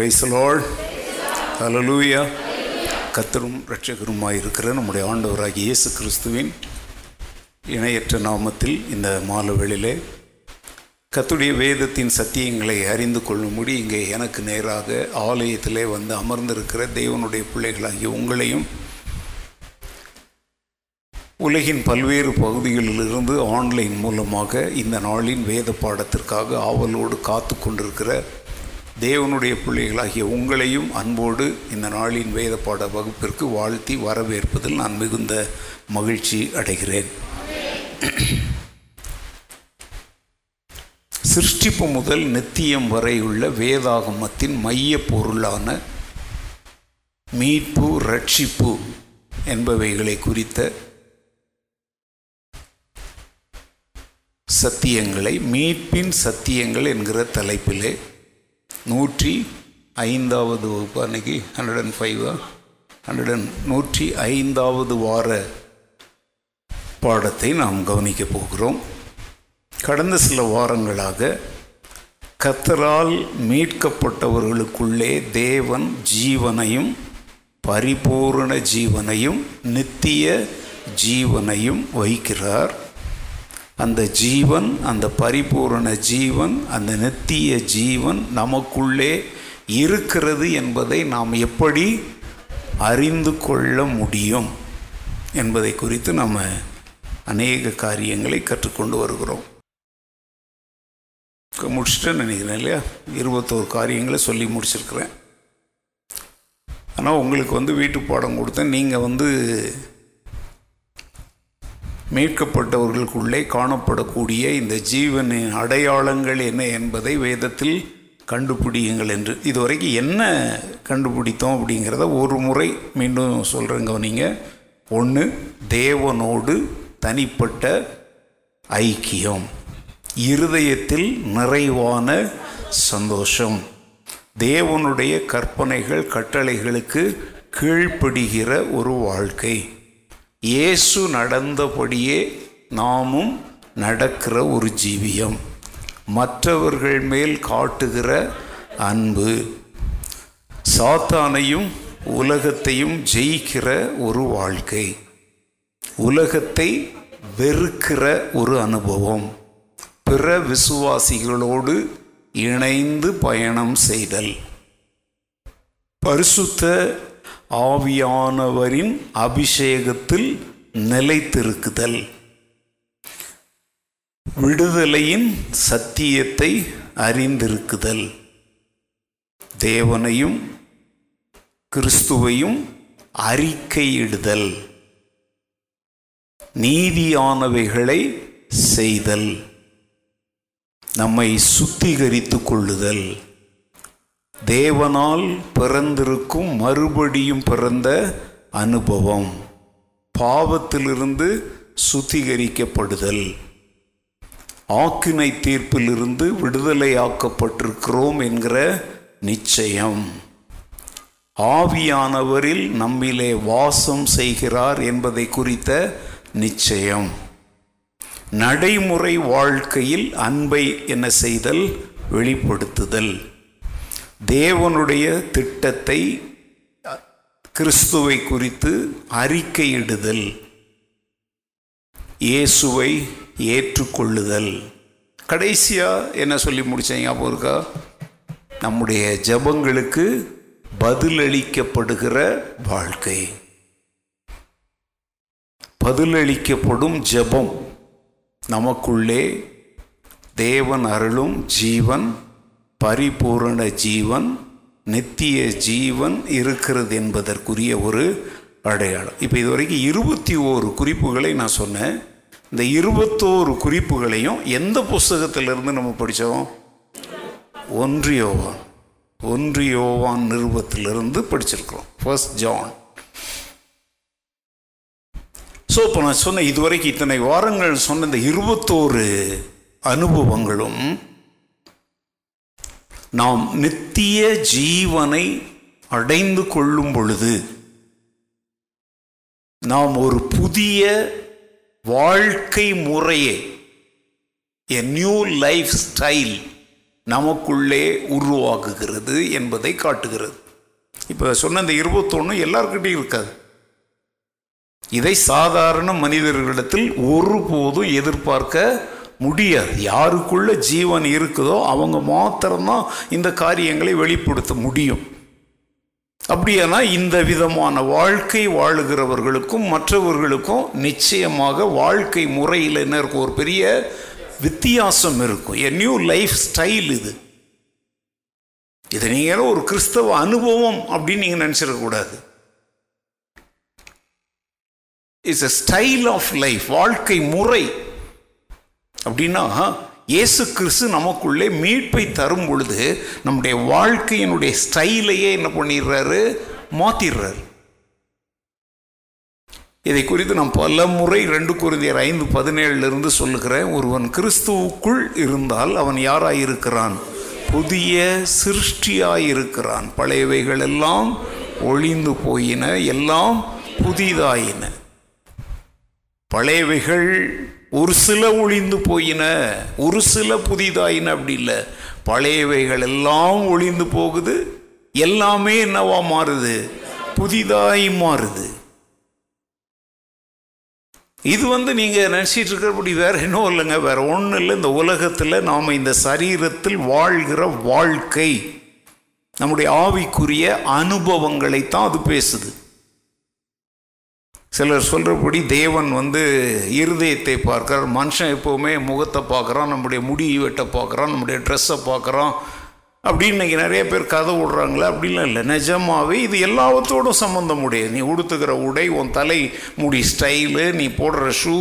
Price lord hallelujah கத்தரும் இரட்சகருமாய் இருக்கிற நம்முடைய ஆண்டவராகிய இயேசு கிறிஸ்துவின் இணையற்ற நாமத்தில் இந்த மாலவெளியிலே கத்துடைய வேதத்தின் சத்தியங்களை அறிந்து கொள்ளும்படி இங்கே எனக்கு நேராக ஆலயத்திலே வந்து அமர்ந்திருக்கிற தேவனுடைய பிள்ளைகளாகிய உங்களையும் உலகின் பல்வேறு பகுதிகளிலிருந்து ஆன்லைன் மூலமாக இந்த நாளின் வேத பாடத்திற்காக ஆவலோடு காத்து கொண்டிருக்கிற தேவனுடைய பிள்ளைகளாகிய உங்களையும் அன்போடு இந்த நாளின் வேத பாட வகுப்பிற்கு வாழ்த்தி வரவேற்பதில் நான் மிகுந்த மகிழ்ச்சி அடைகிறேன். சிருஷ்டிப்பு முதல் நித்தியம் வரை உள்ள வேதாகமத்தின் மைய பொருளான மீட்பு ரட்சிப்பு என்பவைகளை குறித்த சத்தியங்களை மீட்பின் சத்தியங்கள் என்கிற தலைப்பிலே நூற்றி ஐந்தாவது வகுப்பு அன்னைக்கு ஹண்ட்ரட் அண்ட் ஃபைவா ஹண்ட்ரட் அண்ட் நூற்றி ஐந்தாவது வார பாடத்தை நாம் கவனிக்கப் போகிறோம். கடந்த சில வாரங்களாக கத்தரால் மீட்கப்பட்டவர்களுக்குள்ளே தேவன் ஜீவனையும் பரிபூரண ஜீவனையும் நித்திய ஜீவனையும் வைக்கிறார் அந்த ஜீவன் அந்த பரிபூரண ஜீவன் அந்த நித்திய ஜீவன் நமக்குள்ளே இருக்கிறது என்பதை நாம் எப்படி அறிந்து கொள்ள முடியும் என்பதை குறித்து நம்ம அநேக காரியங்களை கற்றுக்கொண்டு வருகிறோம். முடிச்சுட்டேன்னு நினைக்கிறேன் இல்லையா? இருபத்தோரு காரியங்களை சொல்லி முடிச்சிருக்கிறேன். ஆனால் உங்களுக்கு வந்து வீட்டு பாடம் கொடுத்தேன். நீங்கள் வந்து மீட்கப்பட்டவர்களுக்குள்ளே காணப்படக்கூடிய இந்த ஜீவனின் அடையாளங்கள் என்ன என்பதை வேதத்தில் கண்டுபிடியுங்கள் என்று. இதுவரைக்கும் என்ன கண்டுபிடித்தோம் அப்படிங்கிறத ஒரு முறை மீண்டும் சொல்கிறேங்க கவனிங்க ஒன்று தேவனோடு தனிப்பட்ட ஐக்கியம். இருதயத்தில் நிறைவான சந்தோஷம். தேவனுடைய கற்பனைகள் கட்டளைகளுக்கு கீழ்ப்படுகிற ஒரு வாழ்க்கை. இயேசு நடந்தபடியே நாமும் நடக்கிற ஒரு ஜீவியம். மற்றவர்கள் மேல் காட்டுகிற அன்பு. சாத்தானையும் உலகத்தையும் ஜெயிக்கிற ஒரு வாழ்க்கை. உலகத்தை வெறுக்கிற ஒரு அனுபவம். பிற விசுவாசிகளோடு இணைந்து பயணம் செய்தல். பரிசுத்த ஆவியானவரின் அபிஷேகத்தில் நிலைத்திருக்குதல். விடுதலையின் சத்தியத்தை அறிந்திருக்குதல். தேவனையும் கிறிஸ்துவையும் அறிக்கையிடுதல். நீதியானவைகளை செய்தல். நம்மை சுத்திகரித்து கொள்ளுதல். தேவனால் பிறந்திருக்கும் மறுபடியும் பிறந்த அனுபவம். பாவத்திலிருந்து சுத்திகரிக்கப்படுதல். ஆக்கினை தீர்ப்பிலிருந்து விடுதலையாக்கப்பட்டிருக்கிறோம் என்கிற நிச்சயம். ஆவியானவரில் நம்மிலே வாசம் செய்கிறார் என்பதை குறித்த நிச்சயம். நடைமுறை வாழ்க்கையில் அன்பை என்ன செய்தல்? வெளிப்படுத்துதல். தேவனுடைய திட்டத்தை கிறிஸ்துவை குறித்து அறிக்கையிடுதல். இயேசுவை ஏற்றுக்கொள்ளுதல். கடைசியாக என்ன சொல்லி முடித்தேன் ஞாபகம் இருக்கா? நம்முடைய ஜபங்களுக்கு பதிலளிக்கப்படுகிற வாழ்க்கை. பதிலளிக்கப்படும் ஜபம் நமக்குள்ளே தேவன் அருளும் ஜீவன் பரிபூரண ஜீவன் நித்திய ஜீவன் இருக்கிறது என்பதற்குரிய ஒரு அடையாளம். இப்போ இது வரைக்கும் இருபத்தி ஓரு குறிப்புகளை நான் சொன்னேன். இந்த இருபத்தோரு குறிப்புகளையும் எந்த புஸ்தகத்திலிருந்து நம்ம படித்தோம் ஒன்றியோவான் ஒன்றியோவான் நிருபத்திலிருந்து படிச்சிருக்கிறோம். ஃபர்ஸ்ட் ஜான் ஸோ இப்போ நான் சொன்ன இதுவரைக்கும் இத்தனை வாரங்கள் சொன்ன இந்த இருபத்தோரு அனுபவங்களும் நாம் நித்திய ஜீவனை அடைந்து கொள்ளும் பொழுது நாம் ஒரு புதிய வாழ்க்கை முறையை எ நியூ லைஃப் ஸ்டைல் நமக்குள்ளே உருவாகுகிறது என்பதை காட்டுகிறது. இப்போ சொன்ன இந்த இருபத்தொன்று எல்லாருக்கிட்டையும் இருக்காது. இதை சாதாரண மனிதர்களிடத்தில் ஒருபோதும் எதிர்பார்க்க முடியாது. யாருக்குள்ள ஜீவன் இருக்குதோ அவங்க மாத்திரம்தான் இந்த காரியங்களை வெளிப்படுத்த முடியும். அப்படியானா இந்த விதமான வாழ்க்கை வாழுகிறவர்களுக்கும் மற்றவர்களுக்கும் நிச்சயமாக வாழ்க்கை முறையில் என்ன இருக்கும்? ஒரு பெரிய வித்தியாசம் இருக்கும். எ நியூ லைஃப் ஸ்டைல் இது. இதை நீங்கள் ஒரு கிறிஸ்தவ அனுபவம் அப்படின்னு நீங்கள் நினச்சிடக்கூடாது it's a style of life வாழ்க்கை முறை. அப்படின்னா இயேசு கிறிஸ்து நமக்குள்ளே மீட்பை தரும் பொழுது நம்முடைய வாழ்க்கையினுடைய ஸ்டைலையே என்ன பண்ணிடுறாரு? மாற்றிடுறாரு இதை குறித்து நான் பல முறை ரெண்டு குருந்தியர் ஐந்து பதினேழுலேருந்து சொல்லுகிறேன். ஒருவன் கிறிஸ்துவுக்குள் இருந்தால் அவன் யாராயிருக்கிறான்? புதிய சிருஷ்டியாயிருக்கிறான். பழையவைகள் எல்லாம் ஒளிந்து போயின எல்லாம் புதிதாயின. பழையவைகள் ஒரு சில ஒளிந்து போயின ஒரு சில புதிதாயின அப்படி இல்லை. பழையவைகள் எல்லாம் ஒளிந்து போகுது எல்லாமே என்னவா மாறுது? புதிதாய் மாறுது. இது வந்து நீங்கள் நினச்சிட்டு இருக்கிறபடி வேற இன்னும் இல்லைங்க வேற ஒன்றும் இல்லை. இந்த உலகத்தில் நாம் இந்த சரீரத்தில் வாழ்கிற வாழ்க்கை நம்முடைய ஆவிக்குரிய அனுபவங்களைத்தான் அது பேசுது. சிலர் சொல்கிறபடி தேவன் வந்து இருதயத்தை பார்க்குறார். மனுஷன் எப்போவுமே முகத்தை பார்க்குறான் நம்முடைய முடி வெட்ட பார்க்குறான் நம்முடைய ட்ரெஸ்ஸை பார்க்குறான். அப்படின்னு இன்னைக்கு நிறைய பேர் கதை விடுறாங்களே அப்படிலாம் இல்லை. நிஜமாகவே இது எல்லாவற்றோடும் சம்மந்தம் உடையது. நீ உடுத்துக்கிற உடை உன் தலை முடி ஸ்டைலு நீ போடுற ஷூ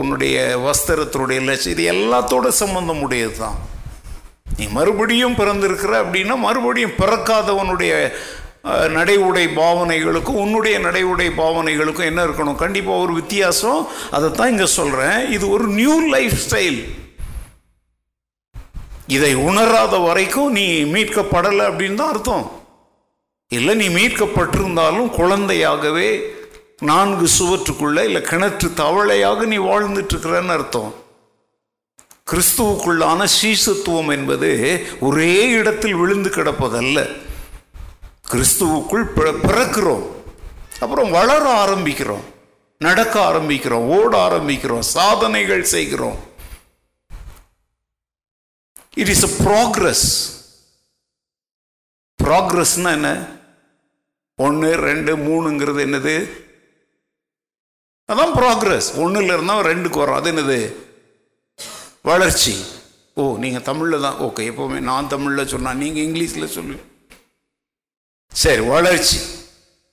உன்னுடைய வஸ்திரத்தினுடைய லட்சம் இது எல்லாத்தோட சம்மந்தம் உடையது தான் நீ மறுபடியும் பிறந்திருக்கிற அப்படின்னா மறுபடியும் பிறக்காதவனுடைய நடை உடை பாவனைகளுக்கும் உன்னுடைய நடை உடை பாவனைகளுக்கும் என்ன இருக்கணும்? கண்டிப்பாக ஒரு வித்தியாசம். அதை தான் இங்கே சொல்கிறேன் இது ஒரு நியூ லைஃப் ஸ்டைல் இதை உணராத வரைக்கும் நீ மீட்கப்படலை அப்படின்னு தான் அர்த்தம். இல்லை நீ மீட்கப்பட்டிருந்தாலும் குழந்தையாகவே நான்கு சுவற்றுக்குள்ளே இல்லை கிணற்று தவளையாக நீ வாழ்ந்துட்டுருக்கிறன்னு அர்த்தம். கிறிஸ்துவுக்குள்ளான சீசத்துவம் என்பது ஒரே இடத்தில் விழுந்து கிடப்பதல்ல. கிறிஸ்துவுக்குள் பிறக்கிறோம். அப்புறம் வளர ஆரம்பிக்கிறோம். நடக்க ஆரம்பிக்கிறோம். ஓட ஆரம்பிக்கிறோம். சாதனைகள் செய்கிறோம். இட் இஸ் அ ப்ராக்ரஸ் ப்ராக்ரஸ்னா என்ன? ஒன்று ரெண்டு மூணுங்கிறது என்னது? அதான் ப்ராக்ரஸ் ஒன்றுல இருந்தால் ரெண்டுக்கு வரும். அது என்னது? வளர்ச்சி. ஓ நீங்கள் தமிழில் தான். ஓகே எப்போவுமே நான் தமிழில் சொன்னால் நீங்கள் இங்கிலீஷில் சொல்லு. சரி வளர்ச்சி.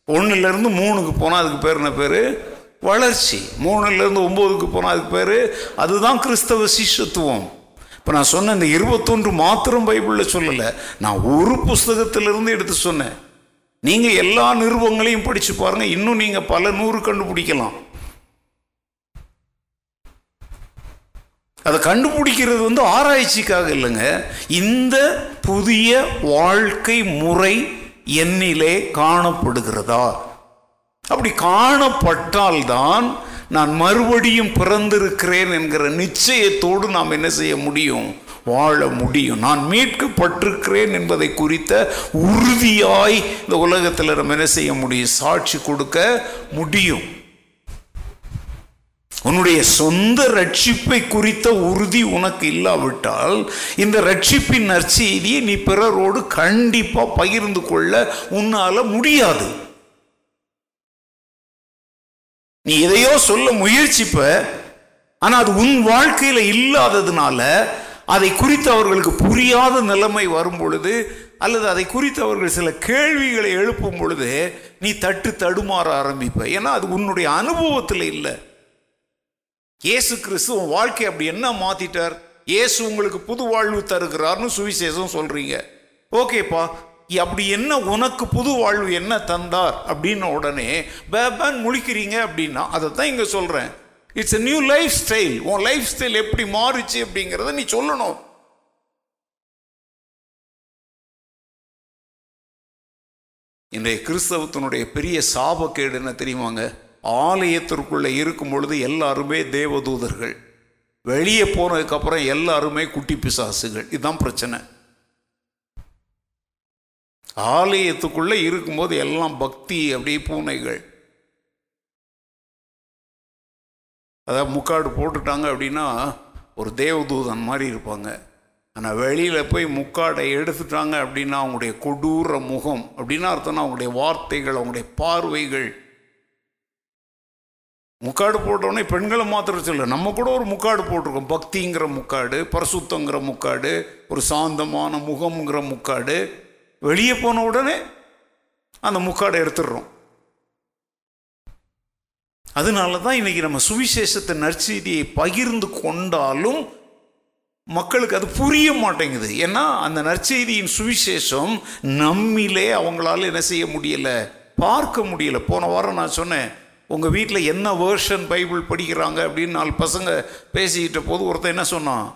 ஒன்றுலேருந்து மூணுக்கு போனால் அதுக்கு பேர் என்ன பேர்? வளர்ச்சி. மூணுலேருந்து ஒம்போதுக்கு போனால் அதுக்கு பேர்? அதுதான் கிறிஸ்தவ சிஷ்யத்துவம். இப்போ நான் சொன்ன இந்த இருபத்தொன்று மாத்திரம் பைபிளில் சொல்லலை. நான் ஒரு புஸ்தகத்திலிருந்து எடுத்து சொன்னேன். நீங்கள் எல்லா நிறுவங்களையும் படித்து பாருங்கள் இன்னும் நீங்கள் பல நூறு கண்டுபிடிக்கலாம். அதை கண்டுபிடிக்கிறது வந்து ஆராய்ச்சிக்காக இல்லைங்க. இந்த புதிய வாழ்க்கை முறை என்னிலே காணப்படுகிறதா? அப்படி காணப்பட்டால்தான் நான் மறுபடியும் பிறந்திருக்கிறேன் என்கிற நிச்சயத்தோடு நாம் என்ன செய்ய முடியும்? வாழ முடியும். நான் மீட்கப்பட்டிருக்கிறேன் என்பதை குறித்த உறுதியாய் இந்த உலகத்தில் நம்ம என்ன செய்ய முடியும்? சாட்சி கொடுக்க முடியும். உன்னுடைய சொந்த ரட்சிப்பை குறித்த உறுதி உனக்கு இல்லாவிட்டால் இந்த ரட்சிப்பின் நற்செய்தியை நீ பிறரோடு கண்டிப்பாக பகிர்ந்து கொள்ள உன்னால் முடியாது. நீ எதையோ சொல்ல முயற்சிப்ப ஆனால் அது உன் வாழ்க்கையில் இல்லாததுனால அதை குறித்து அவர்களுக்கு புரியாத நிலைமை வரும் பொழுது அல்லது அதை குறித்து அவர்கள் சில கேள்விகளை எழுப்பும் பொழுது நீ தட்டு தடுமாற ஆரம்பிப்ப. ஏன்னா அது உன்னுடைய அனுபவத்தில் இல்லை. இயேசு கிறிஸ்து உன் வாழ்க்கை அப்படி என்ன மாத்திட்டார்? இயேசு உங்களுக்கு புது வாழ்வு தருகிறார்னு சுவிசேஷம் சொல்றீங்க. ஓகேப்பா அப்படி என்ன உனக்கு புது வாழ்வு என்ன தந்தார்? அப்படின்ன உடனே பேபான் முழிக்கிறீங்க அப்படின்னா அதை தான் இங்கே சொல்கிறேன் it's a new life style உன் லைஃப் ஸ்டைல் எப்படி மாறுச்சு அப்படிங்கிறத நீ சொல்லணும். இன்றைய கிறிஸ்தவத்தினுடைய பெரிய சாபக்கேடு என்ன தெரியுமாங்க? ஆலயத்திற்குள்ளே இருக்கும் பொழுது எல்லாருமே தேவதூதர்கள். வெளியே போனதுக்கப்புறம் எல்லாருமே குட்டி பிசாசுகள். இதுதான் பிரச்சனை. ஆலயத்துக்குள்ளே இருக்கும்போது எல்லாம் பக்தி அப்படியே பூனைகள். அதாவது முக்காடு போட்டுட்டாங்க அப்படின்னா ஒரு தேவதூதன் மாதிரி இருப்பாங்க. ஆனால் வெளியில் போய் முக்காடை எடுத்துட்டாங்க அப்படின்னா அவங்களுடைய கொடூர முகம் அப்படின்னா அர்த்தம்னா அவங்களுடைய வார்த்தைகள் அவங்களுடைய பார்வைகள் முக்காடு போட்டோன்னே பெண்களை மாத்திரம் சொல்ல நம்ம கூட ஒரு முக்காடு போட்டிருக்கோம். பக்திங்கிற முக்காடு பரசுத்தங்கிற முக்காடு ஒரு சாந்தமான முகம்ங்கிற முக்காடு. வெளியே போன உடனே அந்த முக்காடை எடுத்துடுறோம். அதனால தான் இன்றைக்கி நம்ம சுவிசேஷத்தை நற்செய்தியை பகிர்ந்து கொண்டாலும் மக்களுக்கு அது புரிய மாட்டேங்குது. ஏன்னா அந்த நற்செய்தியின் சுவிசேஷம் நம்மிலே அவங்களால என்ன செய்ய முடியலை பார்க்க முடியலை. போன வாரம் நான் சொன்னேன் உங்கள் வீட்டில் என்ன வேர்ஷன் பைபிள் படிக்கிறாங்க அப்படின்னு நாலு பசங்க பேசிக்கிட்ட போது ஒருத்தன் என்ன சொன்னான்?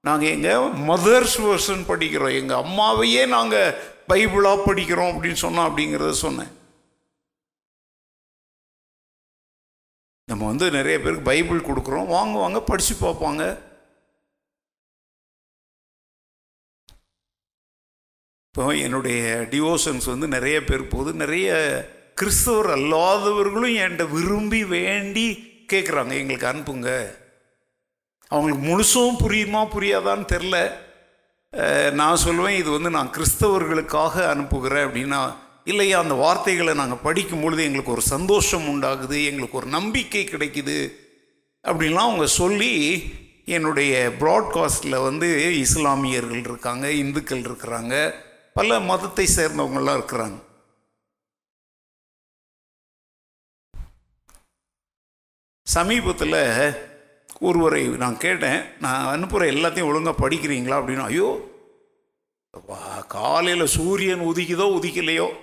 நாங்கள் எங்கள் மதர்ஸ் வேர்ஷன் படிக்கிறோம். எங்கள் அம்மாவையே நாங்கள் பைபிளாக படிக்கிறோம் அப்படின்னு சொன்னோம் அப்படிங்கிறத சொன்னேன். நம்ம வந்து நிறைய பேருக்கு பைபிள் கொடுக்குறோம். வாங்குவாங்க படித்து பார்ப்பாங்க. இப்போ என்னுடைய டிவோஷன்ஸ் வந்து நிறைய பேர் போகுது. நிறைய கிறிஸ்தவர் அல்லாதவர்களும் என்கிட்ட விரும்பி வேண்டி கேட்குறாங்க எங்களுக்கு அனுப்புங்க. அவங்களுக்கு முழுசும் புரியுமா புரியாதான்னு தெரில நான் சொல்லுவேன் இது வந்து நான் கிறிஸ்தவர்களுக்காக அனுப்புகிறேன் அப்படின்னா இல்லையா அந்த வார்த்தைகளை நாங்கள் படிக்கும் பொழுது எங்களுக்கு ஒரு சந்தோஷம் உண்டாகுது எங்களுக்கு ஒரு நம்பிக்கை கிடைக்குது அப்படின்லாம் அவங்க சொல்லி என்னுடைய ப்ராட்காஸ்டில் வந்து இஸ்லாமியர்கள் இருக்காங்க இந்துக்கள் இருக்கிறாங்க பல மதத்தை சேர்ந்தவங்களாம் இருக்கிறாங்க. சமீபத்தில் ஒருவரை நான் கேட்டேன் நான் அனுப்புகிற எல்லாத்தையும் ஒழுங்காக படிக்கிறீங்களா? அப்படின்னு. ஐயோ காலையில் சூரியன் உதிக்குதோ உதிக்கலையோ?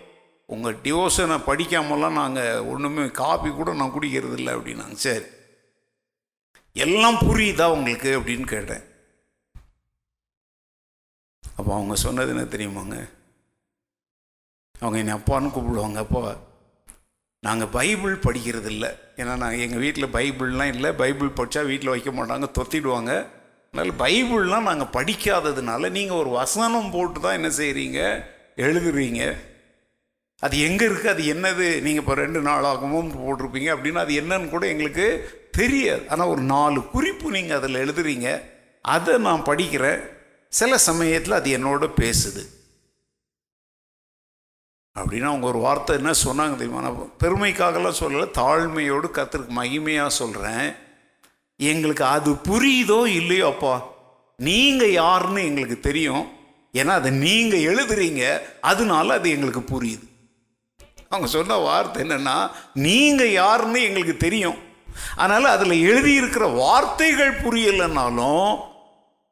உங்கள் டிவோஷனை படிக்காமலாம் நாங்கள் ஒன்றுமே காப்பி கூட நான் குடிக்கிறது இல்லை அப்படின்னாங்க. சரி. எல்லாம் புரியுதா உங்களுக்கு? அப்படின்னு கேட்டேன். அப்போ அவங்க சொன்னது என்ன தெரியுமாங்க? அவங்க என்னை அப்பான்னு கூப்பிடுவாங்க. அப்போ நாங்கள் பைபிள் படிக்கிறது இல்லை ஏன்னா நாங்கள் எங்கள் வீட்டில் பைபிள்லாம் இல்லை. பைபிள் படித்தா வீட்டில் வைக்க மாட்டாங்க தொத்திடுவாங்க. அதனால் பைபிள்லாம் நாங்கள் படிக்காததுனால நீங்கள் ஒரு வசனம் போட்டு தான் என்ன செய்கிறீங்க எழுதுறீங்க. அது எங்கே இருக்குது அது என்னது? நீங்கள் இப்போ ரெண்டு நாள் ஆகமும் போட்டிருப்பீங்க அப்படின்னா அது என்னன்னு கூட எங்களுக்கு தெரியாது. ஆனால் ஒரு நாலு குறிப்பு நீங்கள் அதில் எழுதுறீங்க. அதை நான் படிக்கிறேன். சில சமயத்தில் அது என்னோட பேசுது. அப்படின்னு அவங்க ஒரு வார்த்தை என்ன சொன்னாங்க தெரியுமா? நான் பெருமைக்காகலாம் சொல்லலை தாழ்மையோடு கத்திற்கு மகிமையாக சொல்கிறேன் எங்களுக்கு அது புரியுதோ இல்லையோ அப்பா? நீங்கள் யாருன்னு எங்களுக்கு தெரியும். ஏன்னா அதை நீங்கள் எழுதுறீங்க அதனால அது எங்களுக்கு புரியுது. அவங்க சொன்ன வார்த்தை என்னென்னா நீங்கள் யாருன்னு எங்களுக்கு தெரியும். அதனால் அதில் எழுதியிருக்கிற வார்த்தைகள் புரியலைன்னாலும்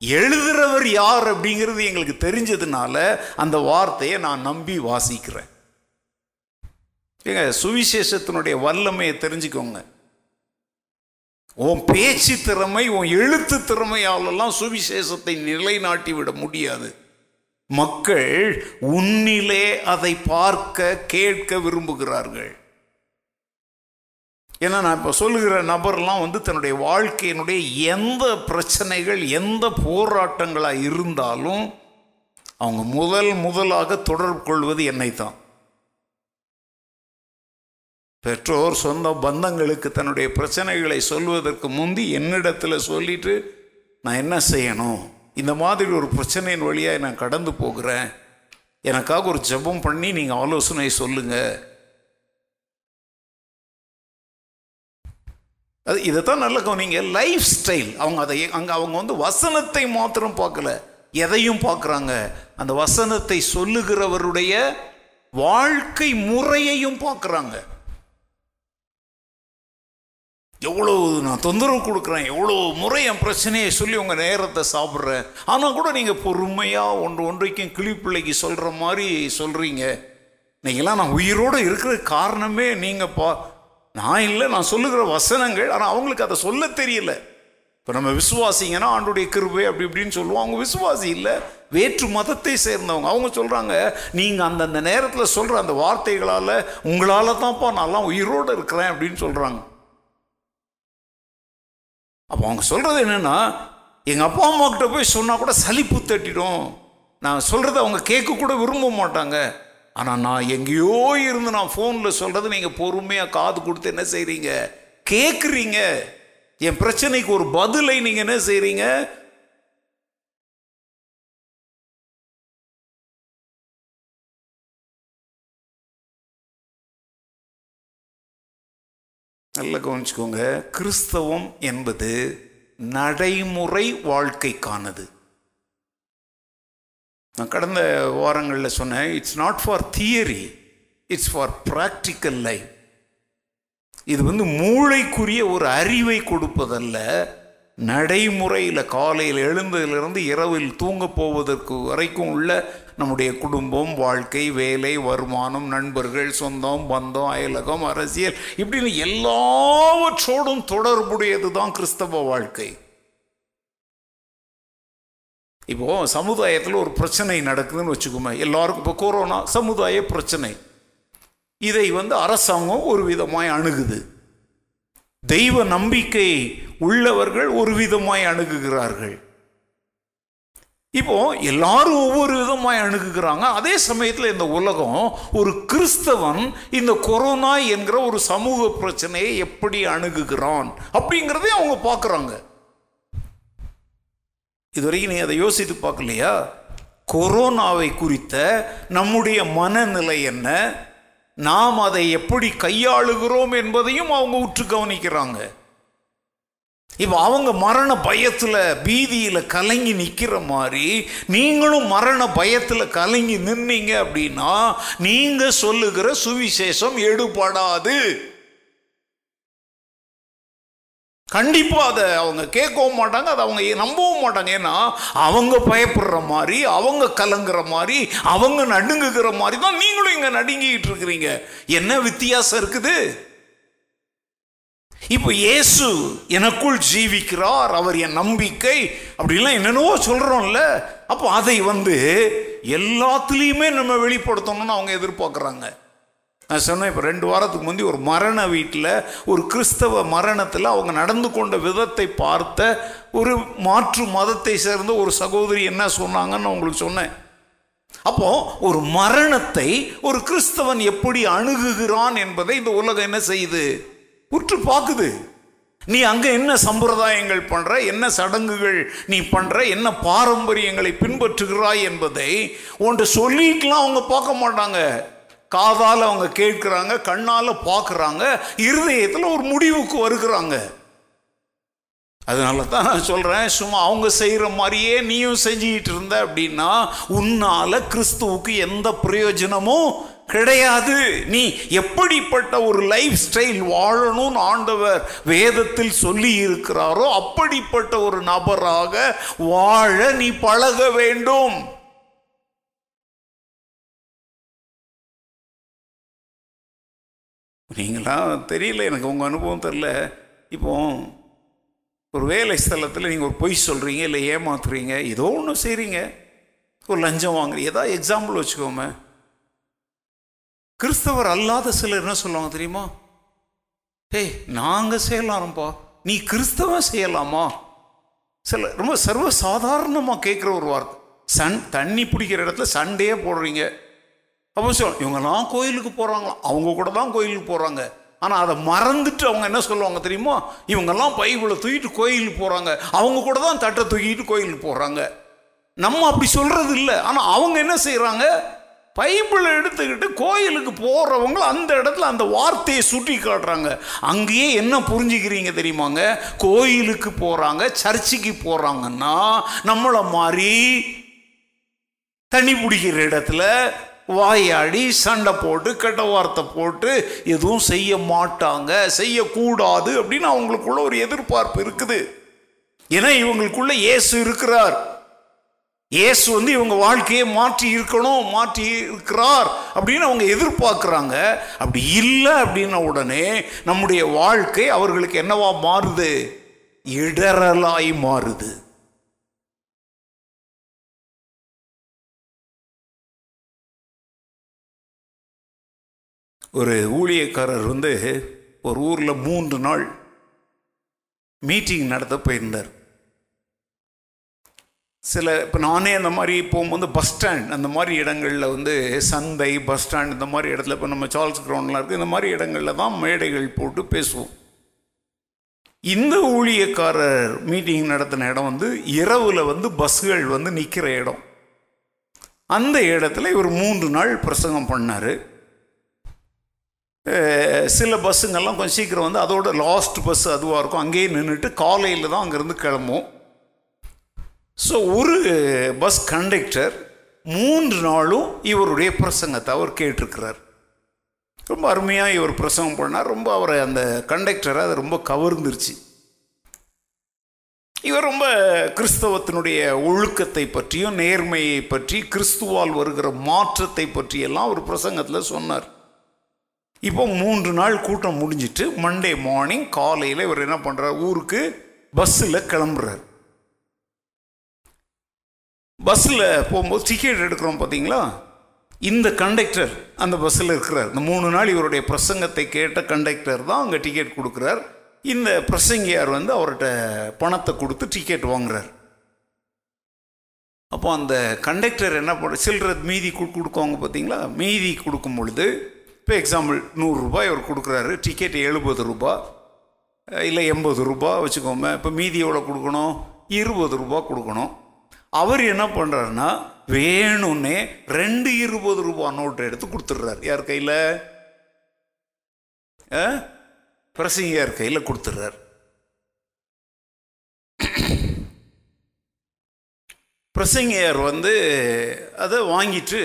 எழுதுறவர் யார் அப்படிங்கிறது எங்களுக்கு தெரிஞ்சதுனால அந்த வார்த்தையை நான் நம்பி வாசிக்கிறேன். ஏங்க சுவிசேஷத்தினுடைய வல்லமையை தெரிஞ்சுக்கோங்க. உன் பேச்சு திறமை உன் எழுத்து திறமையாலெல்லாம் சுவிசேஷத்தை நிலைநாட்டி விட முடியாது. மக்கள் உன்னிலே அதை பார்க்க கேட்க விரும்புகிறார்கள். ஏன்னா நான் இப்போ சொல்லுகிற நபர்லாம் வந்து தன்னுடைய வாழ்க்கையினுடைய எந்த பிரச்சனைகள் எந்த போராட்டங்களாக இருந்தாலும் அவங்க முதல் முதலாக தொடர்பு கொள்வது என்னை தான் பெற்றோர் சொந்த பந்தங்களுக்கு தன்னுடைய பிரச்சனைகளை சொல்வதற்கு முந்தி என்னிடத்தில் சொல்லிட்டு நான் என்ன செய்யணும்? இந்த மாதிரி ஒரு பிரச்சனையின் வழியாக நான் கடந்து போகிறேன். எனக்காக ஒரு ஜெபம் பண்ணி நீங்கள் ஆலோசனை சொல்லுங்கள் அது இதைத்தான் நல்ல கவனிங்க. லைஃப் ஸ்டைல் அவங்க அதை அங்கே அவங்க வந்து வசனத்தை மாத்திரம் பார்க்கல. எதையும் பார்க்குறாங்க. அந்த வசனத்தை சொல்லுகிறவருடைய வாழ்க்கை முறையையும் பார்க்குறாங்க. எவ்வளோ நான் தொந்தரவு கொடுக்குறேன். எவ்வளோ முறை என் பிரச்சனையை சொல்லி உங்கள் நேரத்தை சாப்பிட்றேன். ஆனால் கூட நீங்கள் பொறுமையாக ஒன்று ஒன்றைக்கும் கிளிப்பிள்ளைக்கு சொல்கிற மாதிரி சொல்கிறீங்க நீங்களாம் நான் உயிரோடு இருக்கிற காரணமே நீங்கள் பா நான் இல்லை நான் சொல்லுகிற வசனங்கள் ஆனால் அவங்களுக்கு அதை சொல்ல தெரியல. இப்போ நம்ம விசுவாசிங்கன்னா ஆண்டுடைய கிருபை அப்படி இப்படின்னு சொல்லுவோம். அவங்க விசுவாசி இல்லை வேற்று மதத்தை சேர்ந்தவங்க. அவங்க சொல்கிறாங்க நீங்கள் அந்தந்த நேரத்தில் சொல்கிற அந்த வார்த்தைகளால் உங்களால் தான்ப்பா நான்லாம் உயிரோடு இருக்கிறேன் அப்படின்னு சொல்கிறாங்க அப்போ அவங்க சொல்கிறது என்னென்னா எங்கள் அப்பா அம்மா கிட்ட போய் சொன்னால் கூட சலிப்பு தட்டிடும். நான் சொல்கிறத அவங்க கேட்க கூட விரும்ப மாட்டாங்க. ஆனால் நான் எங்கேயோ இருந்து நான் ஃபோனில் சொல்கிறது நீங்கள் பொறுமையாக காது கொடுத்து என்ன செய்கிறீங்க கேட்குறீங்க என் பிரச்சனைக்கு ஒரு பதிலை நீங்கள் என்ன செய்கிறீங்க நல்லா கவனிச்சுக்கோங்க. கிறிஸ்தவம் என்பது நடைமுறை வாழ்க்கைக்கானது. நான் கடந்த வாரங்களில் சொன்னேன் it's not for theory it's for practical life இது வந்து மூளைக்குரிய ஒரு அறிவை கொடுப்பதல்ல. நடைமுறையில் காலையில் எழுந்ததிலிருந்து இரவில் தூங்க போவதற்கு வரைக்கும் உள்ள நம்முடைய குடும்பம் வாழ்க்கை வேலை வருமானம் நண்பர்கள் சொந்தம் பந்தம் அயலகம் அரசியல் இப்படின்னு எல்லாவற்றோடும் தொடர்புடையது தான் கிறிஸ்தவ வாழ்க்கை. இப்போ சமுதாயத்தில் ஒரு பிரச்சனை நடக்குதுன்னு வச்சுக்கோமே. எல்லாருக்கும் இப்போ கொரோனா சமுதாய பிரச்சனை. இதை வந்து அரசாங்கம் ஒரு விதமாய் அணுகுது. தெய்வ நம்பிக்கை உள்ளவர்கள் ஒரு விதமாய் அணுகுகிறார்கள். இப்போ எல்லாரும் ஒவ்வொரு விதமாய் அணுகுகிறாங்க. அதே சமயத்தில் இந்த உலகம் ஒரு கிறிஸ்தவன் இந்த கொரோனா என்கிற ஒரு சமூக பிரச்சனையை எப்படி அணுகுகிறான் அப்படிங்கிறதையும் அவங்க பார்க்குறாங்க. இதுவரைக்கும் நீ அதை யோசித்து பார்க்கலையா? கொரோனாவை குறித்த நம்முடைய மனநிலை என்ன? நாம் அதை எப்படி கையாளுகிறோம் என்பதையும் அவங்க உற்று கவனிக்கிறாங்க. இப்போ அவங்க மரண பயத்தில் பீதியில் கலங்கி நிற்கிற மாதிரி நீங்களும் மரண பயத்தில் கலங்கி நின்னீங்க அப்படின்னா நீங்கள் சொல்லுகிற சுவிசேஷம் எடுபடாது. கண்டிப்பாக அதை அவங்க கேட்கவும் மாட்டாங்க அதை அவங்க நம்பவும் மாட்டாங்க. ஏன்னா அவங்க பயப்படுற மாதிரி அவங்க கலங்குற மாதிரி அவங்க நடுங்குகிற மாதிரி தான் நீங்களும் இங்கே நடுங்கிக்கிட்டு இருக்கிறீங்க. என்ன வித்தியாசம் இருக்குது? இப்போ இயேசு எனக்குள் ஜீவிக்கிறார் அவர் என் நம்பிக்கை அப்படின்லாம் என்னென்னவோ சொல்கிறோம்ல அப்போ அதை வந்து எல்லாத்துலேயுமே நம்ம வெளிப்படுத்தணும்னு அவங்க எதிர்பார்க்குறாங்க. நான் சொன்னேன் இப்போ ரெண்டு வாரத்துக்கு முந்தி ஒரு மரண வீட்டில் ஒரு கிறிஸ்தவ மரணத்தில் அவங்க நடந்து கொண்ட விதத்தை பார்த்த ஒரு மாற்று மதத்தை சேர்ந்த ஒரு சகோதரி என்ன சொன்னாங்கன்னு உங்களுக்கு சொன்னேன். அப்போ ஒரு மரணத்தை ஒரு கிறிஸ்தவன் எப்படி அணுகுகிறான் என்பதை இந்த உலகம் என்ன செய்யுது? உற்று பார்க்குது. நீ அங்கே என்ன சம்பிரதாயங்கள் பண்ற என்ன சடங்குகள் நீ பண்ற என்ன பாரம்பரியங்களை பின்பற்றுகிறாய் என்பதை உன்ட்டு சொல்லிட்டுலாம் அவங்க பார்க்க மாட்டாங்க. காதால் அவங்க கேட்குறாங்க கண்ணால் பார்க்குறாங்க இருதயத்தில் ஒரு முடிவுக்கு வருகிறாங்க. அதனால தான் நான் சொல்கிறேன் சும்மா அவங்க செய்கிற மாதிரியே நீயும் செஞ்சுக்கிட்டு இருந்த அப்படின்னா உன்னால் கிறிஸ்துவுக்கு எந்த பிரயோஜனமும் கிடையாது. நீ எப்படிப்பட்ட ஒரு லைஃப் ஸ்டைல் வாழணும்னு ஆண்டவர் வேதத்தில் சொல்லி இருக்கிறாரோ அப்படிப்பட்ட ஒரு நபராக வாழ நீ பழக வேண்டும். நீங்களாம் தெரியல எனக்கு உங்கள் அனுபவம் தெரில இப்போ ஒரு வேலை ஸ்தலத்தில் நீங்கள் ஒரு பொய் சொல்கிறீங்க இல்லை ஏமாத்துறீங்க ஏதோ ஒன்று செய்கிறீங்க ஒரு லஞ்சம் வாங்குறீங்க. ஏதாவது எக்ஸாம்பிள் வச்சுக்கோமே. கிறிஸ்தவர் அல்லாத சிலர் என்ன சொல்லுவாங்க தெரியுமா? ஏய் நாங்கள் செய்யலாம்ப்பா. நீ கிறிஸ்தவன் செய்யலாமா? சில ரொம்ப சர்வ சாதாரணமாக கேட்குற ஒரு வார்த்தை. சன் தண்ணி பிடிக்கிற இடத்துல சண்டையே போடுறீங்க. அப்போ சொல் இவங்கெல்லாம் கோயிலுக்கு போகிறாங்களாம் அவங்க கூட தான் கோயிலுக்கு போகிறாங்க ஆனால் அதை மறந்துட்டு அவங்க என்ன சொல்லுவாங்க தெரியுமா? இவங்கெல்லாம் பைபிளை தூக்கிட்டு கோயிலுக்கு போகிறாங்க அவங்க கூட தான் தட்டை தூக்கிட்டு கோயிலுக்கு போகிறாங்க நம்ம அப்படி சொல்கிறது இல்லை. ஆனால் அவங்க என்ன செய்கிறாங்க பைபிளை எடுத்துக்கிட்டு கோயிலுக்கு போகிறவங்க அந்த இடத்துல அந்த வார்த்தையை சுட்டி காட்டுறாங்க. அங்கேயே என்ன புரிஞ்சுக்கிறீங்க தெரியுமாங்க? கோயிலுக்கு போகிறாங்க சர்ச்சுக்கு போகிறாங்கன்னா நம்மளை மாதிரி தனி பிடிக்கிற இடத்துல வாயாடி சண்டை போட்டு கெட்ட வார்த்தை போட்டு எதுவும் செய்ய மாட்டாங்க செய்யக்கூடாது அப்படின்னு அவங்களுக்குள்ள ஒரு எதிர்பார்ப்பு இருக்குது. ஏன்னா இவங்களுக்குள்ள இயேசு இருக்கிறார். இயேசு வந்து இவங்க வாழ்க்கையை மாற்றி இருக்கணும் மாற்றி இருக்கிறார் அப்படின்னு அவங்க எதிர்பார்க்குறாங்க. அப்படி இல்லை அப்படின்ன உடனே நம்முடைய வாழ்க்கை அவர்களுக்கு என்னவா மாறுது? இடரலாய் மாறுது. ஒரு ஊழியக்காரர் வந்து ஒரு ஊரில் மூன்று நாள் மீட்டிங் நடத்த போயிருந்தார். சில இப்போ நானே அந்த மாதிரி போகும்போது பஸ் ஸ்டாண்ட் அந்த மாதிரி இடங்களில் வந்து சந்தை பஸ் ஸ்டாண்ட் இந்த மாதிரி இடத்துல இப்போ நம்ம சார்ல்ஸ் கிரவுண்ட்லாம் இருக்குது இந்த மாதிரி இடங்களில் தான் மேடைகள் போட்டு பேசுவோம். இந்த ஊழியக்காரர் மீட்டிங் நடத்தின இடம் வந்து இரவில் வந்து பஸ்ஸுகள் வந்து நிற்கிற இடம். அந்த இடத்துல இவர் மூன்று நாள் பிரசங்கம் பண்ணார். சில பஸ்ஸுங்கெல்லாம் கொஞ்சம் சீக்கிரம் வந்து அதோட லாஸ்ட் பஸ் அதுவாக இருக்கும். அங்கேயே நின்றுட்டு காலையில் தான் அங்கேருந்து கிளம்பும் ஸோ ஒரு பஸ் கண்டக்டர் மூன்று நாளும் இவருடைய பிரசங்கத்தை அவர் கேட்டிருக்கிறார். ரொம்ப அருமையாக இவர் பிரசங்கம் பண்ணார். ரொம்ப அவரை அந்த கண்டக்டரை அது ரொம்ப கவர்ந்துருச்சு. இவர் ரொம்ப கிறிஸ்தவத்தினுடைய ஒழுக்கத்தை பற்றியும் நேர்மையை பற்றி கிறிஸ்துவால் வருகிற மாற்றத்தை பற்றியெல்லாம் ஒரு பிரசங்கத்தில் சொன்னார். இப்போ மூன்று நாள் கூட்டம் முடிஞ்சிட்டு மண்டே மார்னிங் காலையில் இவர் என்ன பண்ணுறார் ஊருக்கு பஸ்ஸில் கிளம்புறார். பஸ்ஸில் போகும்போது டிக்கெட் எடுக்கிறோம் பார்த்தீங்களா இந்த கண்டக்டர் அந்த பஸ்ஸில் இருக்கிறார். இந்த மூணு நாள் இவருடைய பிரசங்கத்தை கேட்ட கண்டக்டர் தான் அங்கே டிக்கெட் கொடுக்குறார். இந்த பிரசங்கியார் வந்து அவர்கிட்ட பணத்தை கொடுத்து டிக்கெட் வாங்குறார். அப்போ அந்த கண்டக்டர் என்ன பண்ண சில்லற மீதி கொடுக்குவாங்க பார்த்தீங்களா மீதி கொடுக்கும் பொழுது இப்போ எக்ஸாம்பிள் நூறுரூபாய் அவர் கொடுக்குறாரு டிக்கெட் எழுபது ரூபா இல்லை எண்பது ரூபா வச்சுக்கோங்க இப்போ மீதி எவ்வளோ கொடுக்கணும்? இருபது ரூபா கொடுக்கணும். அவர் என்ன பண்ணுறாருன்னா வேணும்னே ரெண்டு இருபது ரூபா நோட்டு எடுத்து கொடுத்துட்றாரு. யார் கையில்? பிரசிங்கர் கையில் கொடுத்துட்றாரு. பிரசங்கியார் வந்து அதை வாங்கிட்டு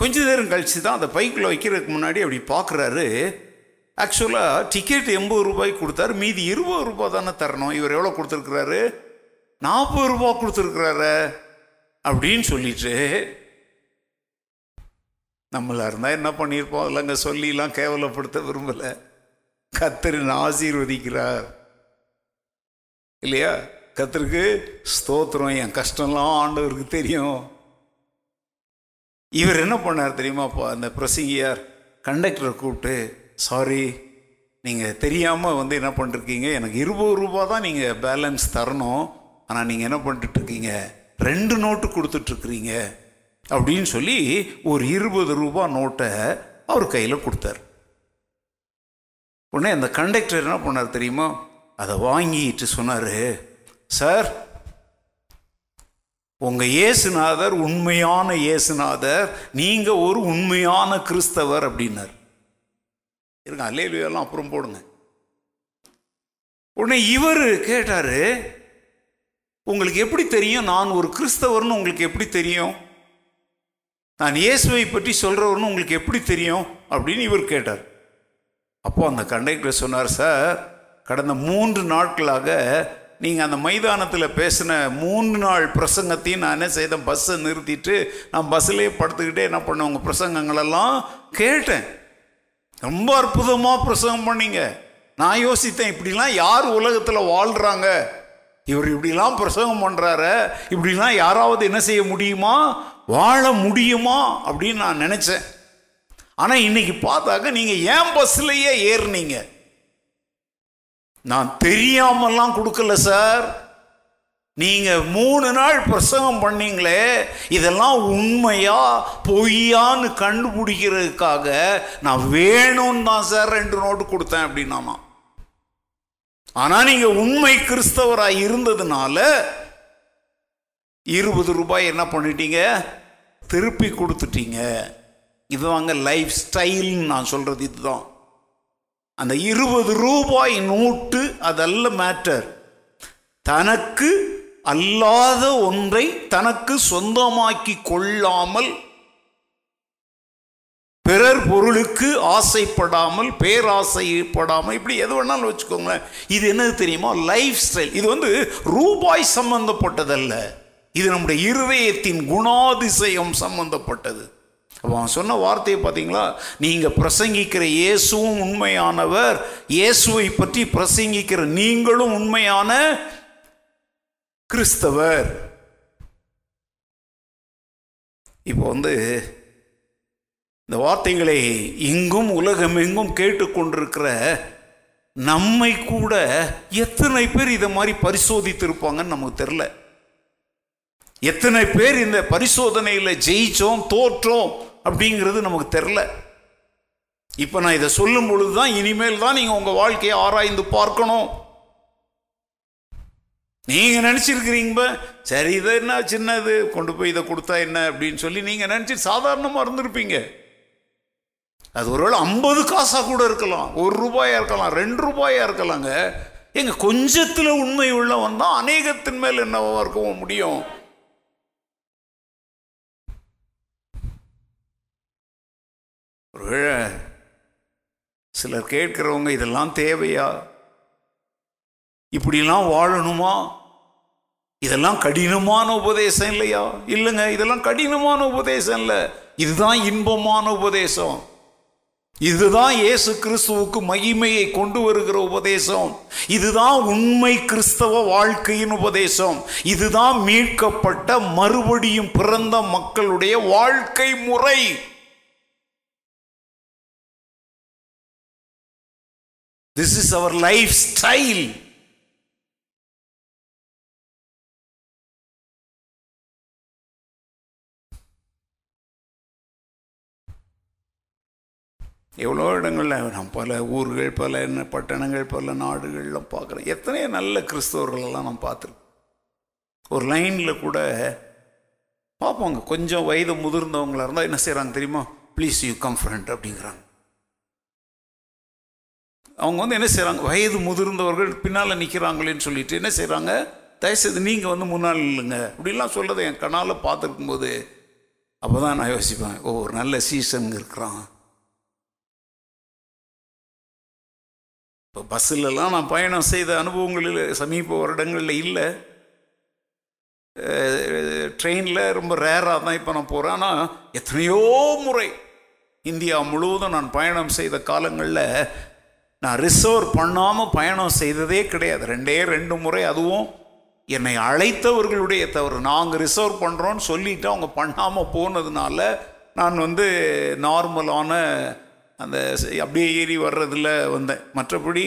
கொஞ்ச நேரம் கழித்து தான் அந்த பைக்கில் வைக்கிறதுக்கு முன்னாடி அப்படி பார்க்குறாரு. ஆக்சுவலாக டிக்கெட் எண்பது ரூபாய்க்கு கொடுத்தாரு. மீதி இருபது ரூபா தானே தரணும். இவர் எவ்வளோ கொடுத்துருக்குறாரு? நாற்பது ரூபா கொடுத்துருக்குறாரு அப்படின்னு சொல்லிட்டு நம்மளா இருந்தால் என்ன பண்ணியிருப்போம்? இல்லைங்க சொல்லிலாம் கேவலப்படுத்த விரும்பலை. கத்தரின் ஆசீர்வதிக்கிறார். இல்லையா? கத்தருக்கு ஸ்தோத்திரம். என் கஷ்டம்லாம் ஆண்டவருக்கு தெரியும். இவர் என்ன பண்ணார் தெரியுமா? இப்போ அந்த பிரசங்கியார் கண்டக்டரை கூப்பிட்டு சாரி நீங்கள் தெரியாமல் வந்து என்ன பண்ணிருக்கீங்க? எனக்கு இருபது ரூபா தான் நீங்கள் பேலன்ஸ் தரணும். ஆனால் நீங்கள் என்ன பண்ணிட்டுருக்கீங்க? ரெண்டு நோட்டு கொடுத்துட்ருக்குறீங்க அப்படின்னு சொல்லி ஒரு இருபது ரூபா நோட்டை அவர் கையில் கொடுத்தார். உடனே அந்த கண்டக்டர் என்ன பண்ணார் தெரியுமா? அதை வாங்கிட்டு சொன்னார் சார் உங்கள் இயேசுநாதர் உண்மையான இயேசுநாதர் நீங்கள் ஒரு உண்மையான கிறிஸ்தவர் அப்படின்னார். இருங்க அல்லேலுயெல்லாம் அப்புறம் போடுங்க. உடனே இவர் கேட்டார் உங்களுக்கு எப்படி தெரியும்? நான் ஒரு கிறிஸ்தவர்னு உங்களுக்கு எப்படி தெரியும்? நான் இயேசுவை பற்றி சொல்கிறவர்னு உங்களுக்கு எப்படி தெரியும்? அப்படின்னு இவர் கேட்டார். அப்போ அந்த கண்டக்டர் சொன்னார் சார் கடந்த மூன்று நாட்களாக நீங்கள் அந்த மைதானத்தில் பேசின மூணு நாள் பிரசங்கத்தையும் நான் என்ன செய்தேன்? பஸ்ஸை நிறுத்திட்டு நான் பஸ்ஸிலே படுத்துக்கிட்டே என்ன பண்ணேன்? உங்கள் பிரசங்கங்களெல்லாம் கேட்டேன். ரொம்ப அற்புதமாக பிரசங்கம் பண்ணீங்க. நான் யோசித்தேன் இப்படிலாம் யார் உலகத்தில் வாழ்கிறாங்க இவர் இப்படிலாம் பிரசங்கம் பண்ணுறார இப்படிலாம் யாராவது என்ன செய்ய முடியுமா? வாழ முடியுமா? அப்படின்னு நான் நினச்சேன். ஆனால் இன்னைக்கு பார்த்தாக்க நீங்கள் ஏன் பஸ்ஸிலேயே ஏறுனீங்க? நான் தெரியாமலாம் கொடுக்கல சார். நீங்க மூணு நாள் பிரசங்கம் பண்ணீங்களே இதெல்லாம் உண்மையா பொய்யான்னு கண்டுபிடிக்கிறதுக்காக நான் வேணும்னு தான் சார் ரெண்டு நோட்டு கொடுத்தேன் அப்படின்னா ஆனா நீங்க உண்மை கிறிஸ்தவராக இருந்ததுனால இருபது ரூபாய் என்ன பண்ணிட்டீங்க? திருப்பி கொடுத்துட்டீங்க. இதுதாங்க லைஃப் ஸ்டைல்னு நான் சொல்றது இதுதான். அந்த இருபது ரூபாய் நோட்டு அதல்ல மேட்டர் தனக்கு அல்லாத ஒன்றை தனக்கு சொந்தமாக்கி கொள்ளாமல் பிறர் பொருளுக்கு ஆசைப்படாமல் பேராசைப்படாமல் இப்படி எது வேணாலும் வச்சுக்கோங்களேன். இது என்னது தெரியுமா? லைஃப் ஸ்டைல் இது வந்து ரூபாய் சம்பந்தப்பட்டதல்ல. இது நம்முடைய இருதயத்தின் குணாதிசயம் சம்பந்தப்பட்டது. அவன் சொன்ன வார்த்தையை பார்த்தீங்களா? நீங்கள் பிரசங்கிக்கிற இயேசுவும் உண்மையானவர். இயேசுவை பற்றி பிரசங்கிக்கிற நீங்களும் உண்மையான கிறிஸ்தவர். இப்போ வந்து இந்த வார்த்தைகளை எங்கும் உலகம் எங்கும் கேட்டுக்கொண்டிருக்கிற நம்மை கூட எத்தனை பேர் இதை மாதிரி பரிசோதித்திருப்பாங்கன்னு நமக்கு தெரில எத்தனை பேர் இந்த பரிசோதனையில் ஜெயித்தோம் தோற்றோம். அப்படிங்கிறது நமக்கு தெரில இப்போ நான் இதை சொல்லும் பொழுது தான் இனிமேல் தான் நீங்கள் உங்கள் வாழ்க்கையை ஆராய்ந்து பார்க்கணும். நீங்கள் நினச்சிருக்கிறீங்க சரி இதை என்ன சின்னது கொண்டு போய் இதை கொடுத்தா என்ன அப்படின்னு சொல்லி நீங்கள் நினச்சி சாதாரணமாக இருந்திருப்பீங்க. அது ஒருவேளை ஐம்பது காசாக கூட இருக்கலாம் ஒரு ரூபாயாக இருக்கலாம் ரெண்டு ரூபாயாக இருக்கலாங்க. எங்கள் கொஞ்சத்தில் உண்மை உள்ளவன் தான் அநேகத்தின் மேல் என்னவா இருக்கவும் முடியும். ஒருவேளை சிலர் கேட்கிறவங்க இதெல்லாம் தேவையா? இப்படிலாம் வாழணுமா? இதெல்லாம் கடினமான உபதேசம் இல்லையா? இல்லைங்க இதெல்லாம் கடினமான உபதேசம் இல்லை. இதுதான் இன்பமான உபதேசம். இதுதான் இயேசு கிறிஸ்துவுக்கு மகிமையை கொண்டு வருகிற உபதேசம். இதுதான் உண்மை கிறிஸ்தவ வாழ்க்கையின் உபதேசம். இதுதான் மீட்கப்பட்ட மறுபடியும் பிறந்த மக்களுடைய வாழ்க்கை முறை. This is our life style எவ்வளோ இடங்களில் நான் பல ஊர்கள் பல என்ன பட்டணங்கள் பல நாடுகள்லாம் பார்க்குறேன். எத்தனையோ நல்ல கிறிஸ்தவர்களெல்லாம் நான் பார்த்துருக்கேன். ஒரு லைனில் கூட பார்ப்போங்க. கொஞ்சம் வயது முதிர்ந்தவங்களாக இருந்தால் என்ன செய்கிறாங்க தெரியுமா? ப்ளீஸ் யூ கம் ஃப்ரெண்ட் அப்படிங்கிறாங்க. அவங்க வந்து என்ன செய்கிறாங்க வயது முதிர்ந்தவர்கள் பின்னால் நிற்கிறாங்களேன்னு சொல்லிட்டு என்ன செய்கிறாங்க தயவுசெய்து நீங்கள் வந்து முன்னால் இல்லைங்க அப்படிலாம் சொல்கிறத என் கணால் பார்த்துருக்கும்போது அப்போ தான் நான் யோசிப்பேன். ஓ ஒரு நல்ல சீசன் இருக்கிறான். இப்போ பஸ்ஸிலலாம் நான் பயணம் செய்த அனுபவங்களில் சமீப வருடங்களில் இல்லை. ட்ரெயினில் ரொம்ப ரேராக தான் இப்போ நான் போகிறேன் ஆனால் எத்தனையோ முறை இந்தியா முழுவதும் நான் பயணம் செய்த காலங்களில் நான் ரிசர்வ் பண்ணாமல் பயணம் செய்ததே கிடையாது. ரெண்டே ரெண்டு முறை அதுவும் என்னை அழைத்தவர்களுடைய தவறு. நாங்கள் ரிசர்வ் பண்ணுறோன்னு சொல்லிவிட்டு அவங்க பண்ணாமல் போனதுனால நான் வந்து நார்மலான அந்த அப்படியே ஏறி வர்றதில் வந்தேன். மற்றபடி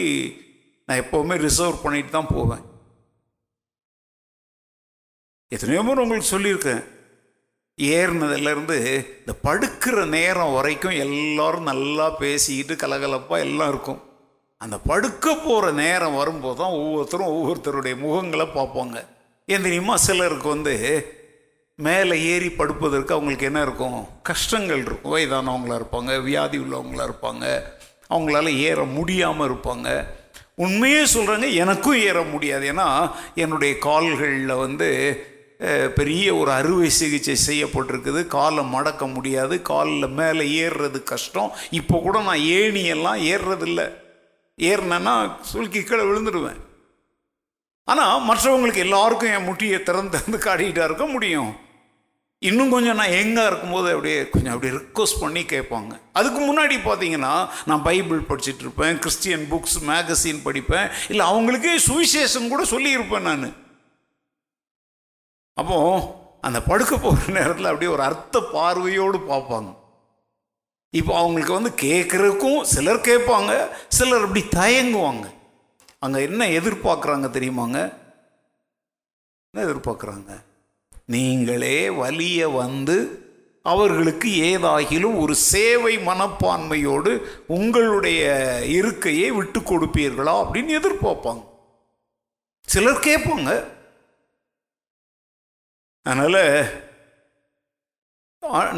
நான் எப்போவுமே ரிசர்வ் பண்ணிட்டு தான் போவேன். எத்தனையோ முறை உங்களுக்கு சொல்லியிருக்கேன். ஏறினதுலேருந்து இந்த படுக்கிற நேரம் வரைக்கும் எல்லோரும் நல்லா பேசிக்கிட்டு கலகலப்பாக எல்லாம் இருக்கும். அந்த படுக்க போகிற நேரம் வரும்போது தான் ஒவ்வொருத்தரும் ஒவ்வொருத்தருடைய முகங்களை பார்ப்பாங்க. ஏன் தெரியுமா? சிலருக்கு வந்து மேலே ஏறி படுப்பதற்கு அவங்களுக்கு என்ன இருக்கும்? கஷ்டங்கள் இருக்கும். வயதானவங்களாக இருப்பாங்க வியாதி உள்ளவங்களாக இருப்பாங்க அவங்களால ஏற முடியாமல் இருப்பாங்க. உண்மையே சொல்கிறாங்க எனக்கும் ஏற முடியாது. ஏன்னா என்னுடைய கால்களில் வந்து பெரிய ஒரு அறுவை சிகிச்சை செய்யப்பட்டிருக்குது. காலை மடக்க முடியாது. காலில் மேலே ஏறுறது கஷ்டம். இப்போ கூட நான் ஏணியெல்லாம் ஏறுறதில்ல. ஏறினேன்னா சுருக்கி கீழே விழுந்துடுவேன் ஆனால் மற்றவங்களுக்கு எல்லாருக்கும் என் முட்டியை திறந்து திறந்து காட்டிக்கிட்டா இருக்க முடியும். இன்னும் கொஞ்சம் நான் எங்கே இருக்கும்போது அப்படியே கொஞ்சம் அப்படியே ரிக்வஸ்ட் பண்ணி கேட்பாங்க. அதுக்கு முன்னாடி பார்த்தீங்கன்னா நான் பைபிள் படிச்சுட்டு இருப்பேன் கிறிஸ்டியன் புக்ஸ் மேகசின் படிப்பேன். இல்லை அவங்களுக்கே சுவிசேஷம் கூட சொல்லியிருப்பேன் நான். அப்போ அந்த படுக்க போகிற நேரத்தில் அப்படியே ஒரு அர்த்த பார்வையோடு பார்ப்பாங்க. இப்போ அவங்களுக்கு வந்து கேட்குறதுக்கும் சிலர் கேட்பாங்க சிலர் அப்படி தயங்குவாங்க. அங்கே என்ன எதிர்பார்க்குறாங்க தெரியுமாங்க? என்ன எதிர்பார்க்குறாங்க? நீங்களே வலிய வந்து அவர்களுக்கு ஏதாகிலும் ஒரு சேவை மனப்பான்மையோடு உங்களுடைய இருக்கையை விட்டு கொடுப்பீர்களா அப்படின்னு எதிர்பார்ப்பாங்க. சிலர் கேட்பாங்க. அதனால்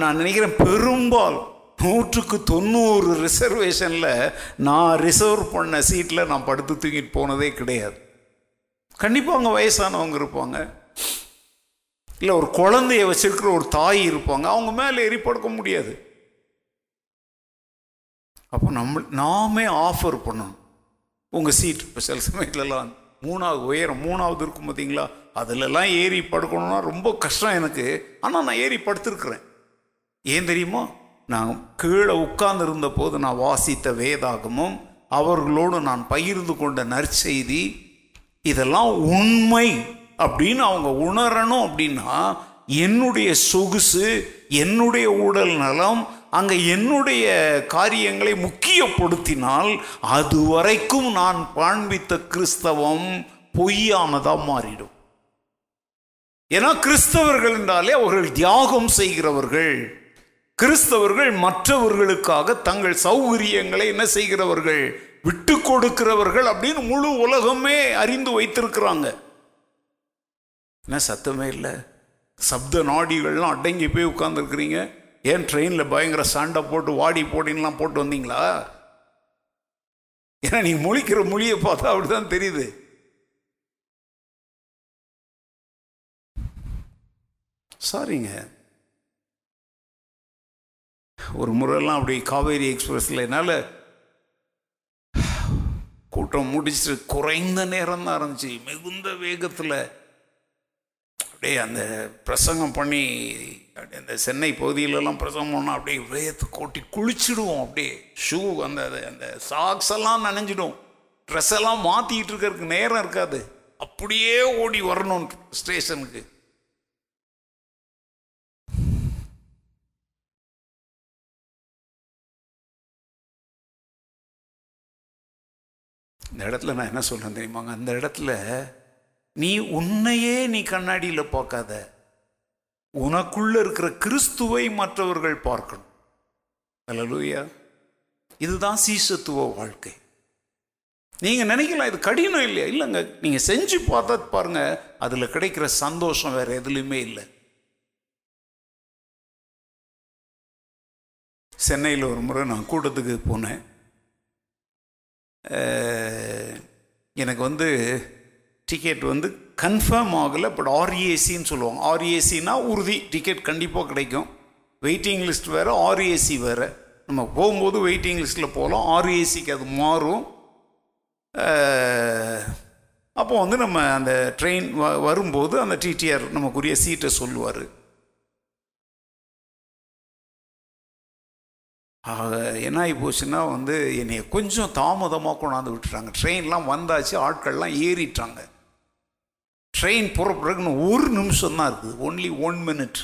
நான் நினைக்கிறேன் பெரும்பாலும் நூற்றுக்கு தொண்ணூறு ரிசர்வேஷனில் நான் ரிசர்வ் பண்ண சீட்டில் நான் படுத்து தூங்கிட்டு போனதே கிடையாது. கண்டிப்பாக அவங்க வயசானவங்க இருப்பாங்க. இல்லை ஒரு குழந்தைய வச்சிருக்கிற ஒரு தாய் இருப்பாங்க. அவங்க மேலே ஏறி படுக்க முடியாது. அப்போ நம்ம நாமே ஆஃபர் பண்ணணும். உங்கள் சீட் இப்போ சில சமயத்துலலாம் மூணாவது உயரம் மூணாவது இருக்கும் பார்த்தீங்களா அதிலெல்லாம் ஏறி படுக்கணும்னா ரொம்ப கஷ்டம் எனக்கு. ஆனால் நான் ஏறி படுத்துருக்குறேன். ஏன் தெரியுமா? நான் கீழே உட்கார்ந்திருந்த போது நான் வாசித்த வேதாகமும் அவர்களோடு நான் பகிர்ந்து கொண்ட நற்செய்தி இதெல்லாம் உண்மை அப்படின்னு அவங்க உணரணும் அப்படின்னா என்னுடைய சொகுசு என்னுடைய உடல் நலம் அங்கே என்னுடைய காரியங்களை முக்கியப்படுத்தினால் அது வரைக்கும் நான் காண்பித்த கிறிஸ்தவம் பொய்யானதாக மாறிடும். ஏன்னா கிறிஸ்தவர்கள் என்றாலே அவர்கள் தியாகம் செய்கிறவர்கள். கிறிஸ்தவர்கள் மற்றவர்களுக்காக தங்கள் சௌகரியங்களை என்ன செய்கிறவர்கள்? விட்டு கொடுக்கிறவர்கள் அப்படின்னு முழு உலகமே அறிந்து வைத்திருக்கிறாங்க. என்ன சத்தமே இல்லை? சப்த நாடிகள்லாம் அடங்கி போய் உட்காந்துருக்குறீங்க ஏன் ட்ரெயினில் பயங்கர சண்டை போட்டு வாடி போடின்லாம் போட்டு வந்தீங்களா? ஏன்னா நீங்கள் முழிக்கிற மொழியை பார்த்தா அப்படிதான் தெரியுது. சாரிங்க ஒரு முறையெல்லாம் அப்படி காவேரி எக்ஸ்பிரஸில் என்னால் கூட்டம் முடிச்சுட்டு குறைந்த நேரம் தான் இருந்துச்சு. மிகுந்த வேகத்தில் அப்படியே அந்த பிரசங்கம் பண்ணி அப்படியே அந்த சென்னை பகுதியிலலாம் பிரசங்கம் பண்ணால் அப்படியே வேகத்தை கொட்டி குளிச்சிடுவோம். அப்படியே ஷூ அந்த அந்த சாக்ஸ் எல்லாம் நனைஞ்சிடும். ட்ரெஸ் எல்லாம் மாற்றிக்கிட்டு இருக்கிறதுக்கு நேரம் இருக்காது. அப்படியே ஓடி வரணும் ஸ்டேஷனுக்கு இந்த இடத்துல நான் என்ன சொல்கிறேன் தெரியுமாங்க? அந்த இடத்துல நீ உன்னையே நீ கண்ணாடியில் பார்க்காத. உனக்குள்ளே இருக்கிற கிறிஸ்துவை மற்றவர்கள் பார்க்கணும். அல்லலூயா இதுதான் சீசத்துவ வாழ்க்கை. நீங்கள் நினைக்கலாம் இது கடினம் இல்லையா? இல்லைங்க. நீங்கள் செஞ்சு பார்த்தா பாருங்க அதில் கிடைக்கிற சந்தோஷம் வேறு எதுலையுமே இல்லை. சென்னையில் ஒரு முறை நான் கூட்டத்துக்கு போனேன். எனக்கு வந்து டிக்கெட் வந்து கன்ஃபார்ம் ஆகலை பட் ஆர்ஏசின்னு சொல்லுவாங்க. ஆர்ஏசினா உறுதி டிக்கெட் கண்டிப்பாக கிடைக்கும். வெயிட்டிங் லிஸ்ட் வேறு ஆர்ஏசி வேறு. நம்ம போகும்போது வெயிட்டிங் லிஸ்ட்டில் போகலாம் ஆர்ஏசிக்கு அது மாறும். அப்போ வந்து நம்ம அந்த ட்ரெயின் வ வரும்போது அந்த டிடிஆர் நமக்குரிய சீட்டை சொல்லுவார். என்ன ஆகி போச்சுன்னா வந்து என்னை கொஞ்சம் தாமதமாக கொண்டாந்து விட்டுறாங்க ட்ரெயின்லாம் வந்தாச்சு ஆட்கள்லாம் ஏறிட்டாங்க. ட்ரெயின் புறப்படுறதுன்னு ஒரு நிமிஷம் தான் இருக்குது. ஒன்லி ஒன் மினிட்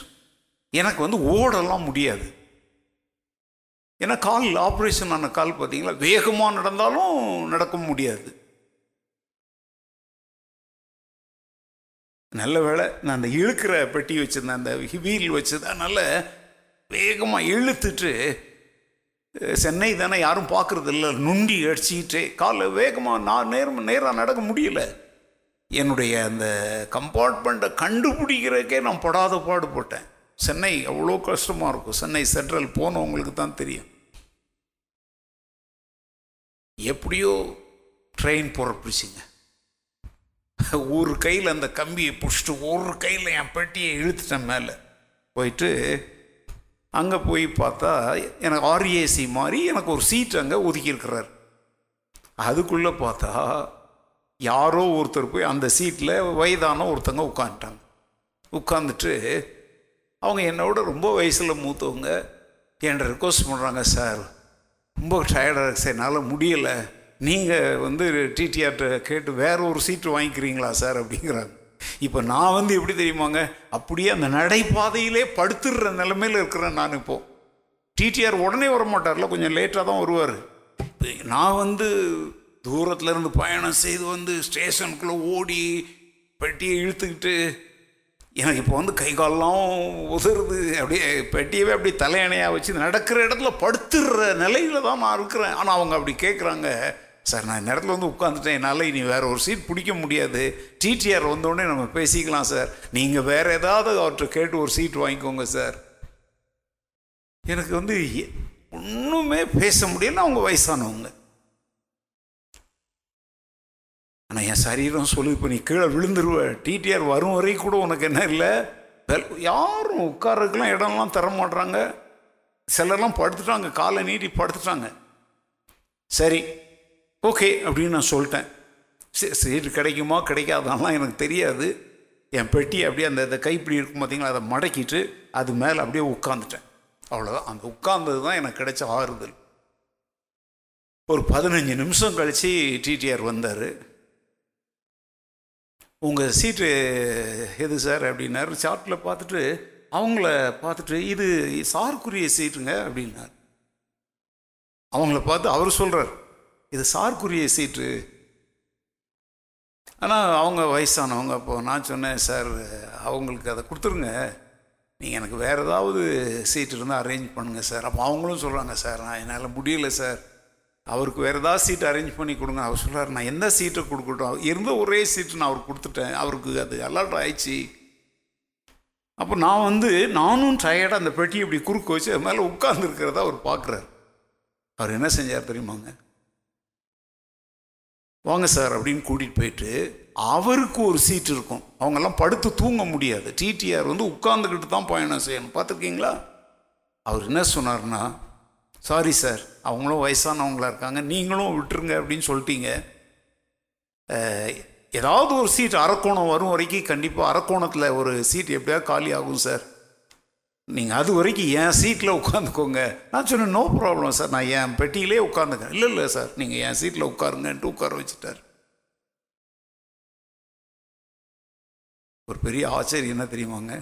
எனக்கு வந்து ஓடலாம் முடியாது. ஏன்னா கால் ஆப்ரேஷன் ஆன கால் பார்த்தீங்களா? வேகமாக நடந்தாலும் நடக்க முடியாது. நல்ல வேலை நான் அந்த இழுக்கிற பெட்டி வச்சுருந்தேன். அந்த வீல் வச்சது அதனால் வேகமாக இழுத்துட்டு சென்னை தானே யாரும் பார்க்குறது இல்லை நுண்டி அடிச்சுக்கிட்டே காலை வேகமாக நான் நேரம் நேராக நடக்க முடியல. என்னுடைய அந்த கம்பார்ட்மெண்ட்டை கண்டுபிடிக்கிறதுக்கே நான் படாத பாடுபட்டேன். சென்னை அவ்வளோ கஷ்டமாக இருக்கும். சென்னை சென்ட்ரல் போனவங்களுக்கு தான் தெரியும். எப்படியோ ட்ரெயின் புறப்பிடிச்சிங்க. ஒரு கையில் அந்த கம்பியை பிடிச்சிட்டு ஒரு கையில் என் பெட்டியை இழுத்துட்டேன் மேலே. போயிட்டு அங்கே போய் பார்த்தா எனக்கு ஆர்ஏசி மாதிரி எனக்கு ஒரு சீட் அங்கே ஒதுக்கியிருக்கிறார். அதுக்குள்ளே பார்த்தா யாரோ ஒருத்தர் போய் அந்த சீட்டில் வயதான ஒருத்தங்க உட்காந்துட்டாங்க உட்காந்துட்டு அவங்க என்னோட ரொம்ப வயசில் மூத்தவங்க என்கிட்ட ரிக்வஸ்ட் பண்ணுறாங்க சார் ரொம்ப டயர்டாக இருக்கு சார் என்னால் முடியலை. நீங்கள் வந்து டிடிஆர்ட்ட கேட்டு வேற ஒரு சீட்டு வாங்கிக்கிறீங்களா சார்? அப்படிங்கிறாங்க. இப்போ நான் வந்து எப்படி தெரியுமாங்க? அப்படியே அந்த நடைபாதையிலே படுத்துடுற நிலைமையில் இருக்கிறேன் நான் இப்போது டிடிஆர் உடனே வர மாட்டார்ல கொஞ்சம் லேட்டாக தான் வருவார். நான் வந்து தூரத்தில் இருந்து பயணம் செய்து வந்து ஸ்டேஷனுக்குள்ளே ஓடி பெட்டியை இழுத்துக்கிட்டு எனக்கு இப்போ வந்து கை காலெலாம் உதறுது. அப்படியே பெட்டியவே அப்படியே தலையணையாக வச்சு நடக்கிற இடத்துல படுத்துடுற நிலையில் தான் நான் இருக்கிறேன். ஆனால் அவங்க அப்படி கேட்குறாங்க சார் நான் இந்த இடத்துல வந்து உட்காந்துட்டேன் என்னால் இனி வேறு ஒரு சீட் பிடிக்க முடியாது. டிடிஆர் வந்தோடனே நம்ம பேசிக்கலாம் சார். நீங்கள் வேறு ஏதாவது அவர்கிட்ட கேட்டு ஒரு சீட் வாங்கிக்கோங்க சார். எனக்கு வந்து ஒன்றுமே பேச முடியல. அவங்க வயசானவங்க. ஆனால் என் சரீரம் சொல்லு இப்போ நீ கீழே விழுந்துருவ. டிடிஆர் வரும் வரை கூட உனக்கு என்ன இல்லை? யாரும் உட்காரதுக்கெல்லாம் இடம்லாம் தர மாட்டுறாங்க சிலர்லாம் படுத்துட்டாங்க. காலை நீட்டி படுத்துட்டாங்க. சரி ஓகே அப்படின்னு நான் சொல்லிட்டேன். சரி சீட்டு கிடைக்குமா கிடைக்காதான்லாம் எனக்கு தெரியாது. என் பெட்டி அப்படியே அந்த இந்த கைப்பிடி இருக்கும் பார்த்தீங்களா அதை மடக்கிட்டு அது மேலே அப்படியே உட்காந்துட்டேன் அவ்வளோதான் அந்த உட்கார்ந்தது தான் எனக்கு கிடைச்ச ஆறுதல். ஒரு பதினஞ்சு நிமிஷம் கழித்து டிடிஆர் வந்தார். உங்கள் சீட்டு எது சார்? அப்படின்னாரு. சார்ட்டில் பார்த்துட்டு அவங்கள பார்த்துட்டு இது சார்க்குரிய சீட்டுங்க அப்படின்னார். அவங்கள பார்த்து அவர் சொல்கிறார் இது சார்க்குரிய சீட்டு. ஆனால் அவங்க வயசானவங்க அப்போ நான் சொன்னேன் சார் அவங்களுக்கு அதை கொடுத்துருங்க. நீங்கள் எனக்கு வேறு ஏதாவது சீட் இருந்தால் அரேஞ்ச் பண்ணுங்கள் சார். அப்போ அவங்களும் சொல்கிறாங்க சார் நான் என்னால் முடியல சார். அவருக்கு வேறு ஏதாவது சீட் அரேஞ்ச் பண்ணி கொடுங்க. அவர் சொல்கிறார் நான் எந்த சீட்டை கொடுக்கட்டும்? இருந்த ஒரே சீட்டு நான் அவருக்கு கொடுத்துட்டேன். அவருக்கு அது அலர்ட் ஆயிடுச்சு. அப்போ நான் வந்து நானும் டயர்டாக அந்த பெட்டி இப்படி குறுக்க வச்சு அது மேலே உட்கார்ந்துருக்கிறத அவர் பார்க்குறாரு. அவர் என்ன செஞ்சார் தெரியுமாங்க? வாங்க சார் அப்படின்னு கூட்டிகிட்டு போயிட்டு அவருக்கு ஒரு சீட் இருக்கும். அவங்கெல்லாம் படுத்து தூங்க முடியாது. டிடிஆர் வந்து உட்காந்துக்கிட்டு தான் பயணம் செய்யணும். பார்த்துருக்கீங்களா? அவர் என்ன சொன்னார்னா சாரி சார் அவங்களும் வயசானவங்களா இருக்காங்க. நீங்களும் விட்டுருங்க அப்படின்னு சொல்லிட்டீங்க. ஏதாவது ஒரு சீட் அரக்கோணம் வரும் வரைக்கும் கண்டிப்பாக அரக்கோணத்தில் ஒரு சீட் எப்படியாவது காலி ஆகும் சார் நீங்கள் அது வரைக்கும் என் சீட்டில் உட்காந்துக்கோங்க. நான் சொன்னேன் நோ ப்ராப்ளம் சார் நான் என் பெட்டியிலே உட்காந்துக்கிறேன் இல்லை இல்லை சார் நீங்கள் என் சீட்டில் உட்காருங்கன்ட்டு உட்கார வச்சுட்டார். ஒரு பெரிய ஆச்சரியம் என்ன தெரியுமாங்க?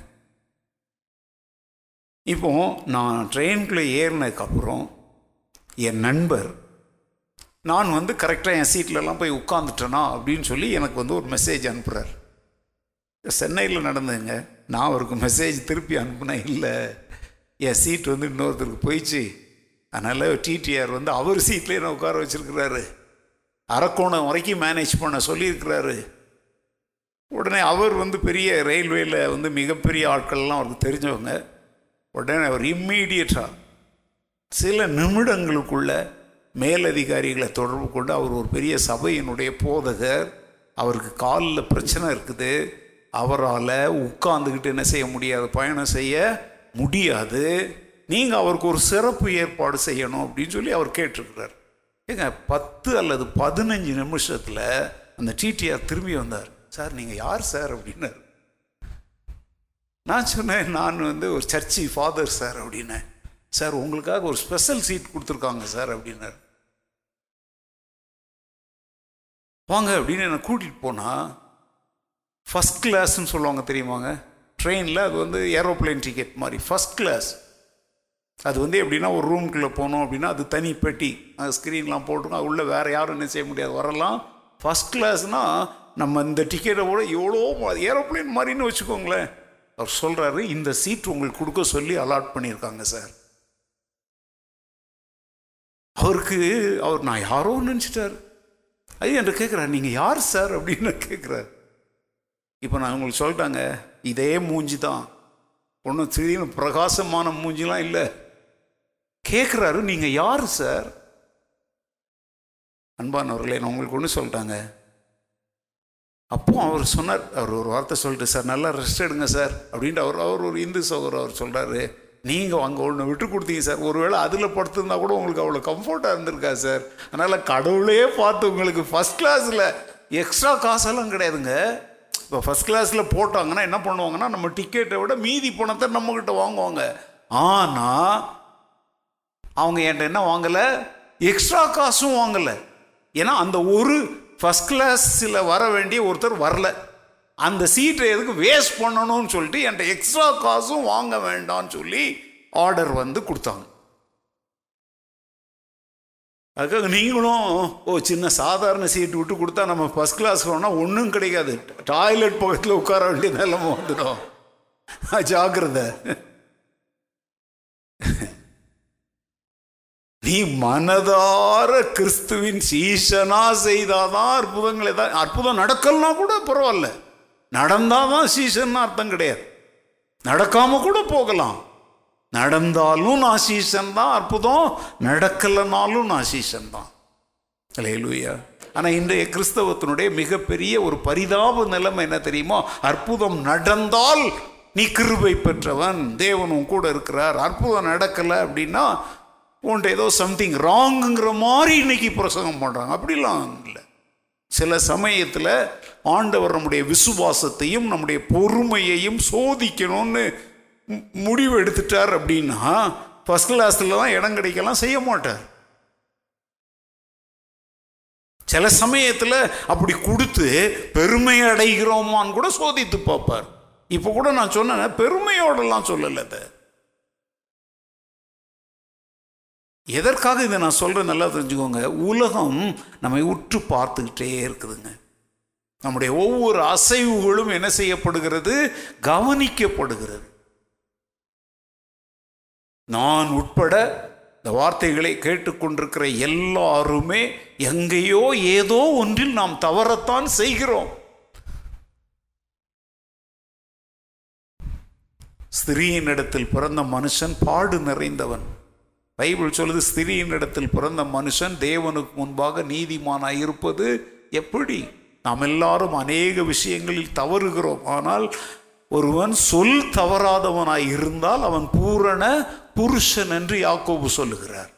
இப்போ நான் ட்ரெயினுக்குள்ளே ஏறினதுக்கப்புறம் என் நண்பர் நான் வந்து கரெக்டாக என் சீட்லலாம் போய் உட்காந்துட்டேனா அப்படின்னு சொல்லி எனக்கு வந்து ஒரு மெசேஜ் அனுப்புகிறார் சென்னையில் நடந்ததுங்க. நான் அவருக்கு மெசேஜ் திருப்பி அனுப்புனேன் இல்லை. என் சீட் வந்து இன்னொருத்தருக்கு போயிடுச்சு. அதனால் டிடிஆர் வந்து அவர் சீட்லேயே நான் உட்கார வச்சுருக்கிறாரு. அரக்கோணம் வரைக்கும் மேனேஜ் பண்ண சொல்லியிருக்கிறாரு. உடனே அவர் வந்து பெரிய ரயில்வேயில் வந்து மிகப்பெரிய ஆட்கள்லாம் அவருக்கு தெரிஞ்சவங்க. உடனே அவர் இம்மீடியட்டாக சில நிமிடங்களுக்குள்ள மேலதிகாரிகளை தொடர்பு கொண்டு அவர் ஒரு பெரிய சபையினுடைய போதகர். அவருக்கு காலில் பிரச்சனை இருக்குது. அவரால் உட்கார்ந்துக்கிட்டு என்ன செய்ய முடியாது பயணம் செய்ய முடியாது. நீங்கள் அவருக்கு ஒரு சிறப்பு ஏற்பாடு செய்யணும் அப்படின்னு சொல்லி அவர் கேட்டிருக்கிறார். ஏங்க பத்து அல்லது பதினஞ்சு நிமிஷத்தில் அந்த டிடிஆர் திரும்பி வந்தார். சார் நீங்கள் யார் சார்? அப்படின்னார். நான் சொன்னேன் நான் வந்து ஒரு சர்ச்சி ஃபாதர் சார் அப்படின்னேன். சார் உங்களுக்காக ஒரு ஸ்பெஷல் சீட் கொடுத்துருக்காங்க சார் அப்படின்னார். வாங்க அப்படின்னு என்னை கூட்டிகிட்டு போனால் ஃபஸ்ட் கிளாஸ்ன்னு சொல்லுவாங்க தெரியுமாங்க? ட்ரெயினில் அது வந்து ஏரோப்ளேன் டிக்கெட் மாதிரி. ஃபஸ்ட் கிளாஸ் அது வந்து எப்படின்னா ஒரு ரூம்குள்ளே போனோம் அப்படின்னா அது தனி பெட்டி. அது ஸ்க்ரீன்லாம் போட்டுருக்கோம். உள்ளே வேறு யாரும் என்ன செய்ய முடியாது. வரலாம். ஃபஸ்ட் கிளாஸ்னால் நம்ம இந்த டிக்கெட்டை விட எவ்வளோ ஏரோப்ளேன் மாதிரின்னு வச்சுக்கோங்களேன். அவர் சொல்கிறாரு இந்த சீட் உங்களுக்கு கொடுக்க சொல்லி அலாட் பண்ணியிருக்காங்க சார் அவருக்கு அவர் நான் யாரோ நினச்சிட்டார். ஐயா என்று கேட்குறாரு நீங்கள் யார் சார் அப்படின்னு கேட்குறாரு இப்போ நான் உங்களுக்கு சொல்லிட்டாங்க இதே மூஞ்சி தான் ஒன்றும் திடீர்னு பிரகாசமான மூஞ்சிலாம் இல்லை. கேட்குறாரு நீங்கள் யார் சார்? அன்பானவர்களே நான் உங்களுக்கு ஒன்று சொல்லிட்டாங்க அப்போ அவர் சொன்னார் அவர் ஒரு வார்த்தை சொல்லிட்டு சார் நல்லா ரெஸ்ட் எடுங்க சார் அப்படின்ட்டு அவர் அவர் ஒரு இந்து சகோதரர் அவர் சொல்கிறாரு நீங்கள் அங்கே ஒன்று விட்டு கொடுத்தீங்க சார். ஒருவேளை அதில் படுத்திருந்தா கூட உங்களுக்கு அவ்வளோ கம்ஃபர்ட்டாக இருந்திருக்கா சார்? அதனால் கடவுளே பார்த்து உங்களுக்கு ஃபஸ்ட் கிளாஸில் எக்ஸ்ட்ரா காசெல்லாம் கிடையாதுங்க. இப்போ ஃபஸ்ட் கிளாஸில் போட்டாங்கன்னா என்ன பண்ணுவாங்கன்னா நம்ம டிக்கெட்டை விட மீதி பணத்தை நம்மக்கிட்ட வாங்குவாங்க. ஆனால் அவங்க என்கிட்ட என்ன வாங்கலை? எக்ஸ்ட்ரா காசும் வாங்கலை. ஏன்னா அந்த ஒரு ஃபஸ்ட் கிளாஸில் வர வேண்டிய ஒருத்தர் வரல. அந்த சீட்டை எதுக்கு வேஸ்ட் பண்ணணும்னு சொல்லிட்டு என்கிட்ட எக்ஸ்ட்ரா காசும் வாங்க வேண்டாம்னு சொல்லி ஆர்டர் வந்து கொடுத்தாங்க. அதுக்காக நீங்களும் ஓ சின்ன சாதாரண சீட்டு விட்டு கொடுத்தா நம்ம ஃபஸ்ட் கிளாஸ் போனால் ஒன்றும் கிடைக்காது. டாய்லெட் பக்கத்தில் உட்கார வேண்டிய நிலம வந்துடும். ஜாக்கிரதை. நீ மனதார கிறிஸ்துவின் சீசனா செய்தாதான் அற்புதங்களை தான் அற்புதம் நடக்கலனா கூட பரவாயில்ல. நடந்தாதான் சீசன் அர்த்தம் கிடையாது. நடக்காம கூட போகலாம். நடந்தாலும் நான் சீசன் தான் அற்புதம் நடக்கலைனாலும் நான் சீசன் தான் லேலுயா ஆனால் இன்றைய கிறிஸ்தவத்தினுடைய மிகப்பெரிய ஒரு பரிதாப நிலைமை என்ன தெரியுமா? அற்புதம் நடந்தால் நீ கிருபை பெற்றவன் தேவனும் கூட இருக்கிறார். அற்புதம் நடக்கலை அப்படின்னா உன்ட்டு ஏதோ சம்திங் ராங்குங்கிற மாதிரி இன்னைக்கு பிரசங்கம் பண்ணுறாங்க அப்படிலாம் இல்லை. சில சமயத்தில் ஆண்டவர் நம்முடைய விசுவாசத்தையும் நம்முடைய பொறுமையையும் சோதிக்கணும்னு முடிவு எடுத்துட்டார் அப்படின்னா ஃபஸ்ட் கிளாஸில் தான் இடம் கிடைக்கலாம் செய்ய மாட்டார். சில சமயத்தில் அப்படி கொடுத்து பெருமை அடைகிறோமான்னு கூட சோதித்து பார்ப்பார். இப்போ கூட நான் சொன்னேன் பெருமையோடலாம் சொல்லலை அதை. எதற்காக இதை நான் சொல்கிறேன் நல்லா தெரிஞ்சுக்கோங்க. உலகம் நம்மை உற்று பார்த்துக்கிட்டே இருக்குதுங்க. நம்முடைய ஒவ்வொரு அசைவுகளும் என்ன செய்யப்படுகிறது? கவனிக்கப்படுகிறது. நான் உட்பட இந்த வார்த்தைகளை கேட்டுக்கொண்டிருக்கிற எல்லாருமே எங்கேயோ ஏதோ ஒன்றில் நாம் தவறத்தான் செய்கிறோம். ஸ்திரீயினிடத்தில் பிறந்த மனுஷன் பாடு நிறைந்தவன். பைபிள் சொல்லுது ஸ்திரீயினிடத்தில் பிறந்த மனுஷன் தேவனுக்கு முன்பாக நீதிமானாய் இருப்பது எப்படி? நாம் எல்லாரும் அநேக விஷயங்களில் தவறுகிறோம். ஆனால் ஒருவன் சொல் தவறாதவனாய் இருந்தால் அவன் பூரண புருஷன் என்று யாக்கோபு சொல்லுகிறார்.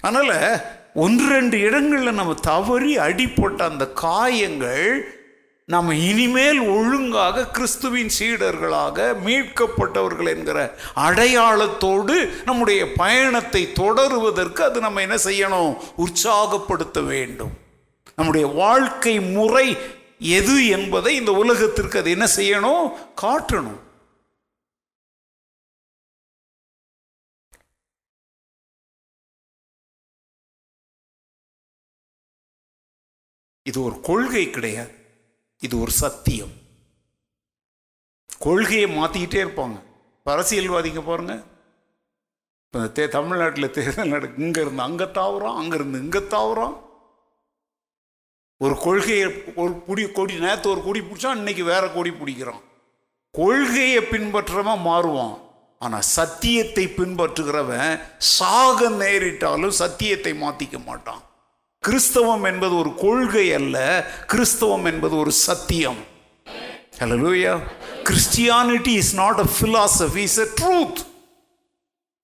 அதனால ஒன்று ரெண்டு இடங்களில் நம்ம தவறி அடிப்பட்ட அந்த காயங்கள் நம்ம இனிமேல் ஒழுங்காக கிறிஸ்துவின் சீடர்களாக மீட்கப்பட்டவர்கள் என்கிற அடையாளத்தோடு நம்முடைய பயணத்தை தொடருவதற்கு அது நம்ம என்ன செய்யணும்? உற்சாகப்படுத்த வேண்டும். நம்முடைய வாழ்க்கை முறை எது என்பதை இந்த உலகத்திற்கு அது என்ன செய்யணும்? காட்டணும். இது ஒரு கொள்கை கிடையாது. இது ஒரு சத்தியம். கொள்கையை மாற்றிக்கிட்டே இருப்பாங்க. இப்ப அரசியல்வாதிங்க பாருங்க. இப்போ தே தமிழ்நாட்டில் தேர்தல் நடக்கு இங்கேருந்து அங்கே தாவுறோம் அங்கேருந்து இங்கே தாவுறோம் ஒரு கொள்கையை ஒரு குடி கொடி நேற்று ஒரு கொடி பிடிச்சா இன்னைக்கு வேற கொடி பிடிக்கிறான். கொள்கையை பின்பற்றவன் மாறுவான். ஆனால் சத்தியத்தை பின்பற்றுகிறவன் சாக நேரிட்டாலும் சத்தியத்தை மாற்றிக்க மாட்டான். கிறிஸ்தவம் என்பது ஒரு கொள்கை அல்ல கிறிஸ்தவம் என்பது ஒரு சத்தியம். ஹலோயா Christianity is not a philosophy is a truth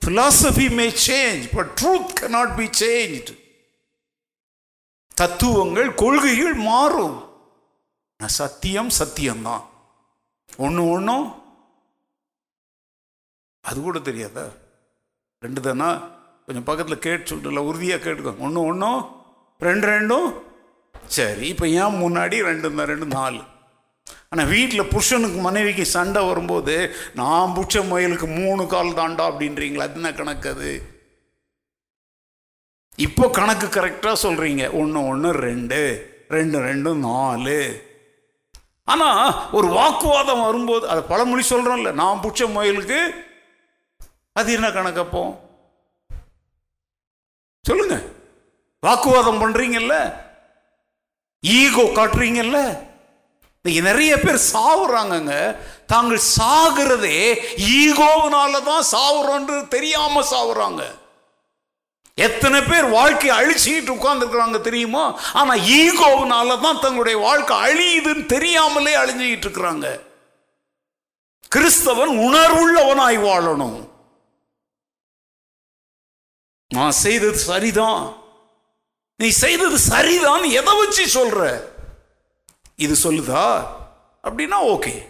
philosophy may change but truth cannot be change தத்துவங்கள் கொள்கைகள் மாறும். சத்தியம் சத்தியம்தான். ஒன்று ஒன்றும் அது கூட தெரியாதா? ரெண்டு தானா? கொஞ்சம் பக்கத்தில் கேட்டு சொல்ல உறுதியாக கேட்டுக்கோங்க ஒன்று ஒன்றும் ரெண்டு ரெண்டும் சரி இப்போ ஏன் முன்னாடி ரெண்டு தான் ரெண்டு நாலு? ஆனால் வீட்டில் புருஷனுக்கு மனைவிக்கு சண்டை வரும்போது நான் புருஷ முயலுக்கு மூணு கால் தாண்டா அப்படின்றீங்களா? அது என்ன கணக்கு அது? இப்போ கணக்கு கரெக்டாக சொல்கிறீங்க ஒன்று ஒன்று ரெண்டு. ரெண்டு ரெண்டு நாலு. ஆனால் ஒரு வாக்குவாதம் வரும்போது அதை பழமொழி சொல்கிறோம்ல நான் பிடிச்ச முயலுக்கு அது என்ன கணக்கப்போ சொல்லுங்க. வாக்குவாதம் பண்ணுறீங்கல்ல ஈகோ காட்டுறீங்கல்ல? இன்னைக்கு நிறைய பேர் சாவுறாங்கங்க. தாங்கள் சாகிறதே ஈகோவனால தான் சாவுறோன்றது தெரியாமல் சாவுறாங்க. எத்தனை பேர் வாழ்க்கையை அழிச்சிக்கிட்டு உட்கார்ந்துருக்குறாங்க தெரியுமா? ஆனால் ஈகோவனால தான் தங்களுடைய வாழ்க்கை அழியுதுன்னு தெரியாமலே அழிஞ்சிக்கிட்டு இருக்கிறாங்க. கிறிஸ்தவன் உணர்வுள்ளவனாய் வாழணும். நான் செய்தது சரிதான். நீ செய்தது சரிதான் எதை வச்சு சொல்ற? இது சொல்லுதா? அப்படின்னா ஓகே.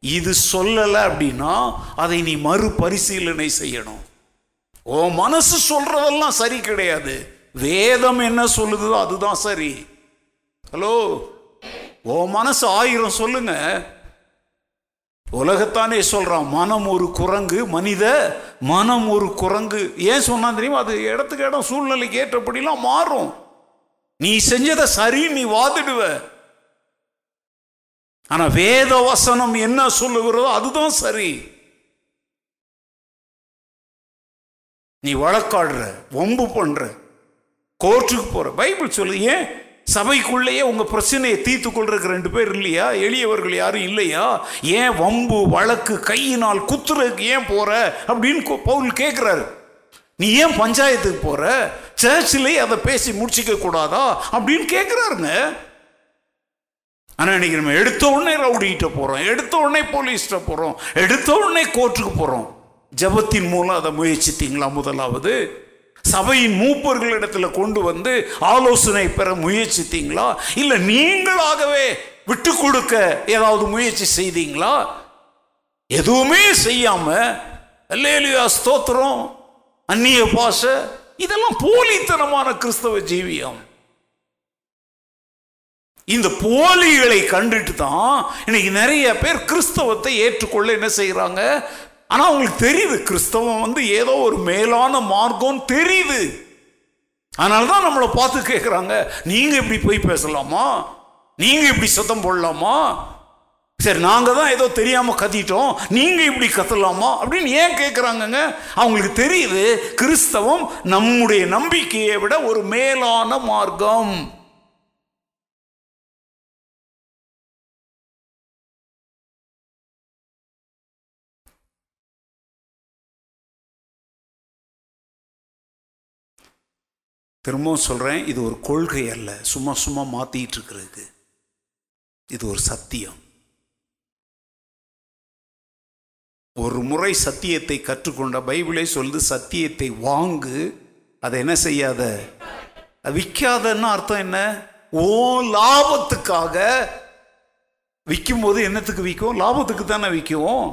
இது சொல்லலை அப்படின்னா அதை நீ மறுபரிசீலனை செய்யணும். ஓ மனசு சொல்றதெல்லாம் சரி கிடையாது. வேதம் என்ன சொல்லுதோ அதுதான் சரி. ஹலோ? ஓ மனசு ஆயிரம் சொல்லுங்க. உலகத்தானே சொல்றான் மனம் ஒரு குரங்கு மனித மனம் ஒரு குரங்கு. ஏன் சொன்னா தெரியுமா? அது இடத்துக்கு இடம் சூழ்நிலைக்கு ஏற்றபடிலாம் மாறும். நீ செஞ்சதை சரி நீ வாதிடுவ. ஆனா வேத வசனம் என்ன சொல்லுகிறதோ அதுதான் சரி. நீ வழக்காடுற வம்பு பண்ணுற கோர்ட்டுக்கு போகிற பைபிள் சொல்லு ஏன்? சபைக்குள்ளேயே உங்கள் பிரச்சனையை தீர்த்து கொள்றதுக்கு ரெண்டு பேர் இல்லையா? எளியவர்கள் யாரும் இல்லையா? ஏன் வம்பு வழக்கு கையினால் குத்துறதுக்கு ஏன் போகிற அப்படின்னு பவுல் கேட்குறாரு நீ ஏன் பஞ்சாயத்துக்கு போகிற சர்ச்சிலேயே அதை பேசி முடிச்சிக்க கூடாதா? அப்படின்னு கேட்குறாருங்க ஆனால் இன்னைக்கு நம்ம எடுத்த உடனே ரவுடிகிட்ட போகிறோம் எடுத்த உடனே போலீஸ்கிட்ட போகிறோம் எடுத்த உடனே கோர்ட்டுக்கு போகிறோம் ஜெபத்தின் மூலம் அதை முயற்சித்தீங்களா? முதலாவது சபையின் மூப்பர்களிடத்தில் கொண்டு வந்து ஆலோசனை பெற முயற்சித்தீங்களா? இல்லை நீங்களாகவே விட்டு கொடுக்க ஏதாவது முயற்சி செய்தீங்களா? எதுவுமே செய்யாம அல்லேலியா ஸ்தோத்திரம் அந்நிய பாஷ இதெல்லாம் போலித்தனமான கிறிஸ்தவ ஜீவியம். இந்த போலிகளை கண்டுட்டு தான் இன்னைக்கு நிறைய பேர் கிறிஸ்தவத்தை ஏற்றுக்கொள்ள என்ன செய்கிறாங்க ஆனால் அவங்களுக்கு தெரியுது கிறிஸ்தவம் வந்து ஏதோ ஒரு மேலான மார்க்கம் தெரியுது அதனால தான் நம்மளை பார்த்து கேட்குறாங்க நீங்கள் இப்படி போய் பேசலாமா? நீங்கள் இப்படி சத்தம் போடலாமா? சரி நாங்கள் தான் ஏதோ தெரியாமல் கத்திட்டோம் நீங்கள் இப்படி கத்தலாமா? அப்படின்னு ஏன் கேட்குறாங்கங்க அவங்களுக்கு தெரியுது கிறிஸ்தவம் நம்முடைய நம்பிக்கையை விட ஒரு மேலான மார்க்கம். திரும்பவும் சொல்கிறேன் இது ஒரு கொள்கை அல்ல. சும்மா சும்மா மாற்றிட்டு இருக்கிறதுக்கு. இது ஒரு சத்தியம். ஒரு முறை சத்தியத்தை கற்றுக்கொண்ட பைபிளே சொல்லுது சத்தியத்தை வாங்கு அதை என்ன செய்யாத? விற்காதன்னு அர்த்தம் என்ன? ஓ லாபத்துக்காக விற்கும் போது என்னத்துக்கு விற்கும் லாபத்துக்கு தானே விற்கும்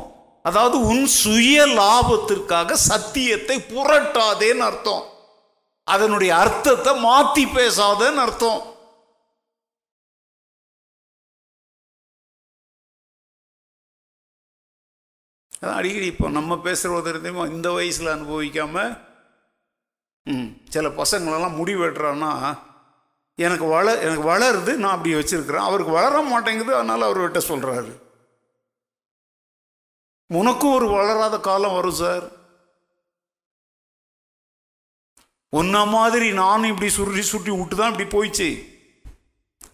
அதாவது உன் சுய லாபத்திற்காக சத்தியத்தை புரட்டாதேன்னு அர்த்தம். அதனுடைய அர்த்தத்தை மாத்தி பேசாதன்னு அர்த்தம். அதான் அடிக்கடி இப்போ நம்ம பேசுகிற தெரியுமா? இந்த வயசில் அனுபவிக்காம ம் சில பசங்களெல்லாம் முடி வெட்டுறான்னா எனக்கு வள எனக்கு வளருது நான் அப்படி வச்சுருக்கிறேன். அவருக்கு வளர மாட்டேங்குது அதனால் அவர் வெட்ட சொல்கிறாரு உனக்கும் ஒரு வளராத காலம் வரும் சார். உன்ன மாதிரி நானும் இப்படி சுருட்டி சுட்டி விட்டு தான் இப்படி போயிடுச்சு.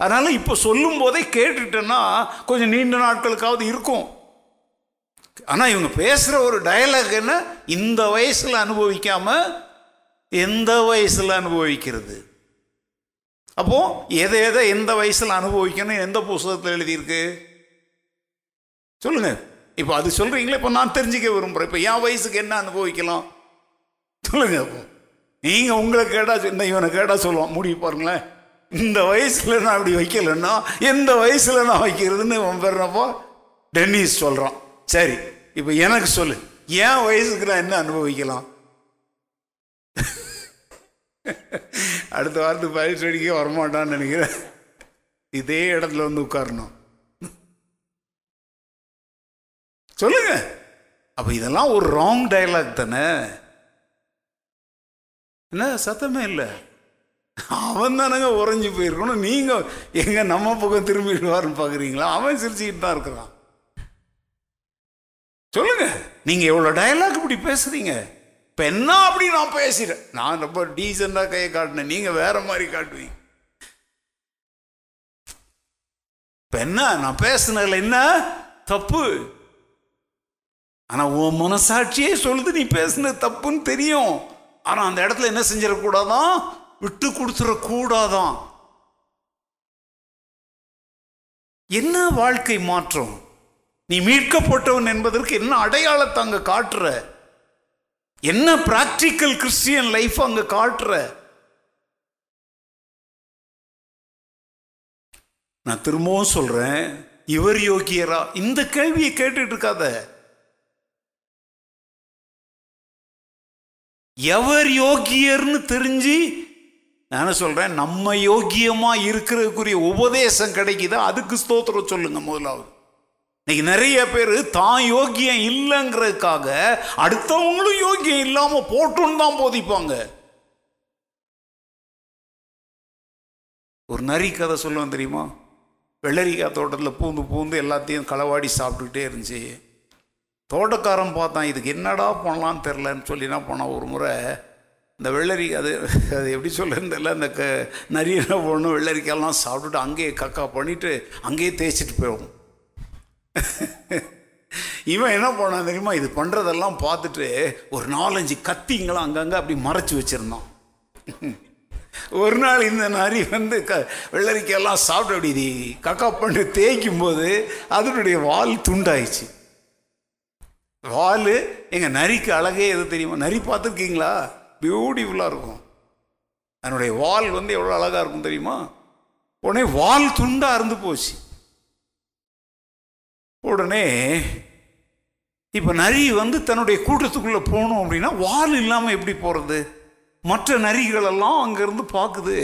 அதனால் இப்போ சொல்லும் போதே கேட்டுட்டேன்னா கொஞ்சம் நீண்ட நாட்களுக்காவது இருக்கும். ஆனால் இவங்க பேசுகிற ஒரு டயலாக் என்ன? இந்த வயசில் அனுபவிக்காம எந்த வயசில் அனுபவிக்கிறது? அப்போ எதை எதை எந்த வயசில் அனுபவிக்கணும்? எந்த புஸ்தகத்தில் எழுதியிருக்கு? சொல்லுங்க. இப்போ அது சொல்கிறீங்களே இப்போ நான் தெரிஞ்சுக்க விரும்புகிறேன் இப்போ என் வயசுக்கு என்ன அனுபவிக்கலாம்? சொல்லுங்க. அப்போ நீங்கள் உங்களை கேட்டால் இந்த இவனை கேட்டால் சொல்லுவான். முடிவு பாருங்களேன். இந்த வயசுல நான் அப்படி வைக்கலன்னா எந்த வயசில் நான் வைக்கிறதுன்னு அவன் டென்னிஸ் சொல்கிறான் சரி இப்போ எனக்கு சொல்லு. என் வயசுக்கு நான் என்ன அனுபவிக்கலாம்? அடுத்த வாரத்துக்கு பயிற்சி அடிக்க வரமாட்டான்னு நினைக்கிறேன். இதே இடத்துல வந்து உட்காரணும். சொல்லுங்க. அப்போ இதெல்லாம் ஒரு ராங் டயலாக் தானே? என்ன சத்தமே இல்லை. அவன் தானங்க உறைஞ்சி போயிருக்கணும். நீங்கள் எங்கே நம்ம பக்கம் திரும்பிடுவார்னு பார்க்குறீங்களா அவன் சிரிச்சுக்கிட்டு தான் இருக்கிறான். சொல்லுங்க. நீங்கள் எவ்வளோ டயலாக் இப்படி பேசுகிறீங்க இப்போ என்ன அப்படி நான் பேசுகிறேன் நான் ரொம்ப டீசெண்டாக கையை காட்டினேன். நீங்கள் வேற மாதிரி காட்டுவீங்க. இப்போ என்ன? நான் பேசுனதில் என்ன? தப்பு. ஆனால் உன் மனசாட்சியே சொல்லுது நீ பேசுன தப்புன்னு தெரியும். ஆனால் அந்த இடத்துல என்ன செஞ்சிடக்கூடாதான்? விட்டு கொடுத்துடக்கூடாதான். என்ன வாழ்க்கை மாற்றம்? நீ மீட்கப்பட்டவன் என்பதற்கு என்ன அடையாளத்தை அங்கே காட்டுற? என்ன பிராக்டிக்கல் கிறிஸ்டியன் லைஃப் அங்கே காட்டுற? நான் திரும்பவும் சொல்றேன் இவர் யோகியரா? இந்த கேள்வியை கேட்டுட்டு இருக்காத. எவர் யோகியர்னு தெரிஞ்சு நான் சொல்கிறேன் நம்ம யோக்கியமாக இருக்கிறதுக்குரிய உபதேசம் கிடைக்குதா? அதுக்கு ஸ்தோத்திரம் சொல்லுங்கள் முதலாவது. இன்னைக்கு நிறைய பேர் தான் யோக்கியம் இல்லைங்கிறதுக்காக அடுத்தவங்களும் யோக்கியம் இல்லாமல் போட்டுன்னு தான் போதிப்பாங்க. ஒரு நரி கதை சொல்லுவேன் தெரியுமா? வெள்ளரிக்காய் தோட்டத்தில் பூந்து பூந்து எல்லாத்தையும் களவாடி சாப்பிட்டுக்கிட்டே இருந்துச்சு. தோட்டக்காரன் பார்த்தான் இதுக்கு என்னடா பண்ணலான்னு தெரிலன்னு சொல்லி என்ன பண்ணான் ஒரு முறை இந்த வெள்ளரி அது அது எப்படி சொல்லுன்னு தெரியல இந்த க நிறைய என்ன பண்ணணும் வெள்ளரிக்காயெல்லாம் சாப்பிட்டுட்டு அங்கேயே கக்கா பண்ணிவிட்டு அங்கேயே தேய்ச்சிட்டு போயிடும். இவன் என்ன பண்ணான் தெரியுமா இது பண்ணுறதெல்லாம் பார்த்துட்டு ஒரு நாலஞ்சு கத்திங்களாம் அங்கங்கே அப்படி மறைச்சி வச்சுருந்தான். ஒரு நாள் இந்த நரி வந்து க வெள்ளரிக்காயெல்லாம் சாப்பிட்டு அப்படி இது கக்கா பண்ணி தேய்க்கும் போது அதனுடைய வால் துண்டாயிடுச்சு. வால் எங்கள் நரிக்கு அழகே எது தெரியுமா? நரி பார்த்துருக்கீங்களா? பியூட்டிஃபுல்லாக இருக்கும். அதனுடைய வால் வந்து எவ்வளோ அழகாக இருக்கும் தெரியுமா? உடனே வால் துண்டாக இருந்து போச்சு. உடனே இப்போ நரி வந்து தன்னுடைய கூட்டத்துக்குள்ளே போகணும் அப்படின்னா வால் இல்லாமல் எப்படி போகிறது மற்ற நரிகளெல்லாம் அங்கேருந்து பார்க்குது.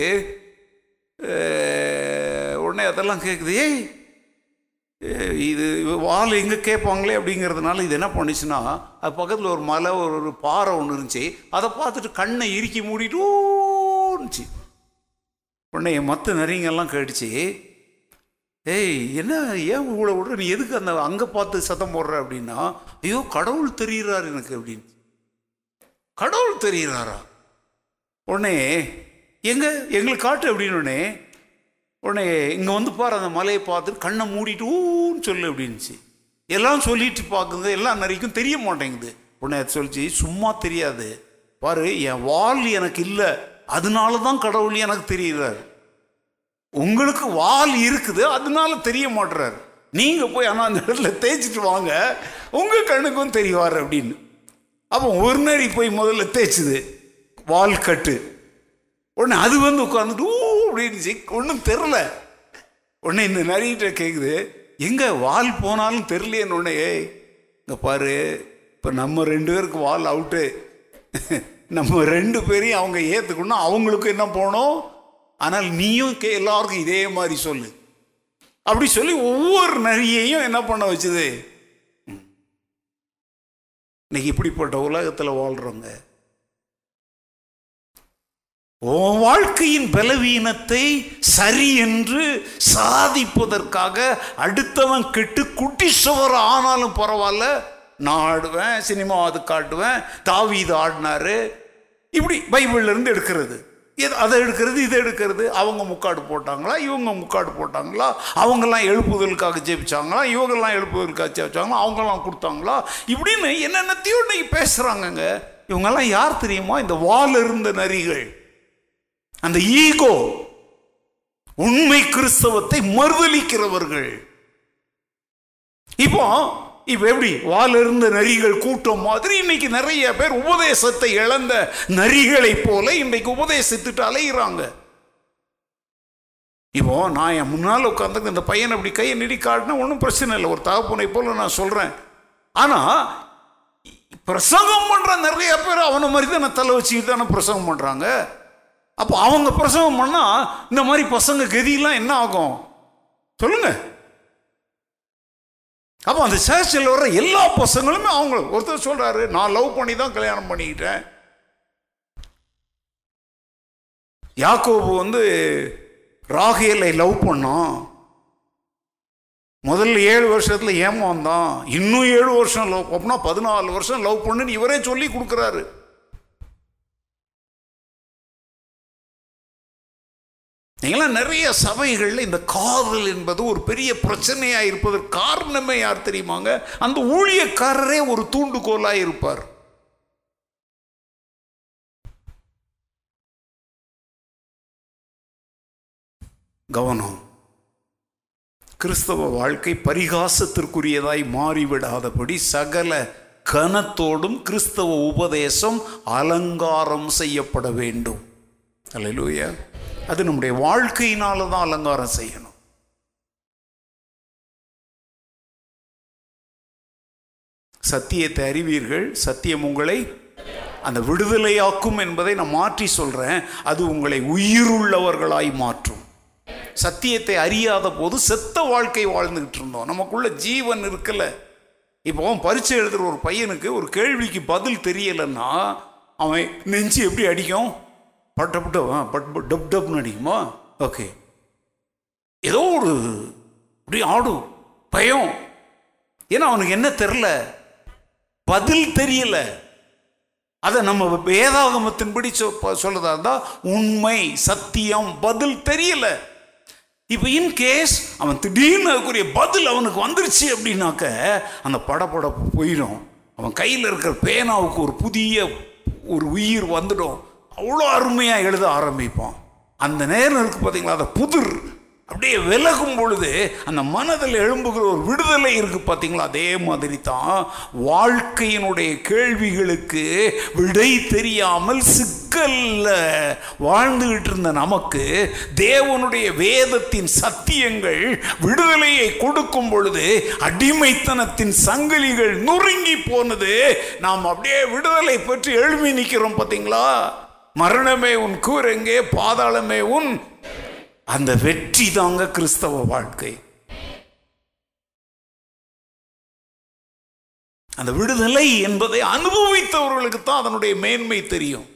உடனே அதெல்லாம் கேட்குது ஏய் இது வால் எங்கே கேட்பாங்களே அப்படிங்கிறதுனால இது என்ன பண்ணுச்சுன்னா அது பக்கத்தில் ஒரு மலை ஒரு ஒரு பாறை ஒன்று இருந்துச்சு. அதை பார்த்துட்டு கண்ணை இறுக்கி மூடிட்டு உடனே உடனே மற்ற நரிங்கெல்லாம் கேட்டுச்சு ஏய் என்ன ஏன் இவ்வளோ விடுற? நீ எதுக்கு அந்த அங்கே பார்த்து சத்தம் போடுற? அப்படின்னா ஐயோ கடவுள் தெரிகிறார் எனக்கு அப்படின்னு. கடவுள் தெரிகிறாரா உடனே எங்கே? எங்களுக்கு காட்டு அப்படின்னு உடனே இங்கே வந்து பாரு அந்த மலையை பார்த்துட்டு கண்ணை மூடிட்டு ஊன்னு சொல்லு அப்படின்ச்சு எல்லாம் சொல்லிட்டு பார்க்குங்க எல்லாம் நிறைக்கும் தெரிய மாட்டேங்குது. உடனே அது சொல்லிச்சு சும்மா தெரியாது. பாரு என் வால் எனக்கு இல்லை. அதனால தான் கடவுள் எனக்கு தெரியுறாரு. உங்களுக்கு வால் இருக்குது அதனால தெரிய மாட்டுறாரு நீங்கள் போய் ஆனால் அந்த இடத்துல தேய்ச்சிட்டு வாங்க. உங்கள் கண்ணுக்கும் தெரிவார் அப்படின்னு. அப்போ ஒரு நேரி போய் முதல்ல தேய்ச்சுது. வால் கட்டு. உடனே அது வந்து உட்காந்துட்டு ஊ அப்படின்னு ஒன்றும் தெரில உடனே இந்த நரிகிட்ட கேட்குது எங்கே வால் போனாலும் தெரிலையேன்னு உடனே ஏய் இங்கே பாரு இப்போ நம்ம ரெண்டு பேருக்கு வால் அவுட்டு. நம்ம ரெண்டு பேரையும் அவங்க ஏற்றுக்கணும் அவங்களுக்கும் என்ன போகணும்? ஆனால் நீயும் கே எல்லாருக்கும் இதே மாதிரி சொல்லு. அப்படி சொல்லி ஒவ்வொரு நரியையும் என்ன பண்ண வச்சுது? இன்னைக்கு இப்படிப்பட்ட உலகத்தில் வாழ்கிறோங்க உன் வாழ்க்கையின் பலவீனத்தை சரி என்று சாதிப்பதற்காக அடுத்தவன் கெட்டு குட்டி சுவர் ஆனாலும் பரவாயில்ல. நான் ஆடுவேன் சினிமா அது காட்டுவேன் தாவி இது ஆடினாரு. இப்படி பைபிள்ல இருந்து எடுக்கிறது. இது அதை எடுக்கிறது இதை எடுக்கிறது. அவங்க முக்காடு போட்டாங்களா? இவங்க முக்காடு போட்டாங்களா? அவங்கெல்லாம் எழுப்புதலுக்காக ஜெயிச்சாங்களா இவங்கெல்லாம் எழுப்புதலுக்காக ஜெயிச்சாங்களா அவங்கெல்லாம் கொடுத்தாங்களா? இப்படின்னு என்னென்னத்தையும் இன்னைக்கு பேசுகிறாங்கங்க இவங்கெல்லாம் யார் தெரியுமா? இந்த வால் இருந்த நரிகள். அந்த ஈகோ உண்மை கிறிஸ்தவத்தை மறுதளிக்கிறவர்கள் இப்போ இப்ப எப்படி? வாலிருந்த நரிகள் கூட்டம் மாதிரி இன்னைக்கு நிறைய பேர் உபதேசத்தை இழந்த நரிகளைப் போல இன்னைக்கு உபதேசித்துட்டு அலைகிறாங்க இப்போ நான் என் முன்னால் உட்காந்து இந்த பையன் அப்படி கையை நெடி காட்டினா ஒன்றும் பிரச்சனை இல்லை. ஒரு தகப்பனை போல நான் சொல்றேன். ஆனா பிரசங்கம் பண்ற நிறைய பேர் அவனை மாதிரி தானே தலை வச்சுக்கிட்டு தானே பிரசங்கம் பண்றாங்க. அப்போ அவங்க பிரசவம் பண்ணால் இந்த மாதிரி பசங்க கதியெல்லாம் என்ன ஆகும்? சொல்லுங்க. அப்போ அந்த சேர்ச்சில் வர்ற எல்லா பசங்களுமே அவங்க ஒருத்தர் சொல்றாரு நான் லவ் பண்ணி தான் கல்யாணம் பண்ணிக்கிட்டேன். யாக்கோபு வந்து ராகியலை லவ் பண்ணான். முதல்ல ஏழு வருஷத்தில் ஏமாந்தான். இன்னும் ஏழு வருஷம் லவ் அப்படின்னா பதினாலு வருஷம் லவ் பண்ணுன்னு இவரே சொல்லி கொடுக்குறாரு. நீங்களாம் நிறைய சபைகளில் இந்த காதல் என்பது ஒரு பெரிய பிரச்சனையாக இருப்பதற்கு காரணமே யார் தெரியுமாங்க? அந்த ஊழியக்காரரே ஒரு தூண்டுகோலாக இருப்பார். கவனம். கிறிஸ்தவ வாழ்க்கை பரிகாசத்திற்குரியதாய் மாறிவிடாதபடி சகல கனத்தோடும் கிறிஸ்தவ உபதேசம் அலங்காரம் செய்யப்பட வேண்டும். அல்லேலூயா அது நம்முடைய வாழ்க்கையினால தான் அலங்காரம் செய்யணும். சத்தியத்தை அறிவீர்கள் சத்தியம் உங்களை அந்த விடுதலையாக்கும் என்பதை நான் மாற்றி சொல்றேன். அது உங்களை உயிருள்ளவர்களாய் மாற்றும். சத்தியத்தை அறியாத போது செத்த வாழ்க்கை வாழ்ந்துகிட்டு இருந்தோம். நமக்குள்ள ஜீவன் இருக்கல இப்போ பரிச்சை எழுதுற ஒரு பையனுக்கு ஒரு கேள்விக்கு பதில் தெரியலைன்னா அவன் நெஞ்சு எப்படி அடிக்கும்? பட்ட பட்ட பட் டப் டப்னு அடிக்குமா? ஓகே. ஏதோ ஒரு இப்படி ஆடும் பயம். ஏன்னா அவனுக்கு என்ன தெரில பதில் தெரியல. அதை நம்ம வேதாகமத்தின்படி சொ- இருந்தால் உண்மை சத்தியம் பதில் தெரியல. இப்போ இன் கேஸ் அவன் திடீர்னு அதுக்குரிய பதில் அவனுக்கு வந்துருச்சு அப்படின்னாக்க அந்த படபடப்பு போயிடும். அவன் கையில் இருக்கிற பேனாவுக்கு ஒரு புதிய ஒரு உயிர் வந்துடும். அவ்வளோ அருமையாக எழுத ஆரம்பிப்போம். அந்த நேரம் இருக்கு பார்த்தீங்களா அந்த புதிர் அப்படியே விலகும் பொழுது அந்த மனதில் எழும்புகிற ஒரு விடுதலை இருக்கு பார்த்தீங்களா அதே மாதிரி தான் வாழ்க்கையினுடைய கேள்விகளுக்கு விடை தெரியாமல் சிக்கல்ல வாழ்ந்துகிட்டு இருந்த நமக்கு தேவனுடைய வேதத்தின் சத்தியங்கள் விடுதலையை கொடுக்கும் பொழுது அடிமைத்தனத்தின் சங்கிலிகள் நொறுங்கி போனது. நாம் அப்படியே விடுதலை பற்றி எழுமி நிற்கிறோம் பார்த்தீங்களா மரணமே உன் கூரெங்கே பாதாளமே உன் அந்த வெற்றி தாங்க கிறிஸ்தவ வாழ்க்கை. அந்த விடுதலை என்பதை அனுபவித்தவர்களுக்கு தான் அதனுடைய மேன்மை தெரியும்.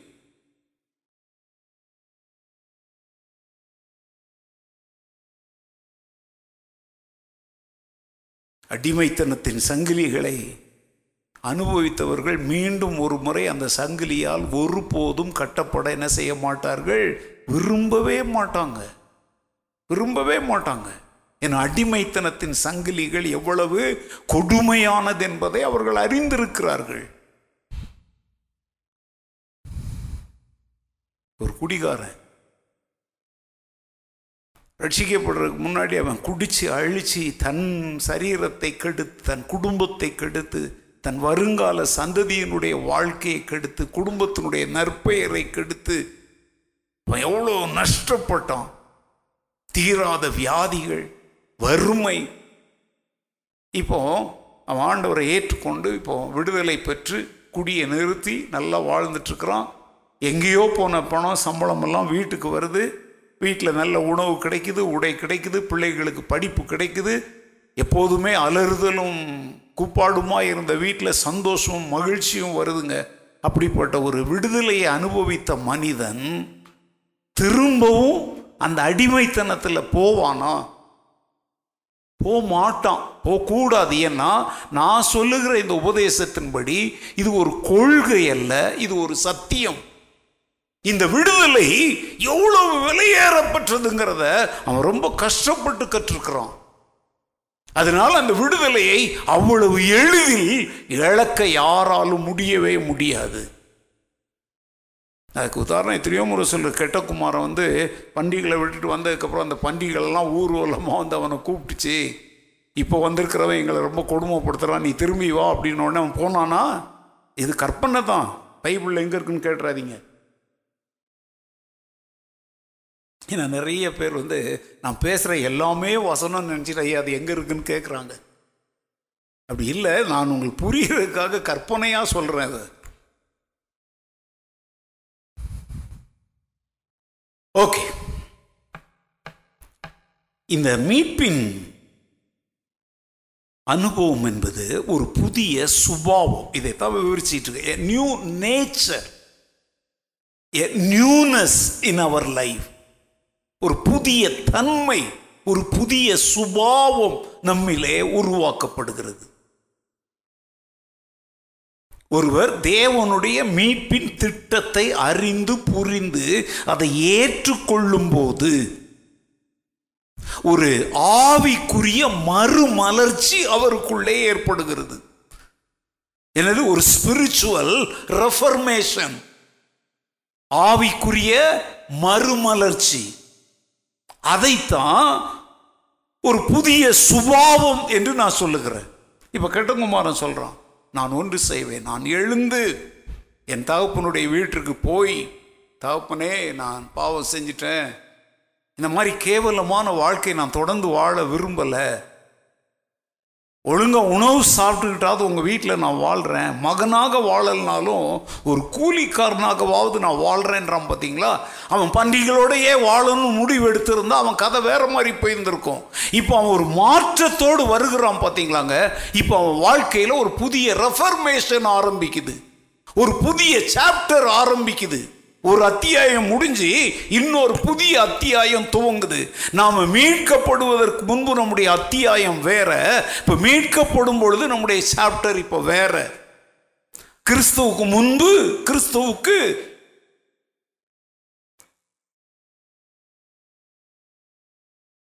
அடிமைத்தனத்தின் சங்கிலிகளை அனுபவித்தவர்கள் மீண்டும் ஒரு முறை அந்த சங்கிலியால் ஒருபோதும் கட்டப்பட என்ன செய்ய மாட்டார்கள்? விரும்பவே மாட்டாங்க. விரும்பவே மாட்டாங்க. என் அடிமைத்தனத்தின் சங்கிலிகள் எவ்வளவு கொடுமையானது என்பதை அவர்கள் அறிந்திருக்கிறார்கள். ஒரு குடிகாரன். ரட்சிக்கப்படுறதுக்கு முன்னாடி அவன் குடிச்சு அழிச்சு தன் சரீரத்தை கெடுத்து தன் குடும்பத்தை கெடுத்து தன் வருங்கால சந்ததியினுடைய வாழ்க்கையை கெடுத்து குடும்பத்தினுடைய நற்பெயரை கெடுத்து எவ்வளோ நஷ்டப்பட்டான். தீராத வியாதிகள் வறுமை. இப்போ அவன் ஆண்டவரை ஏற்றுக்கொண்டு இப்போ விடுதலை பெற்று குடியை நிறுத்தி நல்லா வாழ்ந்துட்டுருக்கிறான். எங்கேயோ போன பணம் சம்பளம் எல்லாம் வீட்டுக்கு வருது. வீட்டில் நல்ல உணவு கிடைக்குது உடை கிடைக்குது பிள்ளைகளுக்கு படிப்பு கிடைக்குது. எப்போதுமே அலறுதலும் கூப்பாடுமா இருந்த வீட்டில் சந்தோஷமும் மகிழ்ச்சியும் வருதுங்க. அப்படிப்பட்ட ஒரு விடுதலையை அனுபவித்த மனிதன் திரும்பவும் அந்த அடிமைத்தனத்தில் போவானா? போக மாட்டான் போகக்கூடாது ஏன்னா நான் சொல்லுகிற இந்த உபதேசத்தின்படி இது ஒரு கொள்கை அல்ல இது ஒரு சத்தியம். இந்த விடுதலை எவ்வளவு விலையேறப்பட்டதுங்கிறத அவன் ரொம்ப கஷ்டப்பட்டு கற்றுக்கிறான். அதனால் அந்த விடுதலையை அவ்வளவு எளிதில் இழக்க யாராலும் முடியவே முடியாது. அதுக்கு உதாரணம் எத்தனையோ முறை சொல்கிற கெட்டகுமாரன் வந்து பண்டிகளை விட்டுட்டு வந்ததுக்கப்புறம் அந்த பண்டிகைகள்லாம் ஊர்வலமாக வந்து அவனை கூப்பிட்டுச்சு. இப்போ வந்திருக்கிறவன் எங்களை ரொம்ப கொடுமைப்படுத்துகிறான் நீ திரும்பி வா அப்படின்னு உடனே அவன் போனானா? இது கற்பனை தான். பைபிளில் எங்கே இருக்குன்னு கேட்டுறாதீங்க. ஏன்னா நிறைய பேர் வந்து நான் பேசுகிற எல்லாமே வசனம்னு நினச்சிட்டு ஐயா அது எங்கே இருக்குன்னு கேட்குறாங்க அப்படி இல்லை நான் உங்களுக்கு புரியறதுக்காக கற்பனையாக சொல்கிறேன் அது. ஓகே. இந்த மீட்பின் அனுபவம் என்பது ஒரு புதிய சுபாவம். இதைத்தான் விவரிச்சிட்டு இருக்கு new nature newness in our life ஒரு புதிய தன்மை ஒரு புதிய சுபாவம் நம்மிலே உருவாக்கப்படுகிறது. ஒருவர் தேவனுடைய மீட்பின் திட்டத்தை அறிந்து புரிந்து அதை ஏற்றுக்கொள்ளும் போது ஒரு ஆவிக்குரிய மறுமலர்ச்சி அவருக்குள்ளே ஏற்படுகிறது. எனது ஒரு ஸ்பிரிச்சுவல் ரெஃபர்மேஷன் ஆவிக்குரிய மறுமலர்ச்சி. அதைத்தான் ஒரு புதிய சுபாவம் என்று நான் சொல்லுகிறேன். இப்போ கெட்டகுமாரன் சொல்கிறான் நான் ஒன்று செய்வேன் நான் எழுந்து என் தகப்பனுடைய வீட்டிற்கு போய் தகப்பனே நான் பாவம் செஞ்சிட்டேன். இந்த மாதிரி கேவலமான வாழ்க்கை நான் தொடர்ந்து வாழ விரும்பலை. ஒழுங்காக உணவு சாப்பிட்டுக்கிட்டாவது உங்கள் வீட்டில் நான் வாழ்கிறேன் மகனாக வாழலைனாலும் ஒரு கூலிக்காரனாகவாவது நான் வாழ்கிறேன்றான் பார்த்தீங்களா அவன் பண்டிகளோடையே வாழணும்னு முடிவு எடுத்திருந்தா அவன் கதை வேறு மாதிரி போயிருந்திருக்கும். இப்போ அவன் ஒரு மாற்றத்தோடு வருகிறான் பார்த்தீங்களாங்க இப்போ அவன் வாழ்க்கையில் ஒரு புதிய ரெஃபர்மேஷன் ஆரம்பிக்குது. ஒரு புதிய சாப்டர் ஆரம்பிக்குது. ஒரு அத்தியாயம் முடிஞ்சு இன்னொரு புதிய அத்தியாயம் துவங்குது. நாம் மீட்கப்படுவதற்கு முன்பு நம்முடைய அத்தியாயம் வேற இப்போ மீட்கப்படும் பொழுது நம்முடைய சாப்டர் இப்போ வேற. கிறிஸ்துவுக்கு முன்பு கிறிஸ்துவுக்கு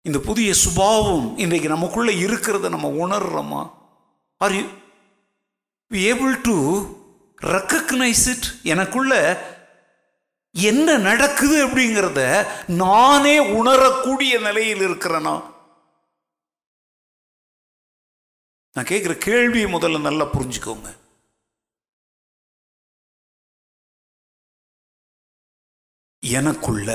இந்த புதிய சுபாவம் இன்றைக்கு நமக்குள்ள இருக்கிறத நம்ம உணர்றோமா? Are you able to recognise it எனக்குள்ள என்ன நடக்குது அப்படிங்கிறத நானே உணரக்கூடிய நிலையில் இருக்கிறேனா? நான் கேட்குற கேள்வியை முதல்ல நல்லா புரிஞ்சுக்கோங்க. எனக்குள்ள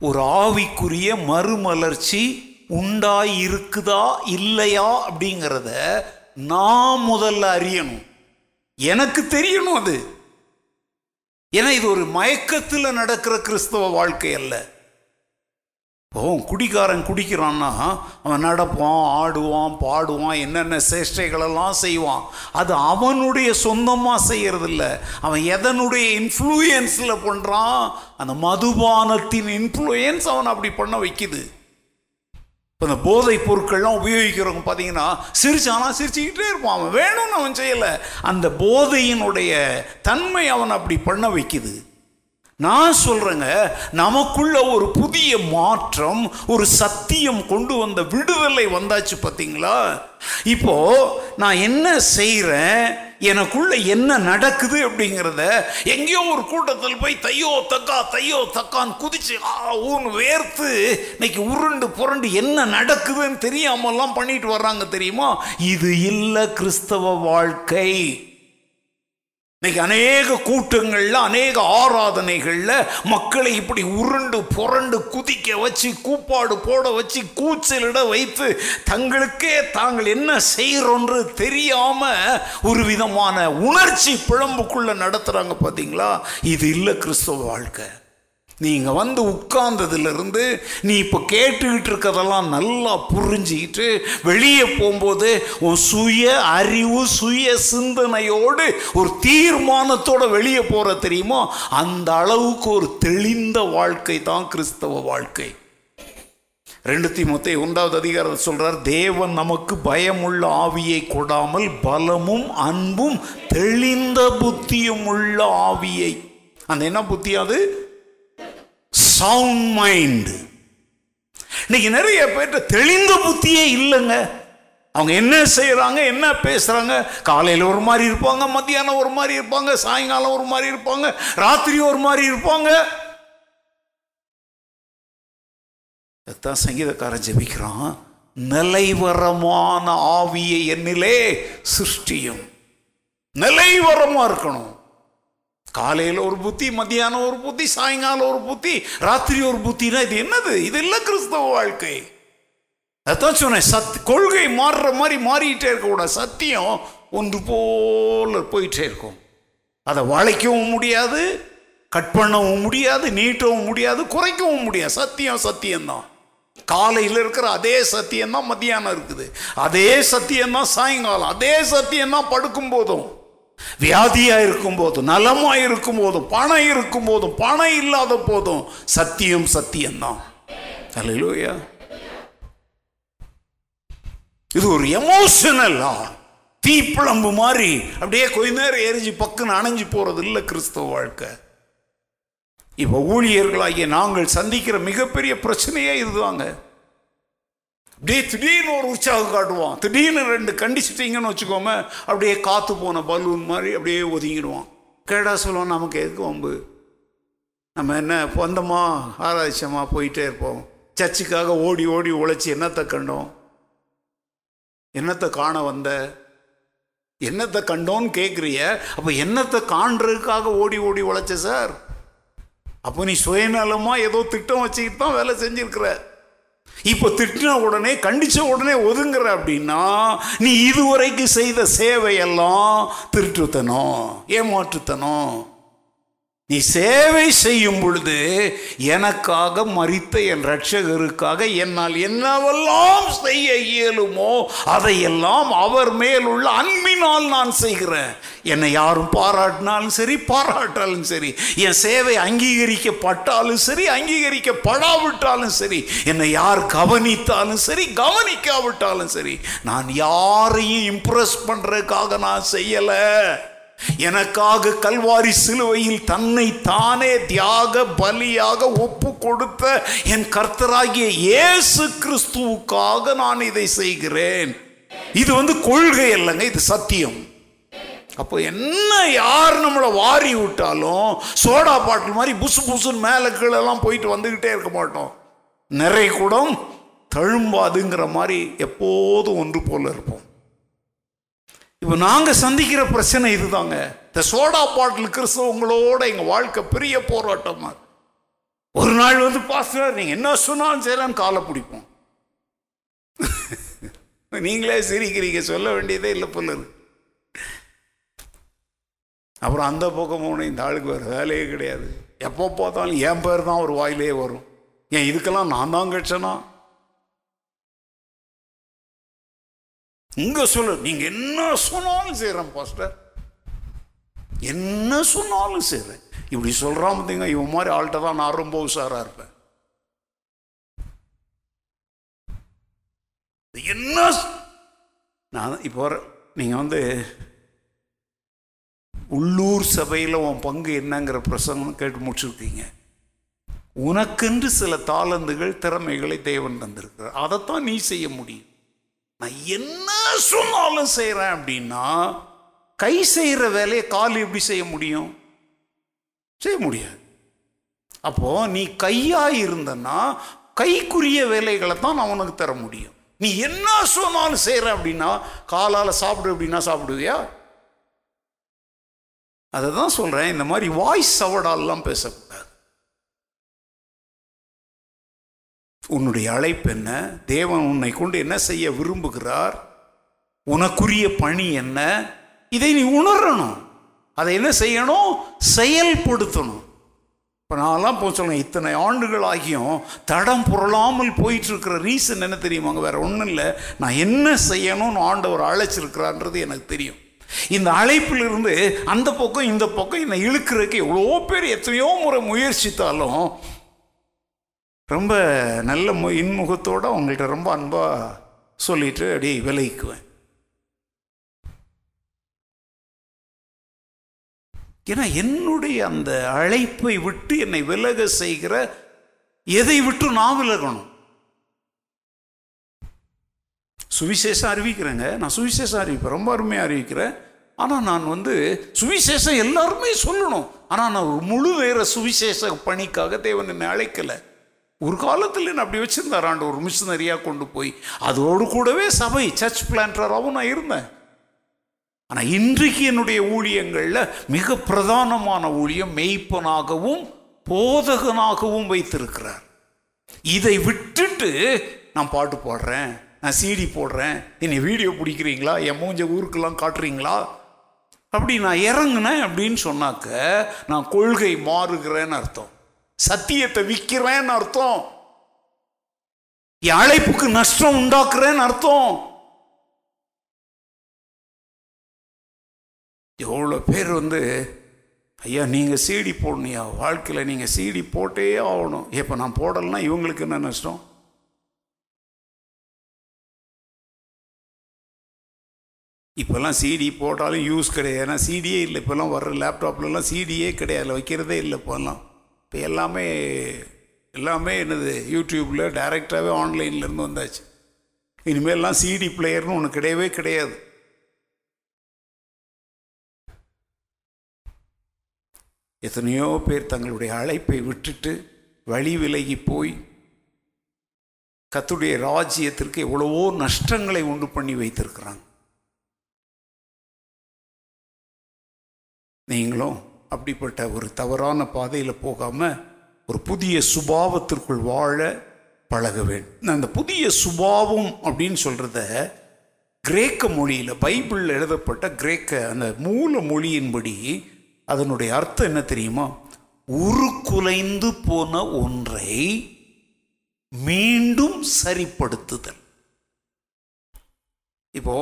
ஒரு ஆவிக்குரிய மறுமலர்ச்சி உண்டாய் இருக்குதா இல்லையா அப்படிங்கிறத நான் முதல்ல அறியணும். எனக்கு தெரியணும் அது. ஏன்னா இது ஒரு மயக்கத்தில் நடக்கிற கிறிஸ்தவ வாழ்க்கை அல்ல. ஓ குடிக்காரன் குடிக்கிறான்னா அவன் நடப்பான் ஆடுவான் பாடுவான் என்னென்ன சேஷ்டைகளெல்லாம் செய்வான் அது அவனுடைய சொந்தமாக செய்கிறதில்ல அவன் எதனுடைய இன்ஃப்ளூயன்ஸில் பண்ணுறான் அந்த மதுபானத்தின் இன்ஃப்ளூயன்ஸ் அவன் அப்படி பண்ண வைக்குது. இப்போ இந்த போதைப் பொருட்கள்லாம் உபயோகிக்கிறவங்க பார்த்தீங்கன்னா சிரிச்சானா சிரிச்சுக்கிட்டே இருப்பான். அவன் வேணும்னு அவன் செய்யலை. அந்த போதையினுடைய தன்மை அவன் அப்படி பண்ண வைக்குது. நான் சொல்கிறேங்க நமக்குள்ள ஒரு புதிய மாற்றம் ஒரு சத்தியம் கொண்டு வந்த விடுதலை வந்தாச்சு பார்த்தீங்களா இப்போ நான் என்ன செய்கிறேன் எனக்குள்ள என்ன நடக்குது அப்படிங்கிறத எங்கேயோ ஒரு கூட்டத்தில் போய் தையோ தக்கா தையோ தக்கான்னு குதிச்சு ஆ ஊன்னு வேர்த்து இன்னைக்கு உருண்டு புரண்டு என்ன நடக்குதுன்னு தெரியாமல்லாம் பண்ணிட்டு வர்றாங்க தெரியுமா? இது இல்லை கிறிஸ்தவ வாழ்க்கை. இன்னைக்கு அநேக கூட்டங்களில் அநேக ஆராதனைகளில் மக்களை இப்படி உருண்டு புரண்டு குதிக்க வச்சு கூப்பாடு போட வச்சு கூச்சலிட வைத்து தங்களுக்கே தாங்கள் என்ன செய்கிறோன்று தெரியாமல் ஒரு விதமான உணர்ச்சி பிழம்புக்குள்ளே நடத்துகிறாங்க பார்த்தீங்களா இது இல்லை கிறிஸ்தவ வாழ்க்கை. நீங்கள் வந்து உட்கார்ந்ததுலேருந்து நீ இப்போ கேட்டுக்கிட்டு இருக்கிறதெல்லாம் நல்லா புரிஞ்சுக்கிட்டு வெளியே போகும்போது உன் சுய அறிவு சுய சிந்தனையோடு ஒரு தீர்மானத்தோடு வெளியே போகிற தெரியுமா? அந்த அளவுக்கு ஒரு தெளிந்த வாழ்க்கை தான் கிறிஸ்தவ வாழ்க்கை. ரெண்டு தீமத்தை ஒன்றாவது அதிகாரத்தை சொல்கிறார் தேவன் நமக்கு பயமுள்ள ஆவியை கொடாமல் பலமும் அன்பும் தெளிந்த புத்தியும் உள்ள ஆவியை. அந்த என்ன புத்தி அது? சவுண்ட் மைண்டு இன்னைக்கு நிறைய பேர்கிட்ட தெளிந்த புத்தியே இல்லைங்க. அவங்க என்ன செய்கிறாங்க என்ன பேசுகிறாங்க காலையில் ஒரு மாதிரி இருப்பாங்க மத்தியானம் ஒரு மாதிரி இருப்பாங்க சாயங்காலம் ஒரு மாதிரி இருப்பாங்க ராத்திரி ஒரு மாதிரி இருப்பாங்க. தான் சங்கீதக்காரன் ஜெபிக்கிறான் நிலைவரமான ஆவியை என்னிலே சிருஷ்டியும். நிலைவரமாக இருக்கணும். காலையில் ஒரு புத்தி மத்தியானம் ஒரு புத்தி சாயங்காலம் ஒரு புத்தி ராத்திரி ஒரு புத்தினா இது என்னது? இது இல்லை கிறிஸ்தவ வாழ்க்கை. அதான் சொன்னேன் சத் கொள்கை மாறுற மாதிரி மாறிக்கிட்டே இருக்கக்கூடாது சத்தியம் ஒன்று போல போயிட்டே இருக்கும். அதை வளைக்கவும் முடியாது கட் பண்ணவும் முடியாது நீட்டவும் முடியாது குறைக்கவும் முடியாது. சத்தியம் சத்தியம்தான். காலையில் இருக்கிற அதே சத்தியம் தான் மத்தியானம் இருக்குது. அதே சத்தியம்தான் சாயங்காலம். அதே சத்தியம் தான் படுக்கும் போதும். வியாதியா இருக்கும் போதும் நலமா இருக்கும் போதும் பணம் இருக்கும் போதும் பணம் இல்லாத போதும் சத்தியம் சத்தியம்தான் அல்லையா இது ஒரு எமோஷனல்லா தீப்பிழம்பு மாதிரி அப்படியே கொஞ்ச நேரம் எரிஞ்சு பக்குன்னு அணைஞ்சு போறது இல்லை கிறிஸ்தவ வாழ்க்கை. இப்போ ஊழியர்களாகிய நாங்கள் சந்திக்கிற மிகப்பெரிய பிரச்சனையே இதுதாங்க. அப்படியே திடீர்னு ஒரு உற்சாகம் காட்டுவான். திடீர்னு ரெண்டு கண்டிச்சிட்டிங்கன்னு வச்சுக்கோமே அப்படியே காற்று போன பலூன் மாதிரி அப்படியே ஒதுங்கிடுவான். கேடா சொல்லுவோம் நமக்கு எதுக்கு வம்பு? நம்ம என்ன வந்தோமா? ஆராய்ச்சமா போயிட்டே இருப்போம். சர்ச்சுக்காக ஓடி ஓடி உழைச்சி என்னத்தை கண்டோம்? என்னத்தை காண வந்த? என்னத்தை கண்டோன்னு கேட்குறிய அப்போ என்னத்தை காண்றதுக்காக ஓடி ஓடி உழைச்ச சார்? அப்போ நீ சுயநலமாக ஏதோ திட்டம் வச்சுக்கிட்டு தான் வேலை செஞ்சுருக்குற. இப்போ திட்டின உடனே கண்டிச்ச உடனே ஒதுங்குற அப்படின்னா நீ இதுவரைக்கும் செய்த சேவையெல்லாம் திருட்டுத்தனம் ஏமாற்றுத்தனம். நீ சேவை செய்யும் பொழுது எனக்காக மறித்த என் ரட்சகருக்காக என்னால் என்னவெல்லாம் செய்ய இயலுமோ அதையெல்லாம் அவர் மேல் உள்ள அன்பினால் நான் செய்கிறேன். என்னை யாரும் பாராட்டினாலும் சரி பாராட்டாலும் சரி என் சேவை அங்கீகரிக்கப்பட்டாலும் சரி அங்கீகரிக்கப்படாவிட்டாலும் சரி என்னை யார் கவனித்தாலும் சரி கவனிக்காவிட்டாலும் சரி நான் யாரையும் இம்ப்ரெஸ் பண்ணுறதுக்காக நான் செய்யலை. எனக்காக கல்வாரி சிலுவையில் தன்னை தானே தியாக பலியாக ஒப்பு கொடுத்த என் கர்த்தராகிய இயேசு கிறிஸ்துவுக்காக நான் இதை செய்கிறேன். இது வந்து கொள்கை இல்லைங்க இது சத்தியம். அப்போ என்ன யார் நம்மளை வாரி விட்டாலும் சோடா பாட்டில் மாதிரி புசு புசுன்னு மேலே கீழெல்லாம் போயிட்டு வந்துக்கிட்டே இருக்க மாட்டோம். நிறை கூடம் தழும்பாதுங்கிற மாதிரி எப்போதும் ஒன்று போல இருப்போம். இப்போ நாங்கள் சந்திக்கிற பிரச்சனை இதுதாங்க. இந்த சோடா பாட்டில் கிறிஸ்தவங்களோட எங்கள் வாழ்க்கை பெரிய போராட்டமாக ஒரு நாள் வந்து பாஸ்டர் நீங்கள் என்ன சொன்னாலும் செய்யலான்னு காலை பிடிப்போம். நீங்களே சிரிக்கிறீங்க சொல்ல வேண்டியதே இல்லை போல அப்புறம் அந்த பக்கம் போன இந்த ஆளுக்கு வேறு வேலையே கிடையாது. எப்போ பார்த்தாலும் என் பேர் தான் ஒரு வாயிலே வரும். ஏன் இதுக்கெல்லாம் நான் தான் கட்சனா இங்க சொல்லு நீங்க என்ன சொன்னாலும் செய்யறேன் பாஸ்டர் என்ன சொன்னாலும் செய்யறேன் இப்படி சொல்றான் பார்த்தீங்க இவன் மாதிரி ஆள்கிட்ட தான் நான் ரொம்ப உஷாரா இருப்பேன். என்ன நான் இப்போ நீங்கள் வந்து உள்ளூர் சபையில் உன் பங்கு என்னங்கிற பிரசங்கம் கேட்டு முடிச்சிருக்கீங்க. உனக்கென்று சில தாளந்துகள் திறமைகளை தேவன் தந்திருக்கிறார். அதைத்தான் நீ செய்ய முடியும். நான் என்ன சொன்னாலும் செய்கிறேன் அப்படின்னா கை செய்கிற வேலையை கால் எப்படி செய்ய முடியும்? செய்ய முடியாது. அப்போ நீ கையாக இருந்தன்னா கைக்குரிய வேலைகளை தான் நான் உனக்கு தர முடியும். நீ என்ன சொன்னாலும் செய்கிற அப்படின்னா காலால் சாப்பிடு அப்படின்னா சாப்பிடுவியா? அதை தான் சொல்கிறேன் இந்த மாதிரி வாய்ஸ் சவடாலெலாம் பேசக்கூடாது. உன்னுடைய அழைப்பு என்ன? தேவன் உன்னை கொண்டு என்ன செய்ய விரும்புகிறார்? உனக்குரிய பணி என்ன? இதை நீ உணரணும். அதை என்ன செய்யணும்? செயல்படுத்தணும். இப்போ நான்லாம் போக சொல்லுவேன் இத்தனை ஆண்டுகள் ஆகியும் தடம் புரளாமல் போயிட்டுருக்கிற ரீசன் என்ன தெரியுமாங்க வேறு ஒன்றும் இல்லை. நான் என்ன செய்யணும்னு ஆண்டவர் அழைச்சிருக்கிறான்றது எனக்கு தெரியும். இந்த அழைப்பிலிருந்து அந்த பக்கம் இந்த பக்கம் என்னை இழுக்கிறதுக்கு எவ்வளோ பேர் எத்தனையோ முறை முயற்சித்தாலும் ரொம்ப நல்ல மு இன்முகத்தோடு அவங்கள்ட்ட ரொம்ப அன்பாக சொல்லிட்டு அப்படியே விலகிக்குவேன். ஏன்னா என்னுடைய அந்த அழைப்பை விட்டு என்னை விலக செய்கிற எதை விட்டு நான் விலகணும்? சுவிசேஷம் அறிவிக்கிறேங்க. நான் சுவிசேஷம் அறிவிப்பேன். ரொம்ப அருமையாக அறிவிக்கிறேன். ஆனால் நான் வந்து சுவிசேஷம் எல்லாருமே சொல்லணும். ஆனால் நான் ஒரு முழு வேற சுவிசேஷ பணிக்காக தேவன் என்னை அழைக்கலை. ஒரு காலத்தில் என்ன அப்படி வச்சுருந்தார் ஆண்டு ஒரு மிஷினரியாக கொண்டு போய் அதோடு கூடவே சபை சர்ச் பிளான்டராகவும் நான் இருந்தேன். ஆனால் இன்றைக்கு என்னுடைய ஊழியங்களில் மிக பிரதானமான ஊழியம் மெய்ப்பனாகவும் போதகனாகவும் வைத்திருக்கிறார். இதை விட்டுட்டு நான் பாட்டு பாடுறேன் நான் சிடி போடுறேன் என்னை வீடியோ பிடிக்கிறீங்களா? என் மூஞ்ச ஊருக்கெல்லாம் காட்டுறீங்களா? அப்படி நான் இறங்கினேன் அப்படின்னு சொன்னாக்க நான் கொள்கை மாறுகிறேன்னு அர்த்தம். சத்தியத்தை விற்கிறேன்னு அர்த்தம். என் அழைப்புக்கு நஷ்டம் உண்டாக்குறேன்னு அர்த்தம். எவ்வளோ பேர் வந்து ஐயா நீங்கள் சீடி போடணுயா வாழ்க்கையில் நீங்கள் சீடி போட்டே ஆகணும். இப்போ நான் போடலைன்னா இவங்களுக்கு என்ன நஷ்டம்? இப்போல்லாம் சிடி போட்டாலும் யூஸ் கிடையாது. ஏன்னா சிடியே இல்லை. இப்போல்லாம் வர்ற லேப்டாப்லலாம் சிடியே கிடையாது. வைக்கிறதே இல்லை இப்போல்லாம். இப்போ எல்லாமே எல்லாமே என்னது யூடியூப்பில் டைரெக்டாகவே ஆன்லைன்லேருந்து வந்தாச்சு. இனிமேல்லாம் சிடி பிளேயர்னு ஒன்று கிடையவே கிடையாது. எத்தனையோ பேர் தங்களுடைய அழைப்பை விட்டுட்டு வழி விலகி போய் கத்துடைய ராஜ்யத்திற்கு எவ்வளவோ நஷ்டங்களை உண்டு பண்ணி வைத்திருக்கிறாங்க. நீங்களும் அப்படிப்பட்ட ஒரு தவறான பாதையில் போகாமல் ஒரு புதிய சுபாவத்திற்குள் வாழ பழக வேண்டும் அந்த புதிய சுபாவம் அப்படின்னு சொல்கிறத கிரேக்க மொழியில் பைபிளில் எழுதப்பட்ட கிரேக்க அந்த மூல மொழியின்படி அதனுடைய அர்த்தம் என்ன தெரியுமா? உருக்குலைந்து போன ஒன்றை மீண்டும் சரிப்படுத்துதல். இப்போ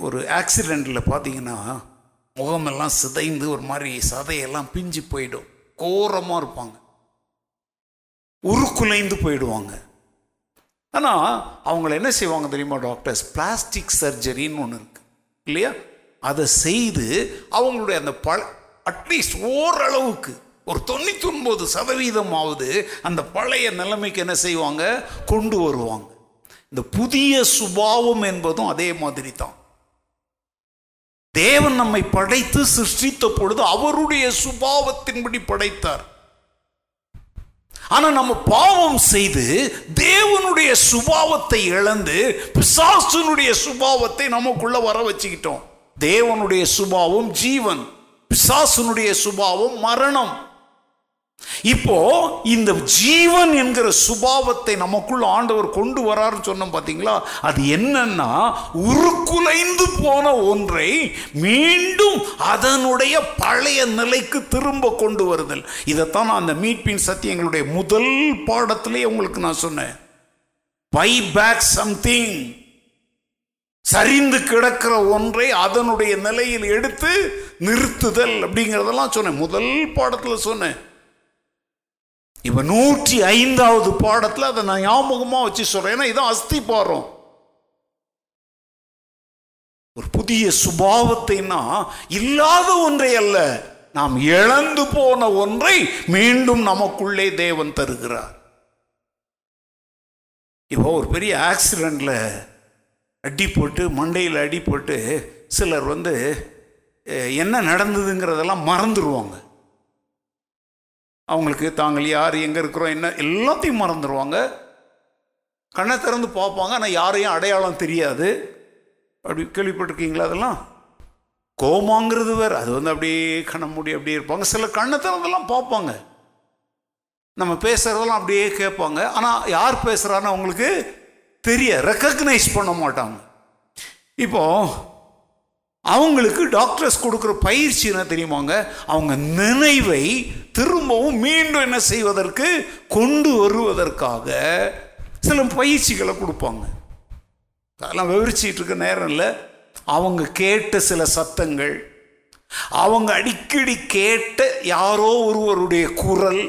ஒரு ஆக்சிடெண்ட்டில் பார்த்தீங்கன்னா முகமெல்லாம் சிதைந்து ஒரு மாதிரி சதையெல்லாம் பிஞ்சு போயிடும். கோரமாக இருப்பாங்க. உருக்குலைந்து போயிடுவாங்க. ஆனால் அவங்கள என்ன செய்வாங்க தெரியுமா டாக்டர்ஸ்? பிளாஸ்டிக் சர்ஜரின்னு ஒன்று இருக்கு. இல்லையா? அதை செய்து அவங்களுடைய அந்த பழ அட்லீஸ்ட் ஓரளவுக்கு ஒரு தொண்ணூற்றி ஒன்பது சதவீதமாவது அந்த பழைய நிலைமைக்கு என்ன செய்வாங்க? கொண்டு வருவாங்க. இந்த புதிய சுபாவம் என்பதும் அதே மாதிரி தான் தேவன் நம்மை படைத்து சிருஷ்டித்த பொழுது அவருடைய சுபாவத்தின்படி படைத்தார். ஆனா நம்ம பாவம் செய்து தேவனுடைய சுபாவத்தை இழந்து பிசாசனுடைய சுபாவத்தை நமக்குள்ள வர வச்சுக்கிட்டோம். தேவனுடைய சுபாவம் ஜீவன் பிசாசனுடைய சுபாவம் மரணம். இப்போ இந்த ஜீவன் என்கிற சுபாவத்தை நமக்குள்ள ஆண்டவர் கொண்டு வராருன்னு சொன்னோம் பார்த்தீங்களா அது என்னன்னா உருக்குலைந்து போன ஒன்றை மீண்டும் அதனுடைய பழைய நிலைக்கு திரும்ப கொண்டு வருதல். இதைத்தான் நான் அந்த மீட்பின் சத்தியங்களுடைய முதல் பாடத்திலே உங்களுக்கு நான் சொன்னேன். பை பேக் சம்திங் சரிந்து கிடக்கிற ஒன்றை அதனுடைய நிலையில் எடுத்து நிறுத்துதல் அப்படிங்கிறதெல்லாம் சொன்னேன். முதல் பாடத்தில் சொன்னேன். இப்போ நூற்றி ஐந்தாவது பாடத்தில் அதை நான் ஞாபகமாக வச்சு சொல்கிறேன் ஏன்னா இதான் அஸ்தி பாடுறோம் ஒரு புதிய சுபாவத்தைனா இல்லாத ஒன்றை அல்ல. நாம் இழந்து போன ஒன்றை மீண்டும் நமக்குள்ளே தேவன் தருகிறார். இப்போ ஒரு பெரிய ஆக்சிடெண்டில் அடிப்பட்டு மண்டையில் அடிப்பட்டு சிலர் வந்து என்ன நடந்ததுங்கிறதெல்லாம் மறந்துடுவாங்க அவங்களுக்கு தாங்கள் யார் எங்கே இருக்கிறோம் என்ன எல்லாத்தையும் மறந்துடுவாங்க கண்ணை திறந்து பார்ப்பாங்க ஆனால் யாரையும் அடையாளம் தெரியாது. அப்படி கேள்விப்பட்டிருக்கீங்களா அதெல்லாம்? கோமாங்கிறது வேறு. அது வந்து அப்படியே கண்ண மூடி அப்படியே இருப்பாங்க. சில கண்ணை திறந்தெல்லாம் பார்ப்பாங்க. நம்ம பேசுகிறதெல்லாம் அப்படியே கேட்பாங்க. ஆனால் யார் பேசுகிறான்னு அவங்களுக்கு தெரிய ரெக்கக்னைஸ் பண்ண மாட்டாங்க. இப்போது அவங்களுக்கு டாக்டர்ஸ் கொடுக்குற பயிற்சி என்ன தெரியுமாங்க? அவங்க நினைவை திரும்பவும் மீண்டும் என்ன செய்வதற்கு கொண்டு வருவதற்காக சில பயிற்சிகளை கொடுப்பாங்க. அதெல்லாம் விவரிச்சிட்டு இருக்க நேரம் இல்லை. அவங்க கேட்ட சில சத்தங்கள் அவங்க அடிக்கடி கேட்ட யாரோ ஒருவருடைய குரல்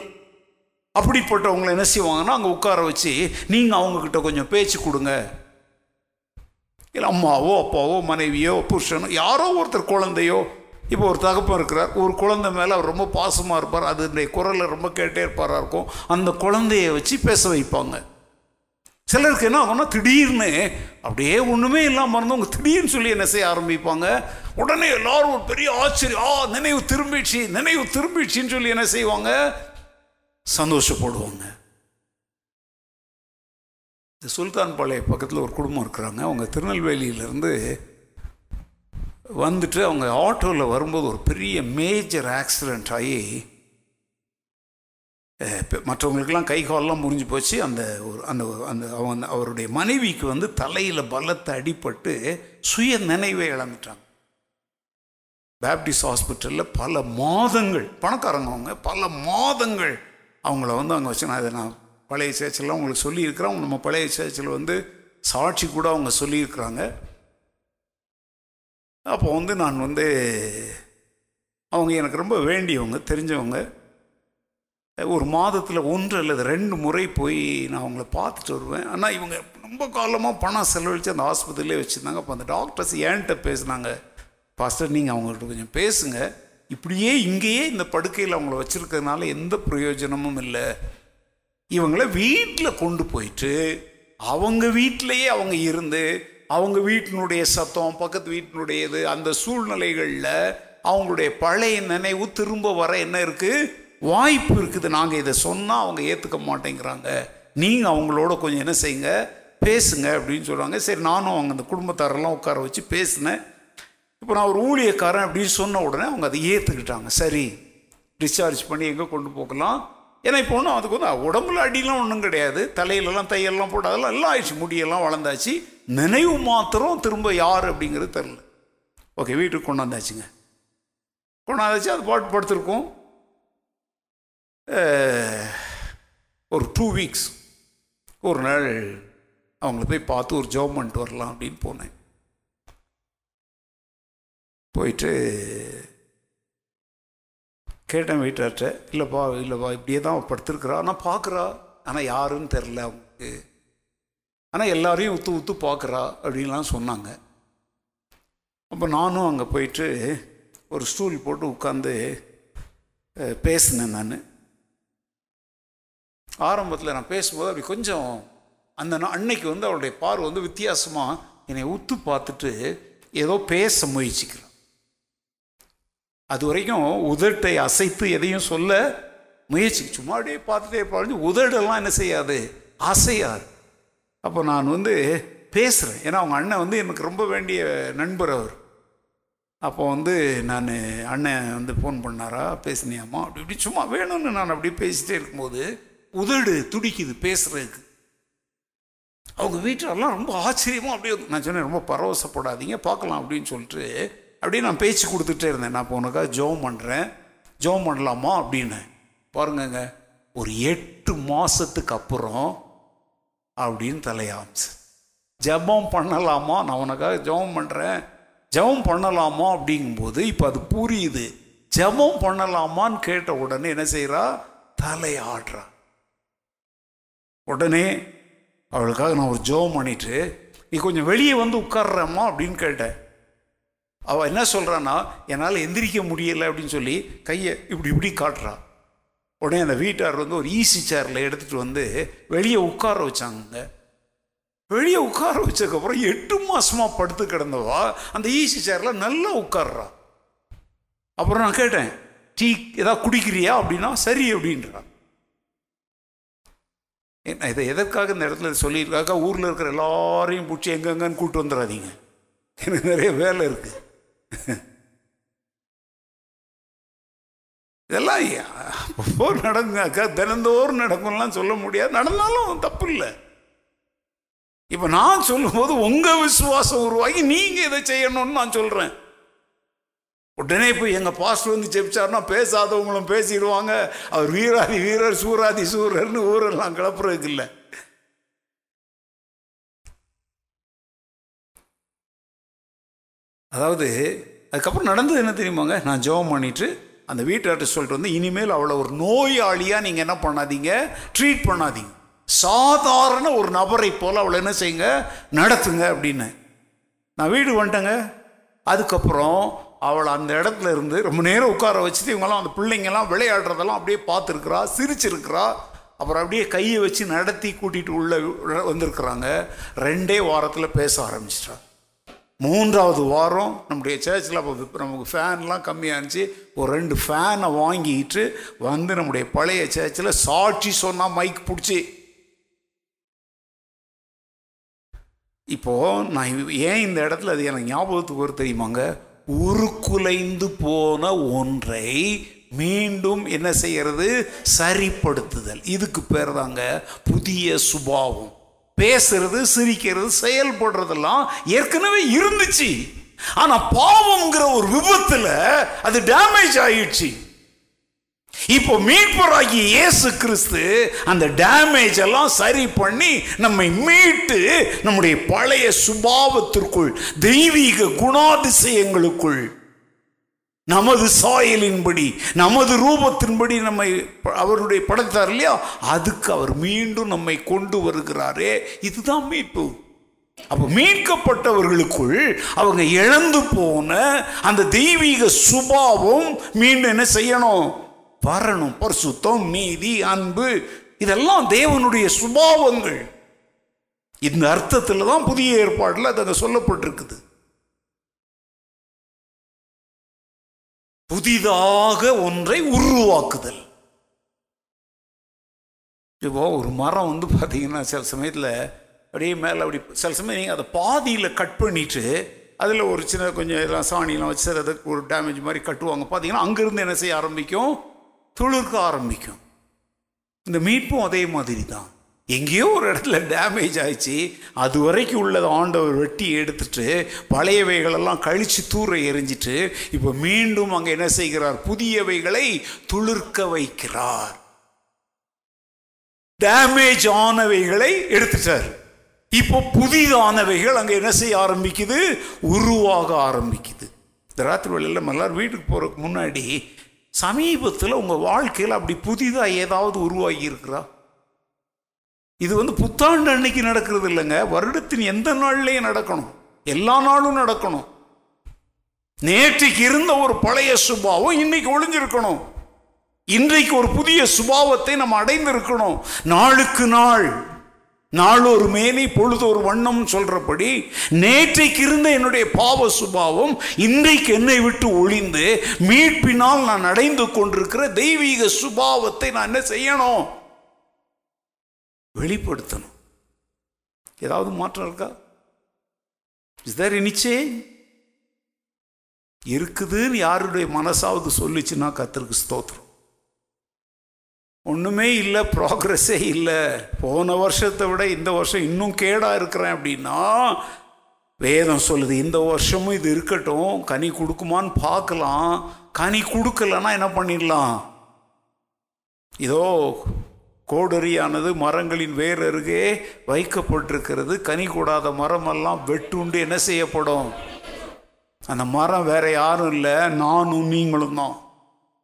அப்படிப்பட்டவங்களை என்ன செய்வாங்கன்னா அங்கே உட்கார வச்சு நீங்கள் அவங்கக்கிட்ட கொஞ்சம் பேச்சு கொடுங்க. இல்லை அம்மாவோ அப்பாவோ மனைவியோ புருஷனோ யாரோ ஒருத்தர் குழந்தையோ இப்போ ஒரு தகப்பன் இருக்கிறார். ஒரு குழந்தை மேலே அவர் ரொம்ப பாசமாக இருப்பார். அதனுடைய குரலை ரொம்ப கேட்டே இருப்பாராக இருக்கும். அந்த குழந்தைய வச்சு பேச வைப்பாங்க. சிலருக்கு என்ன ஆகும்னா திடீர்னு அப்படியே ஒன்றுமே இல்லாமல் இருந்தவங்க திடீர்னு சொல்லி என்ன செய்ய ஆரம்பிப்பாங்க. உடனே எல்லாரும் ஒரு பெரிய ஆச்சரியம். ஆ நினைவு திரும்பிடுச்சு நினைவு திரும்பிடுச்சின்னு சொல்லி என்ன செய்வாங்க? சந்தோஷப்படுவாங்க. இந்த சுல்தான் பாளைய பக்கத்தில் ஒரு குடும்பம் இருக்கிறாங்க. அவங்க திருநெல்வேலியிலேருந்து வந்துட்டு அவங்க ஆட்டோவில் வரும்போது ஒரு பெரிய மேஜர் ஆக்சிடெண்ட் ஆகி மற்றவங்களுக்கெல்லாம் கை காலெல்லாம் முறிஞ்சு போச்சு. அந்த ஒரு அந்த அந்த அவங்க அவருடைய மனைவிக்கு வந்து தலையில் பலத்தை அடிபட்டு சுய நினைவை இழந்துட்டாங்க. பேப்டிஸ்ட் ஹாஸ்பிட்டலில் பல மாதங்கள் பணக்காரங்க அவங்க பல மாதங்கள் அவங்கள வந்து அங்கே வச்சு நான் இதை நான் பழைய சேர்ச்சிலாம் உங்களுக்கு சொல்லியிருக்கிறேன். நம்ம பழைய சேர்ச்சில் வந்து சாட்சி கூட அவங்க சொல்லியிருக்கிறாங்க. அப்போ வந்து நான் வந்து அவங்க எனக்கு ரொம்ப வேண்டியவங்க தெரிஞ்சவங்க. ஒரு மாதத்தில் ஒன்று அல்லது ரெண்டு முறை போய் நான் அவங்கள பார்த்துட்டு வருவேன். ஆனால் இவங்க ரொம்ப காலமாக பணம் செலவழித்து அந்த ஆஸ்பத்திரியிலே வச்சுருந்தாங்க. அப்போ அந்த டாக்டர்ஸ் ஏன்ட்ட பேசுனாங்க பாஸ்டர் நீங்கள் அவங்கள்ட்ட கொஞ்சம் பேசுங்க. இப்படியே இங்கேயே இந்த படுக்கையில் அவங்கள வச்சுருக்கிறதுனால எந்த பிரயோஜனமும் இல்லை. இவங்கள வீட்டில் கொண்டு போயிட்டு அவங்க வீட்டிலையே அவங்க இருந்து அவங்க வீட்டினுடைய சத்தம் பக்கத்து வீட்டினுடையது அந்த சூழ்நிலைகளில் அவங்களுடைய பழைய நினைவு திரும்ப வர என்ன இருக்குது வாய்ப்பு இருக்குது. நாங்கள் இதை சொன்னால் அவங்க ஏற்றுக்க மாட்டேங்கிறாங்க. நீங்கள் அவங்களோட கொஞ்சம் என்ன செய்யுங்க? பேசுங்க அப்படின்னு சொல்கிறாங்க சரி நானும் அவங்க அந்த குடும்பத்தாரெல்லாம் உட்கார வச்சு பேசினேன். இப்போ நான் ஒரு ஊழியக்காரன் அப்படின்னு சொன்ன உடனே அவங்க அதை ஏற்றுக்கிட்டாங்க சரி டிஸ்சார்ஜ் பண்ணி எங்கே கொண்டு போகலாம்? ஏன்னா இப்போ ஒன்றும் அதுக்கு வந்து உடம்புல அடிலாம் ஒன்றும் கிடையாது. தலையிலலாம் தையெல்லாம் போட்டு அதெல்லாம் எல்லாம் ஆயிடுச்சு. முடியெல்லாம் வளர்ந்தாச்சு. நினைவு மாத்திரம் திரும்ப யார் அப்படிங்கிறது தெரில ஓகே வீட்டுக்கு கொண்டாந்தாச்சுங்க. கொண்டாந்தாச்சு அது பாட்டு படுத்திருக்கோம். ஒரு டூ வீக்ஸ் ஒரு நாள் அவங்கள போய் பார்த்து ஒரு ஜாப் பண்ணிட்டு வரலாம் அப்படின்னு போனேன். போயிட்டு கேட்டேன் வீட்டார்ட்ட இல்லைப்பா இல்லைப்பா இப்படியே தான் படுத்துருக்குறா. ஆனால் பார்க்குறா ஆனால் யாருன்னு தெரில அவங்களுக்கு ஆனால் எல்லாரையும் உத்து உத்து பார்க்குறா அப்படின்லாம் சொன்னாங்க. அப்போ நானும் அங்கே போயிட்டு ஒரு ஸ்டூல் போட்டு உட்காந்து பேசினேன் நான். ஆரம்பத்தில் நான் பேசும்போது அப்படி கொஞ்சம் அந்த அன்னைக்கு வந்து அவளுடைய பார்வை வந்து வித்தியாசமாக என்னை உத்து பார்த்துட்டு ஏதோ பேச முயற்சிக்கிறான் அது வரைக்கும் உதட்டை அசைத்து எதையும் சொல்ல முயற்சி சும்மா அப்படியே பார்த்துட்டே இருப்பாள். உதடெல்லாம் என்ன செய்யாது? அசையாது. அப்போ நான் வந்து பேசுகிறேன் ஏன்னா அவங்க அண்ணன் வந்து எனக்கு ரொம்ப வேண்டிய நண்பர் அவர். அப்போ வந்து நான் அண்ணன் வந்து ஃபோன் பண்ணாரா? பேசினியாமா? அப்படி இப்படி சும்மா வேணும்னு நான் அப்படியே பேசிகிட்டே இருக்கும்போது உதடு துடிக்குது பேசுகிறதுக்கு அவங்க வீட்டிலலாம் ரொம்ப ஆச்சரியமாக அப்படியே நான் சொன்னேன் ரொம்ப பரவசப்படாதீங்க பார்க்கலாம் அப்படின்னு சொல்லிட்டு அப்படின்னு நான் பேச்சு கொடுத்துட்டே இருந்தேன். நான் இப்போ உனக்காக ஜோம் பண்ணுறேன் ஜோம் பண்ணலாமா அப்படின்னு. பாருங்கங்க ஒரு எட்டு மாதத்துக்கு அப்புறம் அப்படின்னு தலையாமிச்சு ஜெபம் பண்ணலாமா? நான் உனக்காக ஜெபம் பண்ணுறேன் ஜெபம் பண்ணலாமா அப்படிங்கும்போது இப்போ அது புரியுது. ஜெபம் பண்ணலாமான்னு கேட்ட உடனே என்ன செய்கிறா தலையாடுறா. உடனே அவளுக்காக நான் ஒரு ஜோம் பண்ணிட்டு நீ கொஞ்சம் வெளியே வந்து உட்கார்றம்மா அப்படின்னு கேட்டேன். அவள் என்ன சொல்கிறான்னா என்னால் எந்திரிக்க முடியலை அப்படின்னு சொல்லி கையை இப்படி இப்படி காட்டுறா. உடனே அந்த வீட்டார் வந்து ஒரு ஈசி சேரில் எடுத்துகிட்டு வந்து வெளியே உட்கார வச்சாங்க வெளியே உட்கார வச்சதுக்கப்புறம் எட்டு மாதமாக படுத்து கிடந்தவா அந்த ஈசி சேரில் நல்லா உட்கார்றா. அப்புறம் நான் கேட்டேன் டீ ஏதாவது குடிக்கிறியா? அப்படின்னா சரி அப்படின்றா. என்ன இதை எதற்காக இந்த இடத்துல சொல்லியிருக்காக்கா ஊரில் இருக்கிற எல்லாரையும் பிடிச்சி எங்கெங்கன்னு கூப்பிட்டு வந்துடாதீங்க எனக்கு நிறைய வேலை இருக்குது இதெல்லாம் அப்போ நடந்தாக்கா தினந்தோறும் நடக்கும்லாம் சொல்ல முடியாது. நடந்தாலும் தப்பு இல்லை இப்போ நான் சொல்லும்போது உங்கள் விசுவாசம் உருவாகி நீங்கள் இதை செய்யணும்னு நான் சொல்கிறேன் உடனே போய் எங்கள் பாஸ்டர் வந்து ஜெபிச்சார்னா பேசாதவங்களும் பேசிடுவாங்க. அவர் வீராதி வீரர் சூராதி சூரர்னு ஊரெல்லாம் கிளப்புறதுக்கு இல்லை. அதாவது அதுக்கப்புறம் நடந்தது என்ன தெரியுமாங்க? நான் ஜெபம் பண்ணிட்டு அந்த வீட்டார்ட்ட சொல்லிட்டு வந்து இனிமேல் அவளை ஒரு நோயாளியாக நீங்கள் என்ன பண்ணாதீங்க? ட்ரீட் பண்ணாதீங்க. சாதாரண ஒரு நபரை போல் அவளை என்ன செய்யுங்க? நடத்துங்க அப்படின்னு. நான் வீடு வந்துட்டேங்க. அதுக்கப்புறம் அவளை அந்த இடத்துல இருந்து ரொம்ப நேரம் உட்கார வச்சுட்டு இவங்கெல்லாம் அந்த பிள்ளைங்கெல்லாம் விளையாடுறதெல்லாம் அப்படியே பார்த்துருக்குறா சிரிச்சிருக்கிறா. அப்புறம் அப்படியே கையை வச்சு நடத்தி கூட்டிகிட்டு உள்ளே வந்திருக்கிறாங்க. ரெண்டே வாரத்தில் பேச ஆரம்பிச்சிட்டா. மூன்றாவது வாரம் நம்முடைய சர்ச்சில் அப்போ நமக்கு ஃபேன்லாம் கம்மியாக இருந்துச்சு. ஒரு ரெண்டு ஃபேனை வாங்கிட்டு வந்து நம்முடைய பழைய சேர்ச்சில் சாட்சி சொன்னால் மைக் பிடிச்சி. இப்போது நான் ஏன் இந்த இடத்துல அது எனக்கு ஞாபகத்துக்கு வரும் தெரியுமாங்க? உருக்குலைந்து போன ஒன்றை மீண்டும் என்ன செய்கிறது சரிப்படுத்துதல். இதுக்கு பேர் தாங்க புதிய சுபாவம். பேசுறது சிரிக்கிறது செயல்படுறதெல்லாம் ஏற்கனவே இருந்துச்சு. ஆனா பாவம்ங்கிற ஒரு விபத்துல அது டேமேஜ் ஆயிடுச்சு. இப்போ மீட்பராகி இயேசு கிறிஸ்து அந்த டேமேஜ் எல்லாம் சரி பண்ணி நம்மை மீட்டு நம்முடைய பழைய சுபாவத்திற்குள் தெய்வீக குணாதிசயங்களுக்குள் நமது சாயலின்படி நமது ரூபத்தின்படி நம்மை அவருடைய படைத்தார் இல்லையா? அதுக்கு அவர் மீண்டும் நம்மை கொண்டு வருகிறாரே. இதுதான் மீட்பு. அப்போ மீட்கப்பட்டவர்களுக்குள் அவங்க இழந்து போன அந்த தெய்வீக சுபாவம் மீண்டும் என்ன செய்யணும்? வரணும். பரிசுத்தம் நீதி அன்பு. இதெல்லாம் தேவனுடைய சுபாவங்கள். இந்த அர்த்தத்தில் தான் புதிய ஏற்பாடில் அது அங்கே சொல்லப்பட்டிருக்குது. புதிதாக ஒன்றை உருவாக்குதல். இப்போ ஒரு மரம் வந்து பார்த்தீங்கன்னா சில சமயத்தில் அப்படியே மேலே அப்படி சில சமயம் நீங்கள் அதை பாதியில் கட் பண்ணிட்டு அதில் ஒரு சின்ன கொஞ்சம் எல்லாம் சாணியெலாம் வச்சு அதை ஒரு டேமேஜ் மாதிரி கட்டுவாங்க. பார்த்தீங்கன்னா அங்கேருந்து என்ன செய்ய ஆரம்பிக்கும்? துளிர்க்க ஆரம்பிக்கும். இந்த மீட்பும் அதே மாதிரி தான் எங்கேயோ ஒரு இடத்துல டேமேஜ் ஆயிடுச்சு. அது வரைக்கும் உள்ளதை ஆண்டவர் வெட்டி எடுத்துட்டு பழையவைகளெல்லாம் கழித்து தூர எரிஞ்சிட்டு இப்போ மீண்டும் அங்கே என்ன செய்கிறார்? புதியவைகளை துளிர்க்க வைக்கிறார். டேமேஜ் ஆனவைகளை எடுத்துட்டார். இப்போ புதிதானவைகள் அங்கே என்ன செய்ய ஆரம்பிக்குது? உருவாக ஆரம்பிக்குது. இந்த ராத்திரி வேலையில் எல்லாரும் வீட்டுக்கு போகிறதுக்கு முன்னாடி சமீபத்தில் உங்கள் வாழ்க்கையில் அப்படி புதிதாக ஏதாவது உருவாகி இருக்கிறா இது வந்து புத்தாண்டு அன்னைக்கு நடக்கிறது இல்லைங்க. வருடத்தின் எந்த நாள்லையும் நடக்கணும். எல்லா நாளும் நடக்கணும். நேற்றைக்கு இருந்த ஒரு பழைய சுபாவம் இன்னைக்கு ஒளிஞ்சிருக்கணும். இன்றைக்கு ஒரு புதிய சுபாவத்தை நம்ம அடைந்திருக்கணும். நாளுக்கு நாள் நாள் ஒரு மேனி பொழுது ஒரு வண்ணம் சொல்றபடி நேற்றைக்கு இருந்த என்னுடைய பாவ சுபாவம் இன்றைக்கு என்னை விட்டு ஒளிந்து மீட்பினால் நான் அடைந்து கொண்டிருக்கிற தெய்வீக சுபாவத்தை நான் என்ன செய்யணும்? வெளிப்படுத்தணும். ஏதாவது மாற்றம் இருக்கா? இஸ் தேர் இனிச்சே இருக்குதுன்னு யாருடைய மனசாவது சொல்லிச்சுன்னா கத்திற்கு ஸ்தோத்திரம். ஒன்றுமே இல்லை ப்ராக்ரஸே இல்லை. போன வருஷத்தை விட இந்த வருஷம் இன்னும் கேடாக இருக்கிறேன் அப்படின்னா வேதம் சொல்லுது இந்த வருஷமும் இது இருக்கட்டும் கனி கொடுக்குமான்னு பார்க்கலாம். கனி கொடுக்கலன்னா என்ன பண்ணிடலாம்? இதோ கோடரியானது மரங்களின் வேர் அருகே வைக்கப்பட்டிருக்கிறது. கனி கூடாத மரமெல்லாம் வெட்டுண்டு என்ன செய்யப்படும்? அந்த மரம் வேற யாரும் இல்லை நானும் நீங்களும் தான்.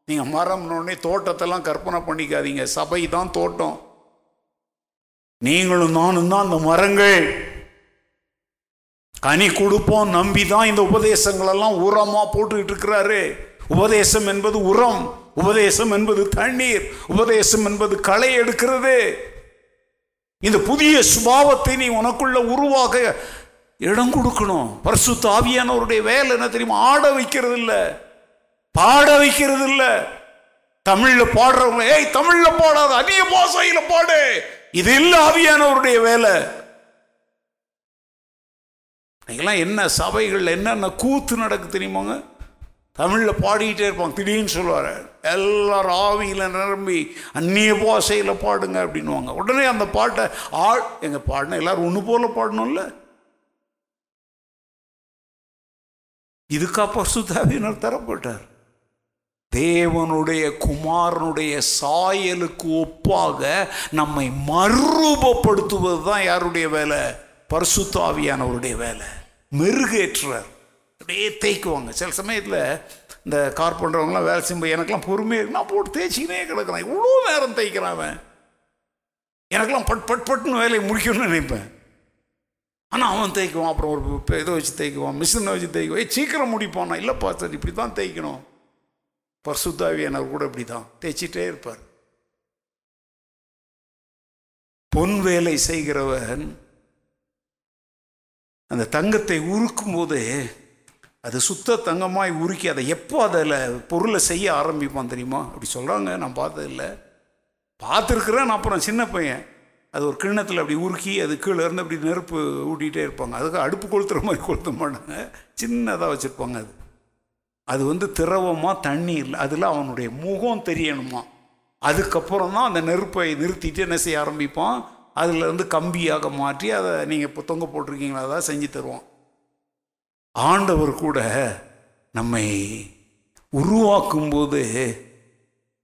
நீங்கள் மரம்னோடனே தோட்டத்தெல்லாம் கற்பனை பண்ணிக்காதீங்க. சபை தான் தோட்டம். நீங்களும் நானும் தான் அந்த மரங்கள். கனி கொடுப்போம் நம்பி தான் இந்த உபதேசங்களெல்லாம் உரமாக போட்டுக்கிட்டு இருக்கிறாரு. உபதேசம் என்பது உரம். உபதேசம் என்பது தண்ணீர் உபதேசம் என்பது களை எடுக்கிறது. இந்த புதிய சுபாவத்தை நீ உனக்குள்ள உருவாக இடம் கொடுக்கணும். பரிசு ஆவியானவருடைய வேலை என்ன தெரியுமா? ஆட வைக்கிறது இல்லை பாட வைக்கிறது இல்லை தமிழில் பாடுறவங்க ஏய் தமிழில் பாடாத அந்நிய பாசையில் பாடு. இது இல்லை ஆவியானவருடைய வேலை. இன்னைக்கெல்லாம் என்ன சபைகள் என்னென்ன கூத்து நடக்கு தெரியுமாங்க? தமிழில் பாடிக்கிட்டே இருப்பாங்க திடீர்னு சொல்லுவார். எல்லாரும் ஆவியில் நிரம்பி அந்நிய பாஷையில் பாடுங்க அப்படின்னுவாங்க. உடனே அந்த பாட்டை ஆள் எங்கள் பாடின எல்லாரும் ஒன்று போல பாடணும்ல. இதுக்கா பசுதாவினர் தரப்பட்டார். தேவனுடைய குமாரனுடைய சாயலுக்கு ஒப்பாக நம்மை மறுரூபப்படுத்துவது தான் யாருடைய வேலை? பரிசுத்தாவியானவருடைய வேலை. மெருகேற்றுறார். அப்படியே தேய்க்குவாங்க. சில சமயத்தில் இந்த கார் பண்ணுறவங்களாம் வேலை செய்யும்போது எனக்கெல்லாம் பொறுமையாக இருக்கு. நான் போட்டு தேய்ச்சிக்கினே கிடக்கிறேன். இவ்வளோ நேரம் தேய்க்கிறான் அவன். எனக்கெல்லாம் பட் பட் பட்டுன்னு வேலையை முடிக்கணும்னு நினைப்பேன். ஆனால் அவன் தேய்க்குவான். அப்புறம் ஒரு இப்போ இதை வச்சு தேய்க்குவான். மிஷினை வச்சு தேய்க்குவான். ஏ சீக்கிரம் முடிப்பானா இல்லைப்பா சார் இப்படி தான் தேய்க்கணும் பர்சுத்தாவியானவர் கூட இப்படி தான் தேய்ச்சிட்டே இருப்பார். பொன் வேலை செய்கிறவன் அந்த தங்கத்தை உருக்கும் போது அது சுத்த தங்கமாய் உருக்கி அதை எப்போ அதில் பொருளை செய்ய ஆரம்பிப்பான் தெரியுமா? அப்படி சொல்கிறாங்க நான் பார்த்ததில்ல பார்த்துருக்குறேன் அப்புறம் சின்ன பையன். அது ஒரு கிண்ணத்தில் அப்படி உருக்கி அது கீழே இருந்து அப்படி நெருப்பு ஊட்டிகிட்டே இருப்பாங்க. அதுக்கு அடுப்பு கொளுத்துற மாதிரி கொளுத்த மாட்டாங்க. சின்னதாக வச்சுருப்பாங்க அது. அது வந்து திரவமாக தண்ணி இல்லை அதில் அவனுடைய முகம் தெரியணுமா? அதுக்கப்புறம் தான் அந்த நெருப்பை நிறுத்திட்டு என்ன செய்ய ஆரம்பிப்பான்? அதில் இருந்து கம்பியாக மாற்றி அதை நீங்கள் இப்போ தொங்க போட்டிருக்கீங்களா? அதான் செஞ்சு தருவான். ஆண்டவர் கூட நம்மை உருவாக்கும் போது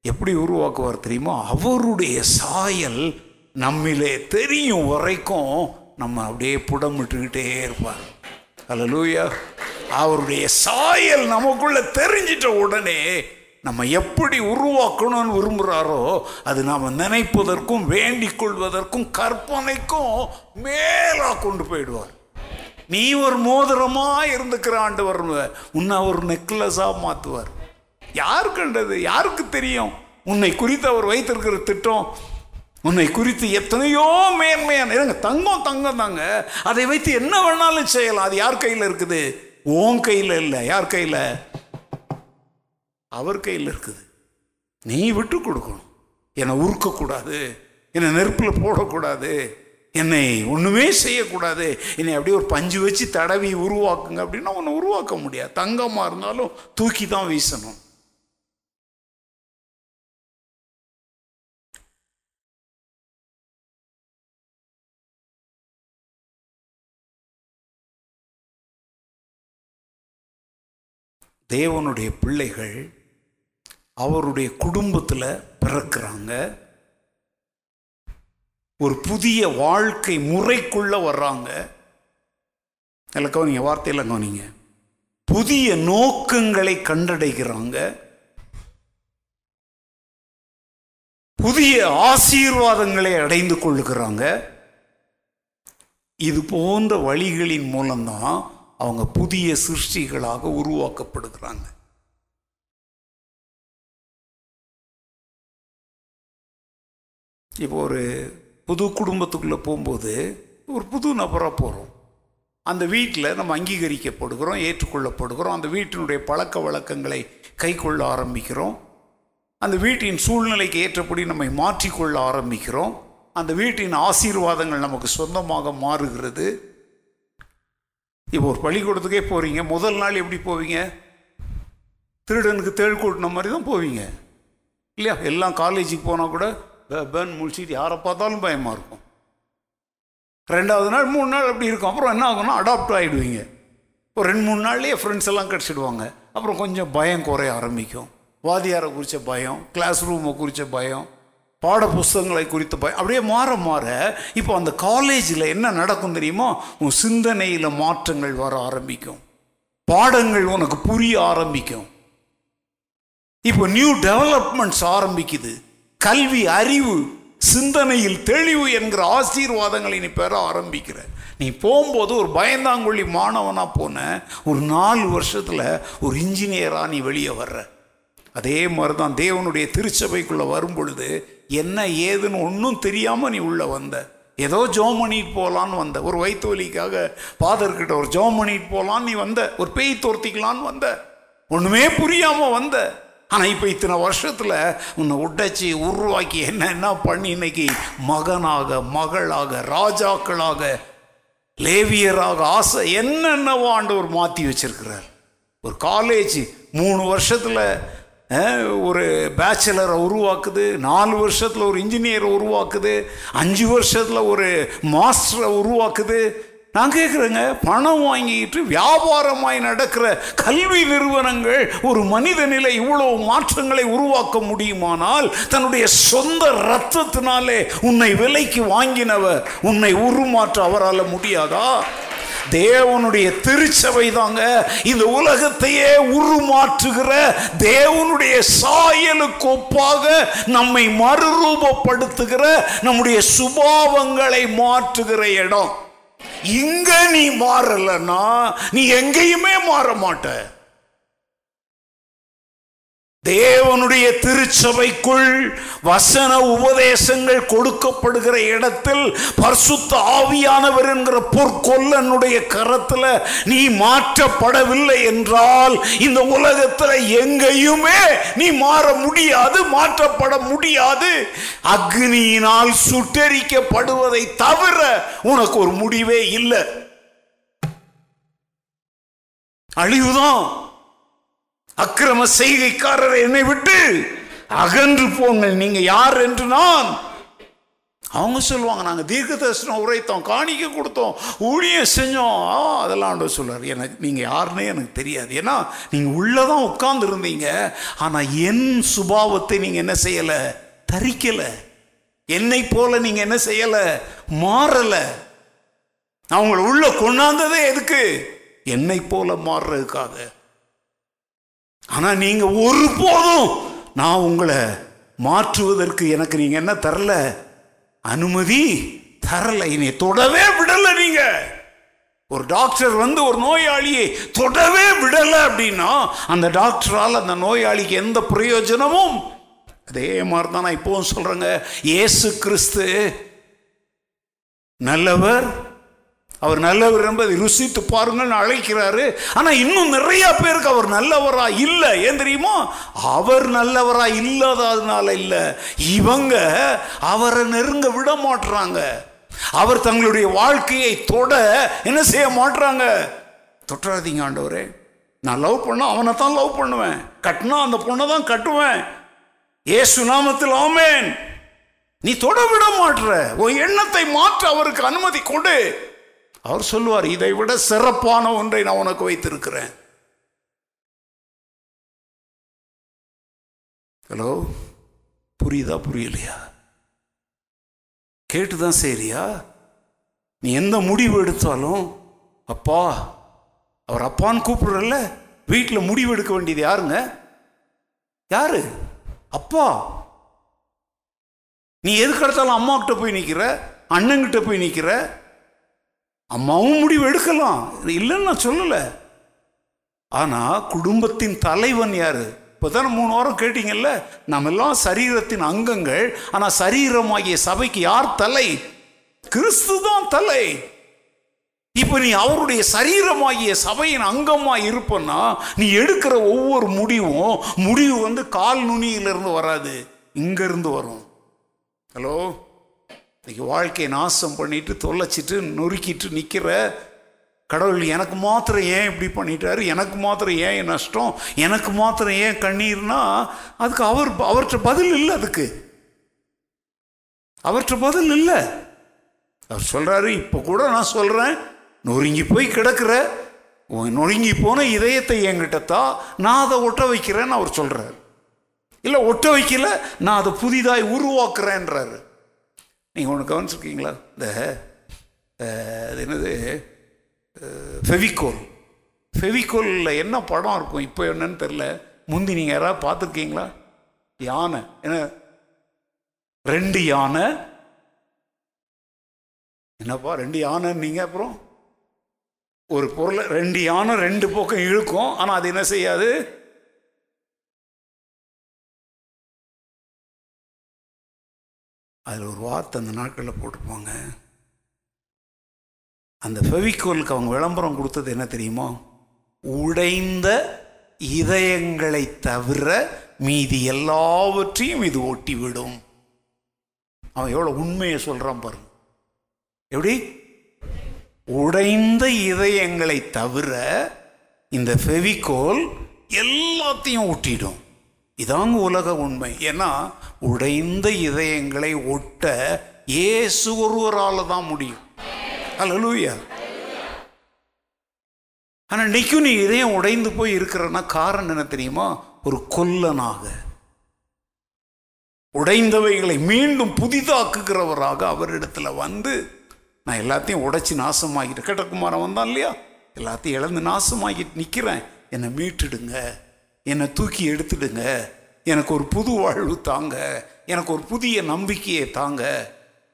எப்படி உருவாக்குவார் தெரியுமா? அவருடைய சாயல் நம்மிலே தெரியும் வரைக்கும் நம்ம அப்படியே புடமிட்டுக்கிட்டே இருப்பார். அல்லூயா அவருடைய சாயல் நமக்குள்ள தெரிஞ்சிட்ட உடனே நம்ம எப்படி உருவாக்கணும்னு விரும்புகிறாரோ அது நாம் நினைப்பதற்கும் வேண்டிக் கொள்வதற்கும் கற்பனைக்கும் மேலாக கொண்டு போயிடுவார். நீ ஒரு மோதிரமா இருந்துக்கிற ஆண்டவர் உன்னை ஒரு நெக்லஸாக மாற்றுவார் யார் கண்டது? யாருக்கு தெரியும்? உன்னை குறித்து அவர் வைத்திருக்கிற திட்டம் உன்னை குறித்து எத்தனையோ மேன்மையான இருங்க தங்கம் தங்கம் தாங்க. அதை வைத்து என்ன வேணாலும் செய்யலாம். அது யார் கையில் இருக்குது? ஓன் கையில் இல்லை. யார் கையில்? அவர் கையில் இருக்குது. நீ விட்டு கொடுக்கணும். என்னை உருக்கக்கூடாது. என்னை நெருப்பில் போடக்கூடாது. என்னை ஒன்றுமே செய்யக்கூடாது. என்னை அப்படியே ஒரு பஞ்சு வச்சு தடவி உருவாக்குங்க அப்படின்னா உன்னை உருவாக்க முடியாது. தங்கமாக இருந்தாலும் தூக்கி தான் வீசணும். தேவனுடைய பிள்ளைகள் அவருடைய குடும்பத்தில் பிறக்கிறாங்க. ஒரு புதிய வாழ்க்கை முறைக்குள்ளே வர்றாங்க. இல்லை கவனிங்க வார்த்தையில் கவனிங்க. புதிய நோக்கங்களை கண்டடைகிறாங்க. புதிய ஆசீர்வாதங்களை அடைந்து கொள்ளுகிறாங்க. இது போன்ற வழிகளின் மூலம்தான் அவங்க புதிய சிருஷ்டிகளாக உருவாக்கப்படுகிறாங்க. இப்போ ஒரு புது குடும்பத்துக்குள்ளே போகும்போது ஒரு புது நபராக போகிறோம் அந்த வீட்டில் நம்ம அங்கீகரிக்கப்படுகிறோம் ஏற்றுக்கொள்ளப்படுகிறோம். அந்த வீட்டினுடைய பழக்க வழக்கங்களை கை கொள்ள ஆரம்பிக்கிறோம். அந்த வீட்டின் சூழ்நிலைக்கு ஏற்றபடி நம்மை மாற்றிக்கொள்ள ஆரம்பிக்கிறோம். அந்த வீட்டின் ஆசீர்வாதங்கள் நமக்கு சொந்தமாக மாறுகிறது. இப்போ ஒரு பள்ளிக்கூடத்துக்கே போகிறீங்க முதல் நாள் எப்படி போவீங்க? திருடனுக்கு தேள் கூட்டின மாதிரி தான் போவீங்க. இல்லையா? எல்லாம் காலேஜுக்கு போனால் கூட பேபன் முழிச்சிட்டு யாரை பார்த்தாலும் பயமாக இருக்கும் ரெண்டாவது நாள் மூணு நாள் அப்படி இருக்கும் அப்புறம் என்ன ஆகும்னா அடாப்ட் ஆகிடுவீங்க ஒரு ரெண்டு மூணு நாள்லேயே ஃப்ரெண்ட்ஸ் எல்லாம் கிடச்சிடுவாங்க அப்புறம் கொஞ்சம் பயம் குறைய ஆரம்பிக்கும் வாதியாரை குறித்த பயம் கிளாஸ் ரூமை குறித்த பயம் பாட புஸ்தகங்களை குறித்த பயம் அப்படியே மாற மாற இப்போ அந்த காலேஜில் என்ன நடக்கும் தெரியுமோ உன் சிந்தனையில் மாற்றங்கள் வர ஆரம்பிக்கும் பாடங்கள் உனக்கு புரிய ஆரம்பிக்கும் இப்போ நியூ டெவலப்மெண்ட்ஸ் ஆரம்பிக்குது கல்வி அறிவு சிந்தனையில் தெளிவு என்கிற ஆசீர்வாதங்களை நீ பெற ஆரம்பிக்கிற. நீ போகும்போது ஒரு பயந்தாங்கொள்ளி மாணவனாக போன ஒரு நாலு வருஷத்தில் ஒரு இன்ஜினியராக நீ வெளியே வர்ற. அதே மாதிரி தான் தேவனுடைய திருச்சபைக்குள்ளே வரும் பொழுது என்ன ஏதுன்னு ஒன்றும் தெரியாமல் நீ உள்ளே வந்த. ஏதோ ஜோம் பண்ணிட்டு போகலான்னு வந்த. ஒரு வயிற்று வலிக்காக ஃபாதர்கிட்ட ஒரு ஜோம் பண்ணிட்டு போகலான்னு நீ வந்த. ஒரு பேய் தோர்த்திக்கலான்னு வந்த. ஒன்றுமே புரியாமல் வந்த. ஆனால் இப்போ இத்தனை வருஷத்தில் உன்னை உடைச்சி உருவாக்கி என்ன என்ன பண்ணி இன்னைக்கு? மகனாக மகளாக ராஜாக்களாக லேவியராக ஆசை என்னென்னவோ ஆண்டவர் மாற்றி வச்சிருக்கிறார். ஒரு காலேஜ் மூணு வருஷத்தில் ஒரு பேச்சுலரை உருவாக்குது நாலு வருஷத்தில் ஒரு இன்ஜினியரை உருவாக்குது அஞ்சு வருஷத்தில் ஒரு மாஸ்டரை உருவாக்குது நான் கேட்குறேங்க பணம் வாங்கிட்டு வியாபாரமாய் நடக்கிற கல்வி நிறுவனங்கள் ஒரு மனித நிலை இவ்வளோ மாற்றங்களை உருவாக்க முடியுமானால் தன்னுடைய சொந்த ரத்தத்தினாலே உன்னை விலைக்கு வாங்கினவர் உன்னை உருமாற்ற அவரால் முடியாதா? தேவனுடைய திருச்சபை தாங்க இந்த உலகத்தையே உருமாற்றுகிற தேவனுடைய சாயலுக்கு ஒப்பாக நம்மை மறுரூபப்படுத்துகிற நம்முடைய சுபாவங்களை மாற்றுகிற இடம். இங்க நீ மாறலன்னா நீ எங்கேயுமே மாற மாட்ட. தேவனுடைய திருச்சபைக்குள் வசன உபதேசங்கள் கொடுக்கப்படுகிற இடத்தில் பர்சுத்த ஆவியானவர் என்கிற பொற்கொல்லனுடைய கரத்தில் நீ மாற்றப்படவில்லை என்றால் இந்த உலகத்துல எங்கேயுமே நீ மாற முடியாது மாற்றப்பட முடியாது. அக்னியினால் சுட்டரிக்கப்படுவதை தவிர உனக்கு ஒரு முடிவே இல்லை. அழிவுதான். அக்கிரம செய்கைக்காரர் என்னை விட்டு அகன்று போங்கள். நீங்க யார் என்று நான் அவங்க சொல்லுவாங்க நாங்கள் தீர்க்க தரிசனம் உரைத்தோம் காணிக்க கொடுத்தோம் ஊழியம் செஞ்சோம். ஆ அதெல்லாம் ஆண்டவர் சொல்றாரு. எனக்கு நீங்கள் யாருன்னே எனக்கு தெரியாது. ஏன்னா நீங்கள் உள்ளதான் உட்கார்ந்து இருந்தீங்க ஆனால் என் சுபாவத்தை நீங்கள் என்ன செய்யலை? தரிக்கலை. என்னை போல நீங்கள் என்ன செய்யலை? மாறலை. அவங்கள உள்ள கொண்டாந்ததே எதுக்கு? என்னை போல மாறுறதுக்காக. ஆனால் நீங்கள் ஒருபோதும் நான் உங்களை மாற்றுவதற்கு எனக்கு நீங்கள் என்ன தரல? அனுமதி தரல. இனி தொடவே விடலை நீங்கள் ஒரு டாக்டர் வந்து ஒரு நோயாளியை தொடவே விடலை அப்படின்னா அந்த டாக்டரால் அந்த நோயாளிக்கு எந்த பிரயோஜனமும்? அதே மாதிரி தான் நான் இப்போவும் சொல்கிறேங்க ஏசு கிறிஸ்து நல்லவர் அவர் நல்லவர் என்பதை ருசித்து பாருங்கள்னு அழைக்கிறாரு. ஆனா இன்னும் நிறைய பேருக்கு அவர் நல்லவரா இல்லை. ஏன் தெரியுமா? அவர் நல்லவரா இல்லாததுனால இல்லை. இவங்க அவரை நெருங்க விட மாட்டுறாங்க அவர் தங்களுடைய வாழ்க்கையை தொட என்ன செய்ய மாட்டுறாங்க தொட்டாதீங்க ஆண்டவரே. நான் லவ் பண்ண அவனை தான் லவ் பண்ணுவேன். கட்டினா அந்த பொண்ணை தான் கட்டுவேன். ஏசு நாமத்தில் ஆமேன். நீ தொட விட மாட்டுற உன் எண்ணத்தை மாற்ற அவருக்கு அனுமதி கொடு. அவர் சொல்லுவார் இதை விட சிறப்பான ஒன்றை நான் உனக்கு வைத்திருக்கிறேன். ஹலோ? புரியுதா புரியலையா? கேட்டுதான் சரியா நீ எந்த முடிவு எடுத்தாலும் அப்பா அவர் அப்பான்னு கூப்பிடுறல்ல வீட்டில் முடிவு எடுக்க வேண்டியது யாருங்க? யாரு? அப்பா. நீ எதுக்கு எடுத்தாலும் போய் நிற்கிற அண்ணங்கிட்ட போய் நிற்கிற அம்மாவும் முடிவு எடுக்கலாம். இல்லைன்னு நான் சொல்லலை. ஆனால் குடும்பத்தின் தலைவன் யார்? இப்போ தானே மூணு வாரம் கேட்டீங்கல்ல? நம்ம எல்லாம் சரீரத்தின் அங்கங்கள். ஆனால் சரீரமாகிய சபைக்கு யார் தலை? கிறிஸ்து தான் தலை. இப்போ நீ அவருடைய சரீரமாகிய சபையின் அங்கமாக இருப்பன்னா நீ எடுக்கிற ஒவ்வொரு முடிவும் முடிவு வந்து கால் நுனியிலிருந்து வராது. இங்கேருந்து வரும். ஹலோ இன்னைக்கு வாழ்க்கையை நாசம் பண்ணிட்டு தொலைச்சிட்டு நொறுக்கிட்டு நிற்கிற கடவுள் எனக்கு மாத்திரம் ஏன் இப்படி பண்ணிட்டாரு? எனக்கு மாத்திரம் ஏன் நஷ்டம்? எனக்கு மாத்திரம் ஏன் கண்ணீர்னா அதுக்கு அவர் அவர்கிட்ட பதில் இல்லை அதுக்கு. அவர்கிட்ட பதில் இல்லை. அவர் சொல்கிறாரு இப்போ கூட நான் சொல்கிறேன் நொறுங்கி போய் கிடக்கிற நொறுங்கி போன இதயத்தை என்கிட்ட தான் நான் அதை ஒட்ட வைக்கிறேன்னு அவர் சொல்கிறார் இல்லை ஒட்ட வைக்கல நான் அதை புதிதாய் உருவாக்குறேன்றாரு. நீங்கள் ஒன்று கவனிச்சிருக்கீங்களா? இந்த அது என்னது? ஃபெவிகோல். ஃபெவிகோலில் என்ன படம் இருக்கும்? இப்போ என்னன்னு தெரில முந்தி நீங்கள் யாராவது பார்த்துருக்கீங்களா? யானை. என்ன? ரெண்டு யானை. என்னப்பா ரெண்டு யானை நீங்கள் அப்புறம்? ஒரு பொருளை ரெண்டு யானை ரெண்டு பக்கம் இழுக்கும். ஆனால் அது என்ன செய்யாது? அதில் ஒரு வார்த்தை அந்த நாட்களில் போட்டுப்பாங்க அந்த ஃபெவிகோலுக்கு அவங்க விளம்பரம் கொடுத்தது என்ன தெரியுமா? உடைந்த இதயங்களை தவிர மீதி எல்லாவற்றையும் இது ஒட்டி விடும் அவன் எவ்வளோ உண்மையை சொல்கிறான் பாருங்க. எப்படி? உடைந்த இதயங்களை தவிர இந்த ஃபெவிகோல் எல்லாத்தையும் ஒட்டிடும். இதாங்க உலக உண்மை. ஏன்னா உடைந்த இதயங்களை ஒட்ட இயேசு ஒருவரால் தான் முடியும். அலலூயா ஆனால் இன்னைக்கும் நீ இதயம் உடைந்து போய் இருக்கிறன்னா காரணம் என்ன தெரியுமா? ஒரு கொல்லனாக. உடைந்தவைகளை மீண்டும் புதிதாக்குகிறவராக அவரிடத்துல வந்து நான் எல்லாத்தையும் உடைச்சி நாசமாகிட்டு கட்டக்குமாரன் வந்தான் இல்லையா? எல்லாத்தையும் இழந்து நாசமாகிட்டு நிற்கிறேன் என்னை மீட்டுடுங்க. என்னை தூக்கி எடுத்துடுங்க. எனக்கு ஒரு புது வாழ்வு தாங்க. எனக்கு ஒரு புதிய நம்பிக்கையை தாங்க.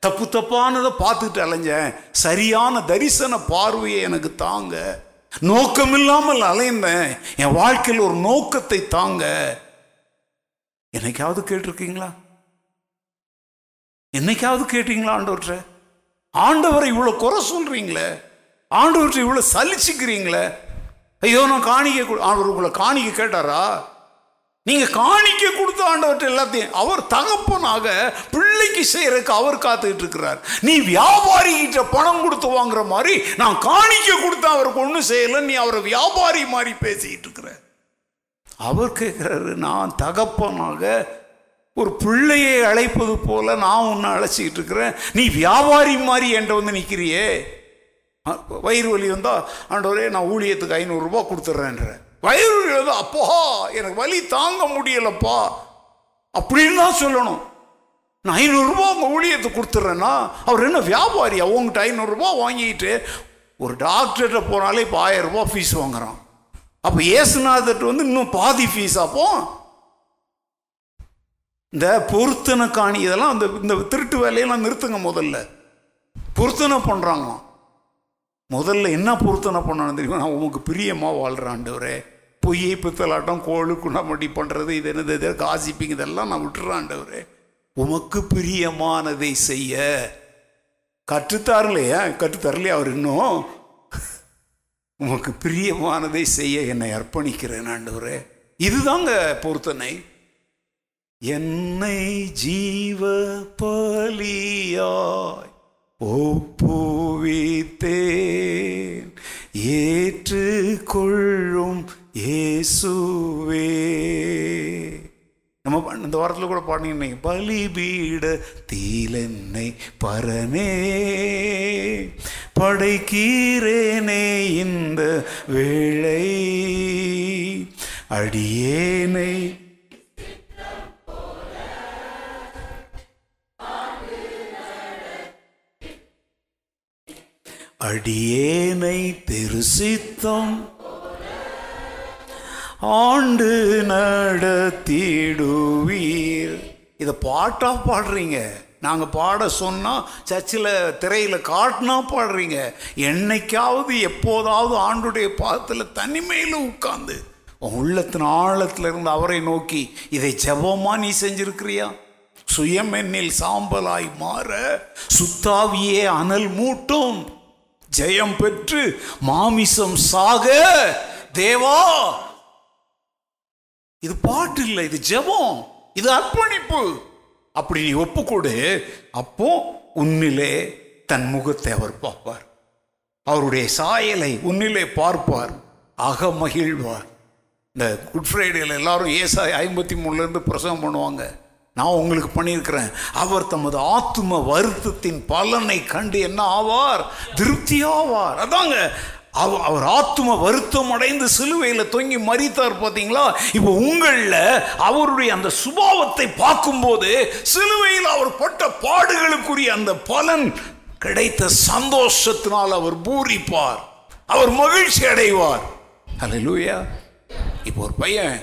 தப்பு தப்பானதை பார்த்துட்டு அலைஞ்சேன். சரியான தரிசன பார்வையை எனக்கு தாங்க. நோக்கமில்லாமல் அலைந்தேன். என் வாழ்க்கையில் ஒரு நோக்கத்தை தாங்க. என்னைக்காவது கேட்டிருக்கீங்களா? என்னைக்காவது கேட்டீங்களா ஆண்டவற்ற ஆண்டவரை இவ்வளோ குறை சொல்றீங்களே? ஆண்டவற்றை இவ்வளோ சலிச்சுக்கிறீங்களே? ஐயோ நான் காணிக்க ஆண்டவர் உங்களை காணிக்க கேட்டாரா? நீங்க காணிக்க கொடுத்த ஆண்டவர்கிட்ட எல்லாத்தையும் அவர் தகப்பனாக பிள்ளைக்கு செய்யறதுக்கு அவர் காத்துக்கிட்டு இருக்கிறார். நீ வியாபாரி கிட்ட பணம் கொடுத்து வாங்குற மாதிரி நான் காணிக்க கொடுத்த அவருக்கு ஒன்றும் செய்யல நீ அவரை வியாபாரி மாதிரி பேசிக்கிட்டு இருக்கிற. அவர் கேட்கிறாரு நான் தகப்பனாக ஒரு பிள்ளையை அழைப்பது போல நான் உன்னை அழைச்சிக்கிட்டு இருக்கிறேன். நீ வியாபாரி மாதிரி என்கிட்ட வந்து நிற்கிறியே வயிறு வலி வந்தா ஆண்டவரே நான் ஊழியத்துக்கு ஐநூறுரூபா கொடுத்துட்றேன்ற வயிறு வலி அப்பா எனக்கு வலி தாங்க முடியலப்பா. அப்படின்னு தான் சொல்லணும். நான் ஐநூறுரூபா உங்கள் ஊழியத்தை கொடுத்துட்றேன்னா அவர் என்ன வியாபாரியா? அவங்ககிட்ட ஐநூறுரூபா வாங்கிட்டு ஒரு டாக்டர்கிட்ட போனாலே இப்போ ஆயிரரூபா ஃபீஸ் வாங்குறான். அப்போ ஏசுநாதர்கிட்ட வந்து இன்னும் பாதி ஃபீஸ் அப்போ இந்த பொருத்தனை காணி இதெல்லாம் அந்த இந்த திருட்டு வேலையெல்லாம் நிறுத்துங்க முதல்ல. பொருத்தனை பண்ணுறாங்களாம் முதல்ல என்ன பொருத்தனை பண்ணணும் தெரியுமா? நான் உமக்கு பிரியமாக வாழ்கிறாண்டவரே பொய்யை பித்தலாட்டம் கோழு குணமடி பண்ணுறது இது என்னது இது காசிப்பிங் இதெல்லாம் நான் விட்டுறாண்டவர். உமக்கு பிரியமானதை செய்ய. கற்றுத்தாரலையா? கற்றுத்தரலையா அவர் இன்னும்? உமக்கு பிரியமானதை செய்ய என்னை அர்ப்பணிக்கிறேன் ஆண்டவரே. இதுதாங்க பொருத்தனை. என்னை ஜீவ பலியாய் ஒப்புவித்தேன். ஏற்றுக்கொள்ளும் இயேசுவே. நம்ம இந்த வாரத்தில் கூட பாடினீங்க பலிபீட தீலென்னை பரனே படைக்கீரேனே இந்த வேளை. அடியேனை அடியேனை திருசித்தம் ஆண்டு நடத்திடுவீர். இதை பாட்டாக பாடுறீங்க. நாங்கள் பாட சொன்னால் சர்ச்சில் திரையில் காட்டினா பாடுறீங்க. என்னைக்காவது எப்போதாவது ஆண்டுடைய பாதத்தில் தனிமையில் உட்காந்து உன் உள்ளத்தின் ஆழத்தில் இருந்து அவரை நோக்கி இதை ஜபமாக நீ செஞ்சிருக்கிறியா? சுயமென்னில் சாம்பலாய் மாற சுத்தாவியே அனல் மூட்டும். ஜெயம் பெற்று மாமிசம் சாக தேவா இது பாட்டு இல்லை இது ஜெபம் இது அர்ப்பணிப்பு. அப்படி நீ ஒப்புக்கொடு. அப்போ உன்னிலே தன் முகத்தை அவர் பார்ப்பார். அவருடைய சாயலை உன்னிலே பார்ப்பார். அக மகிழ்வார். இந்த குட் ஃப்ரைடேல எல்லாரும் ஏசாய் ஐம்பத்தி மூணுலேருந்து பிரசவம் பண்ணுவாங்க. நான் உங்களுக்கு பண்ணியிருக்கிறேன். அவர் தமது ஆத்தும வருத்தத்தின் பலனை கண்டு என்ன ஆவார்? திருப்தி ஆவார். அதாங்க அவ- அவர் ஆத்தும வருத்தம் அடைந்து சிலுவையில் தொங்கி மறித்தார் பார்த்தீங்களா இப்போ உங்களில் அவருடைய அந்த சுபாவத்தை பார்க்கும்போது சிலுவையில் அவர் பட்ட பாடுகளுக்குரிய அந்த பலன் கிடைத்த சந்தோஷத்தினால் அவர் பூரிப்பார். அவர் மகிழ்ச்சி அடைவார். அல்லேலூயா இப்போ ஒரு பையன்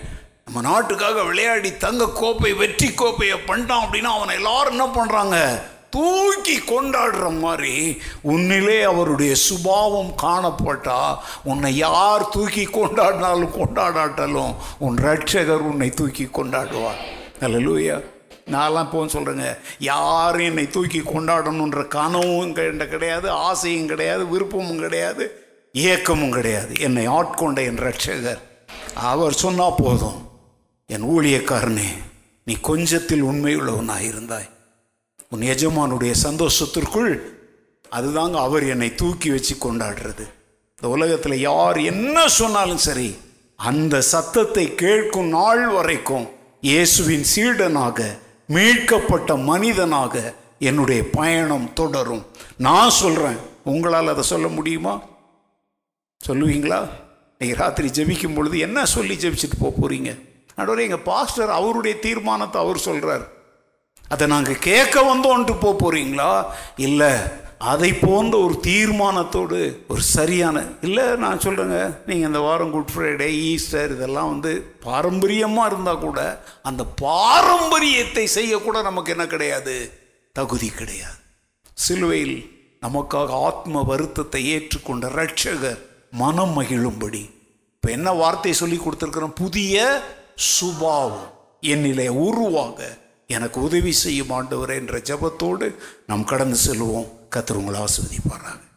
நம்ம நாட்டுக்காக விளையாடி தங்க கோப்பை வெற்றி கோப்பையை பண்ணிட்டான் அப்படின்னா அவனை எல்லாரும் என்ன பண்ணுறாங்க தூக்கி கொண்டாடுற மாதிரி உன்னிலே அவருடைய சுபாவம் காணப்பட்டா உன்னை யார் தூக்கி கொண்டாடினாலும் கொண்டாடாட்டாலும் உன் ரட்சகர் உன்னை தூக்கி கொண்டாடுவார். அல்லூயா நான்லாம் இப்போ சொல்கிறேங்க யாரும் என்னை தூக்கி கொண்டாடணுன்ற கனவும் கிடையாது ஆசையும் கிடையாது விருப்பமும் கிடையாது ஏக்கமும் கிடையாது. என்னை ஆட்கொண்ட என் ரட்சகர் அவர் சொன்னால் போதும் என் ஊழியக்காரனே நீ கொஞ்சத்தில் உண்மையுள்ளவனாக இருந்தாய் உன் எஜமானுடைய சந்தோஷத்திற்குள் அதுதாங்க அவர் என்னை தூக்கி வச்சு கொண்டாடுறது. இந்த உலகத்தில் யார் என்ன சொன்னாலும் சரி அந்த சத்தத்தை கேட்கும் நாள் வரைக்கும் இயேசுவின் சீடனாக மீட்கப்பட்ட மனிதனாக என்னுடைய பயணம் தொடரும். நான் சொல்கிறேன் உங்களால் அதை சொல்ல முடியுமா? சொல்லுவீங்களா? நீங்கள் ராத்திரி ஜெபிக்கும் பொழுது என்ன சொல்லி ஜெபிச்சுட்டு போக போகிறீங்க நடுவர் எங்கள் பாஸ்டர் அவருடைய தீர்மானத்தை அவர் சொல்கிறார் அதை நாங்கள் கேட்க வந்தோன்ட்டு போக போகிறீங்களா இல்லை அதை போன்ற ஒரு தீர்மானத்தோடு ஒரு சரியான இல்லை நான் சொல்கிறேங்க நீங்கள் இந்த வாரம் குட் ஃப்ரைடே ஈஸ்டர் இதெல்லாம் வந்து பாரம்பரியமாக இருந்தால் கூட அந்த பாரம்பரியத்தை செய்யக்கூட நமக்கு என்ன கிடையாது? தகுதி கிடையாது. சிலுவையில் நமக்காக ஆத்ம வருத்தத்தை ஏற்றுக்கொண்ட ரட்சகர் மனம் மகிழும்படி இப்போ என்ன வார்த்தை சொல்லி கொடுத்துருக்குறோம்? புதிய சுபாவம். என்னிலே உருவாக எனக்கு உதவி செய்யும் ஆண்டவரே என்ற ஜபத்தோடு நாம் கடந்து செல்வோம். கத்திரவங்களை ஆஸ்வதிப்பாராங்க